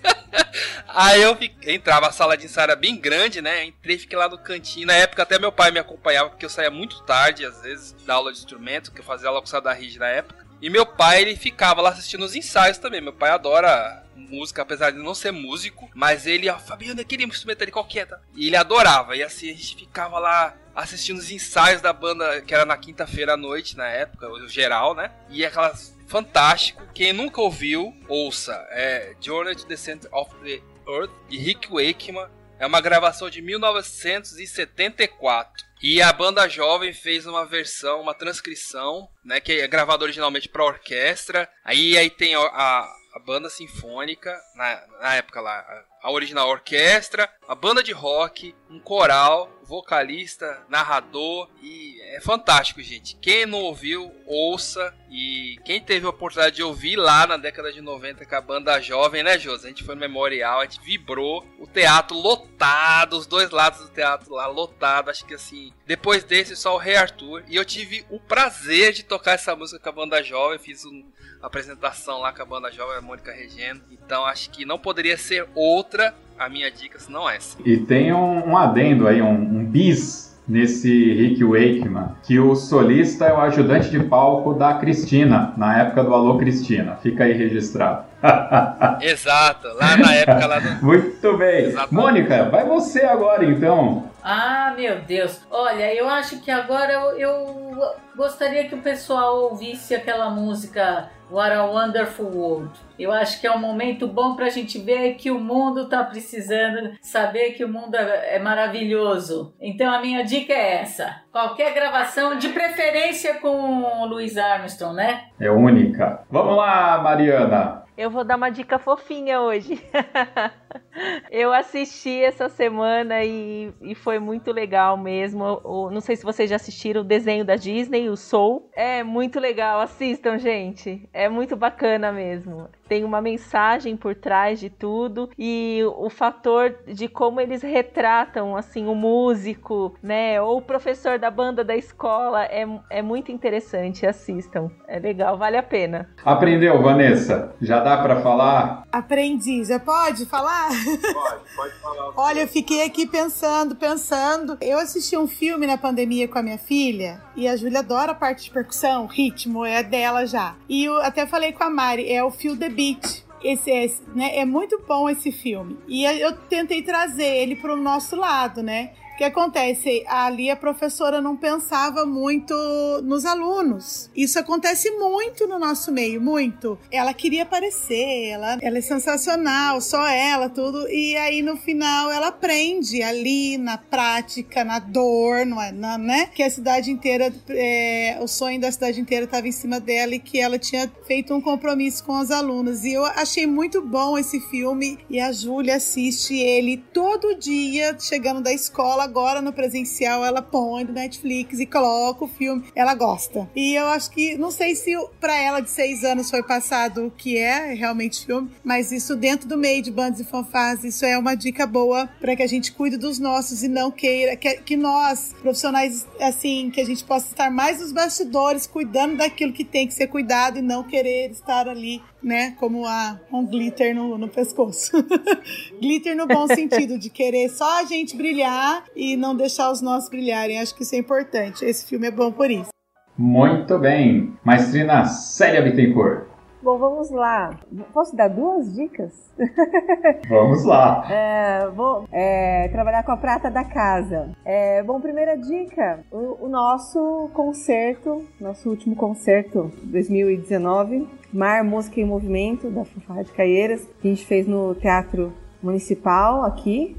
Aí eu fiquei, entrava, a sala de ensaio era bem grande, né? Entrei, fiquei lá no cantinho. Na época até meu pai me acompanhava, porque eu saía muito tarde, às vezes, da aula de instrumento, que eu fazia aula com o da Rige na época. E meu pai, ele ficava lá assistindo os ensaios também. Meu pai adora música, apesar de não ser músico. Mas ele, ó, Fabiano, aquele instrumento ali, qual que é? Tá? E ele adorava. E assim, a gente ficava lá assistindo os ensaios da banda, que era na quinta-feira à noite, na época, o geral, né? E aquelas fantástico. Quem nunca ouviu, ouça. É Journey to the Center of the Earth, de Rick Wakeman. É uma gravação de 1974. E a banda jovem fez uma versão, uma transcrição, né, que é gravada originalmente para orquestra. Aí aí tem a, a, a banda sinfônica, na, na época lá, a, original orquestra, a banda de rock, um coral, vocalista, narrador e é fantástico, gente. Quem não ouviu, ouça e quem teve a oportunidade de ouvir lá na década de 90 com a banda jovem, né, José? A gente foi no memorial, a gente vibrou, o teatro lotado, os dois lados do teatro lá lotado, acho que assim, depois desse só o Rei Arthur e eu tive o prazer de tocar essa música com a banda jovem, fiz uma apresentação lá com a banda jovem, a Mônica Regendo. Então acho que não poderia ser outra a minha dica senão essa. E tem um, um adendo aí, um, um bis nesse Rick Wakeman, que o solista é o ajudante de palco da Cristina, na época do Alô Cristina. Fica aí registrado. <laughs> Exato, lá na época lá do... Muito bem. Exatamente. Mônica, vai você agora então. Ah, meu Deus. Olha, eu acho que agora eu, eu gostaria que o pessoal ouvisse aquela música What a Wonderful World. Eu acho que é um momento bom para a gente ver que o mundo está precisando saber que o mundo é, é maravilhoso. Então a minha dica é essa: qualquer gravação, de preferência com o Louis Armstrong, né? É única. Vamos lá, Mariana. Eu vou dar uma dica fofinha hoje. <laughs> eu assisti essa semana e, e foi muito legal mesmo. O, não sei se vocês já assistiram o desenho da Disney, o Soul. É muito legal, assistam, gente. É muito bacana mesmo tem uma mensagem por trás de tudo e o fator de como eles retratam assim o músico, né, ou o professor da banda da escola é, é muito interessante, assistam. É legal, vale a pena. Aprendeu, Vanessa? Já dá para falar? Aprendi, já pode falar? Pode, pode falar. <laughs> Olha, eu fiquei aqui pensando, pensando. Eu assisti um filme na pandemia com a minha filha e a Júlia adora a parte de percussão, ritmo é dela já. E eu até falei com a Mari, é o Feel the Beat. Esse, esse né? É muito bom esse filme. E eu tentei trazer ele para o nosso lado, né? O que acontece? Ali a professora não pensava muito nos alunos. Isso acontece muito no nosso meio, muito. Ela queria aparecer, ela, ela é sensacional, só ela, tudo. E aí no final ela aprende ali na prática, na dor, não é, na, né? Que a cidade inteira, é, o sonho da cidade inteira estava em cima dela e que ela tinha feito um compromisso com os alunos. E eu achei muito bom esse filme e a Júlia assiste ele todo dia chegando da escola agora no presencial ela põe do Netflix e coloca o filme. Ela gosta. E eu acho que, não sei se para ela de seis anos foi passado o que é realmente filme, mas isso dentro do meio de bandas e fanfarras, isso é uma dica boa para que a gente cuide dos nossos e não queira que, que nós, profissionais, assim, que a gente possa estar mais nos bastidores, cuidando daquilo que tem que ser cuidado e não querer estar ali né? Como a, um glitter no, no pescoço. <laughs> glitter no bom sentido, de querer só a gente brilhar e não deixar os nossos brilharem. Acho que isso é importante. Esse filme é bom por isso. Muito bem. Maestrina Célia Bittencourt. Bom, vamos lá. Posso dar duas dicas? <laughs> Vamos lá. É, vou é, trabalhar com a prata da casa. É, bom, primeira dica: o, o, nosso concerto, nosso último concerto 2019, Mar Música em Movimento, da Fanfarra de Caieiras, que a gente fez no Teatro Municipal aqui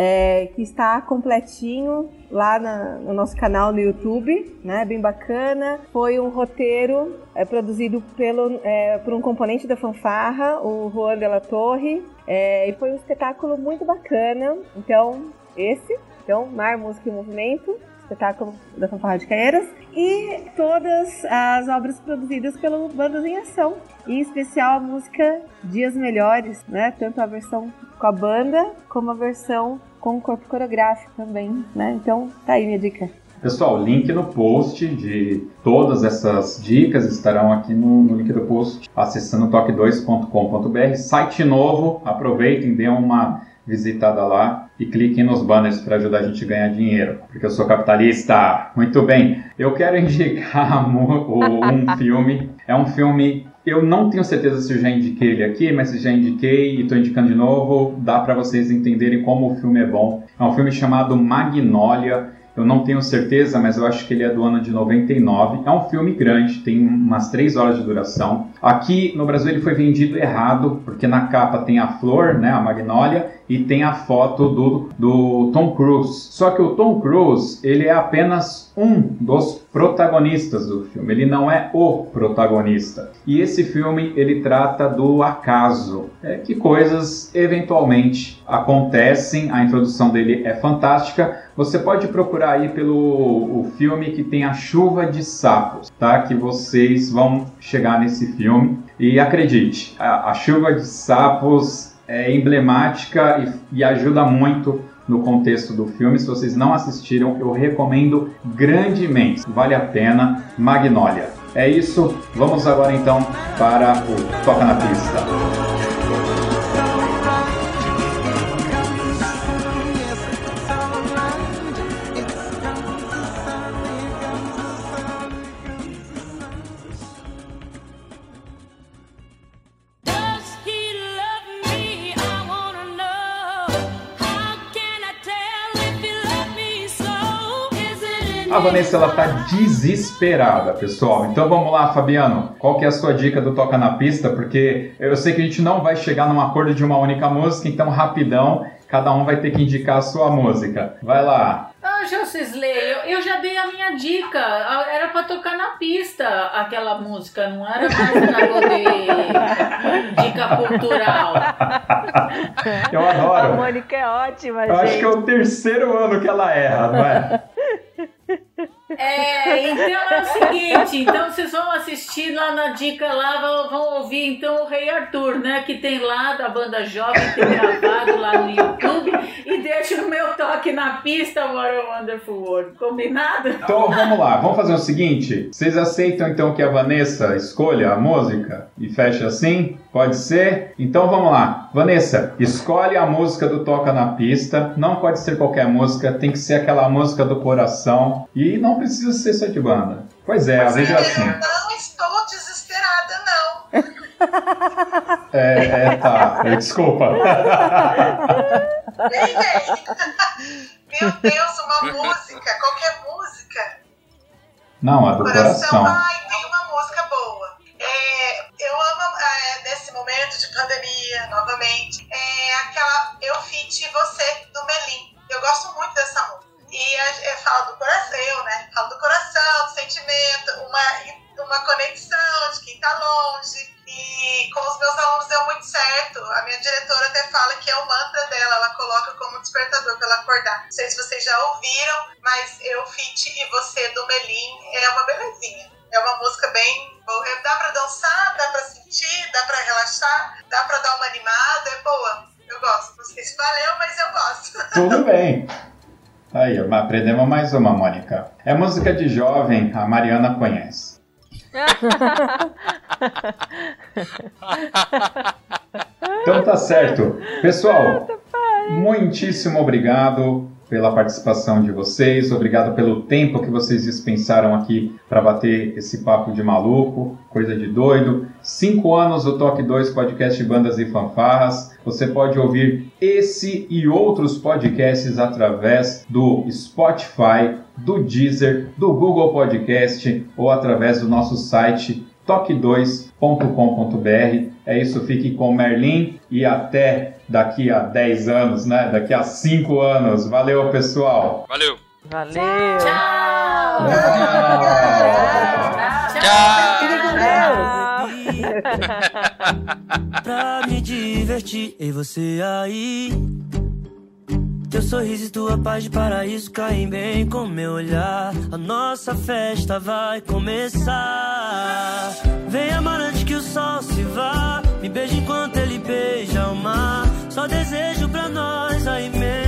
é, que está completinho lá na, no nosso canal no YouTube, né? Bem bacana. Foi um roteiro é, produzido pelo, é, por um componente da fanfarra, o Juan de la Torre, é, e foi um espetáculo muito bacana. Então, esse, então, Mar, Música e Movimento, espetáculo da Fanfarra de Caeiras, e todas as obras produzidas pelo Bandas em Ação, em especial a música Dias Melhores, né? Tanto a versão com a banda como a versão com o corpo coreográfico também, né? Então, tá aí minha dica. Pessoal, link no post de todas essas dicas estarão aqui no, no link do post, acessando toque2.com.br. Site novo, aproveitem, dê uma visitada lá e cliquem nos banners para ajudar a gente a ganhar dinheiro, porque eu sou capitalista. Muito bem, eu quero <laughs> indicar um <laughs> filme. É um filme eu não tenho certeza se eu já indiquei ele aqui, mas se já indiquei e estou indicando de novo, dá para vocês entenderem como o filme é bom. É um filme chamado Magnolia. Eu não tenho certeza, mas eu acho que ele é do ano de 99. É um filme grande, tem umas 3 horas de duração. Aqui no Brasil ele foi vendido errado, porque na capa tem a flor, né, a Magnolia, e tem a foto do, do Tom Cruise. Só que o Tom Cruise, ele é apenas um dos protagonistas do filme, ele não é o protagonista. E esse filme ele trata do acaso, é que coisas eventualmente acontecem. A introdução dele é fantástica. Você pode procurar aí pelo o filme que tem a chuva de sapos, tá? Que vocês vão chegar nesse filme. E acredite, a, a chuva de sapos é emblemática e, e ajuda muito no contexto do filme. Se vocês não assistiram, eu recomendo grandemente. Vale a pena. Magnolia. É isso. Vamos agora então para o Toca na Pista. A Vanessa ela tá desesperada, pessoal. Então vamos lá, Fabiano. Qual que é a sua dica do Toca na Pista? Porque eu sei que a gente não vai chegar num acordo de uma única música, então rapidão, cada um vai ter que indicar a sua música. Vai lá. Ah, Josisley, eu, eu já dei a minha dica. Era pra tocar na pista aquela música, não era mais pra poder <laughs> dica cultural. <laughs> Eu adoro. A Mônica é ótima, Eu gente. acho que é o terceiro ano que ela erra, não é? <laughs> É, então é o seguinte, então vocês vão assistir lá na dica lá, vão, ouvir então o Rei Arthur, né? Que tem lá da banda jovem, que tem gravado lá no YouTube, e deixa o meu toque na pista, What a Wonderful World. Combinado? Então vamos lá, vamos fazer o seguinte. Vocês aceitam então que a Vanessa escolha a música e feche assim? Pode ser? Então vamos lá. Vanessa, escolhe a música do Toca na Pista. Não pode ser qualquer música, tem que ser aquela música do coração. E não precisa ser só de banda. Pois é, a veja assim. Eu não estou desesperada, não. É, é tá. É, Desculpa. <laughs> Bem, bem. Meu Deus, uma música, qualquer música. Não, a do coração. Ai, tem uma música boa. É, eu amo, é, nesse momento de pandemia, novamente, é aquela Eu Fit Você, do Melim. Eu gosto muito dessa música. E fala do coração, eu, né? Fala do coração, do sentimento, uma, uma conexão de quem tá longe. E com os meus alunos deu muito certo. A minha diretora até fala que é o mantra dela, ela coloca como despertador para ela acordar. Não sei se vocês já ouviram, mas Eu Fit e Você do Melim é uma belezinha. É uma música bem boa. Dá pra dançar, dá pra sentir, dá pra relaxar, dá pra dar uma animada, é boa. Eu gosto. Não sei se valeu, mas eu gosto. <laughs> Tudo bem. Aí, aprendemos mais uma, Mônica. É música de jovem, a Mariana conhece. <laughs> Então tá certo. Pessoal, muitíssimo obrigado pela participação de vocês, obrigado pelo tempo que vocês dispensaram aqui para bater esse papo de maluco, coisa de doido. Cinco anos do Toque 2 Podcast Bandas e Fanfarras. Você pode ouvir esse e outros podcasts através do Spotify, do Deezer, do Google Podcast ou através do nosso site toque2.com.br. É isso, fique com Merlin e até daqui a 10 anos, né? Daqui a 5 anos. Valeu, pessoal! Valeu! Valeu! Tchau! pra me divertir e você aí. Teu sorriso e tua paz de paraíso caem bem com meu olhar. A nossa festa vai começar. Vem amar antes que o sol se vá. Me beija enquanto ele beija o mar. Só desejo pra nós a imensidão.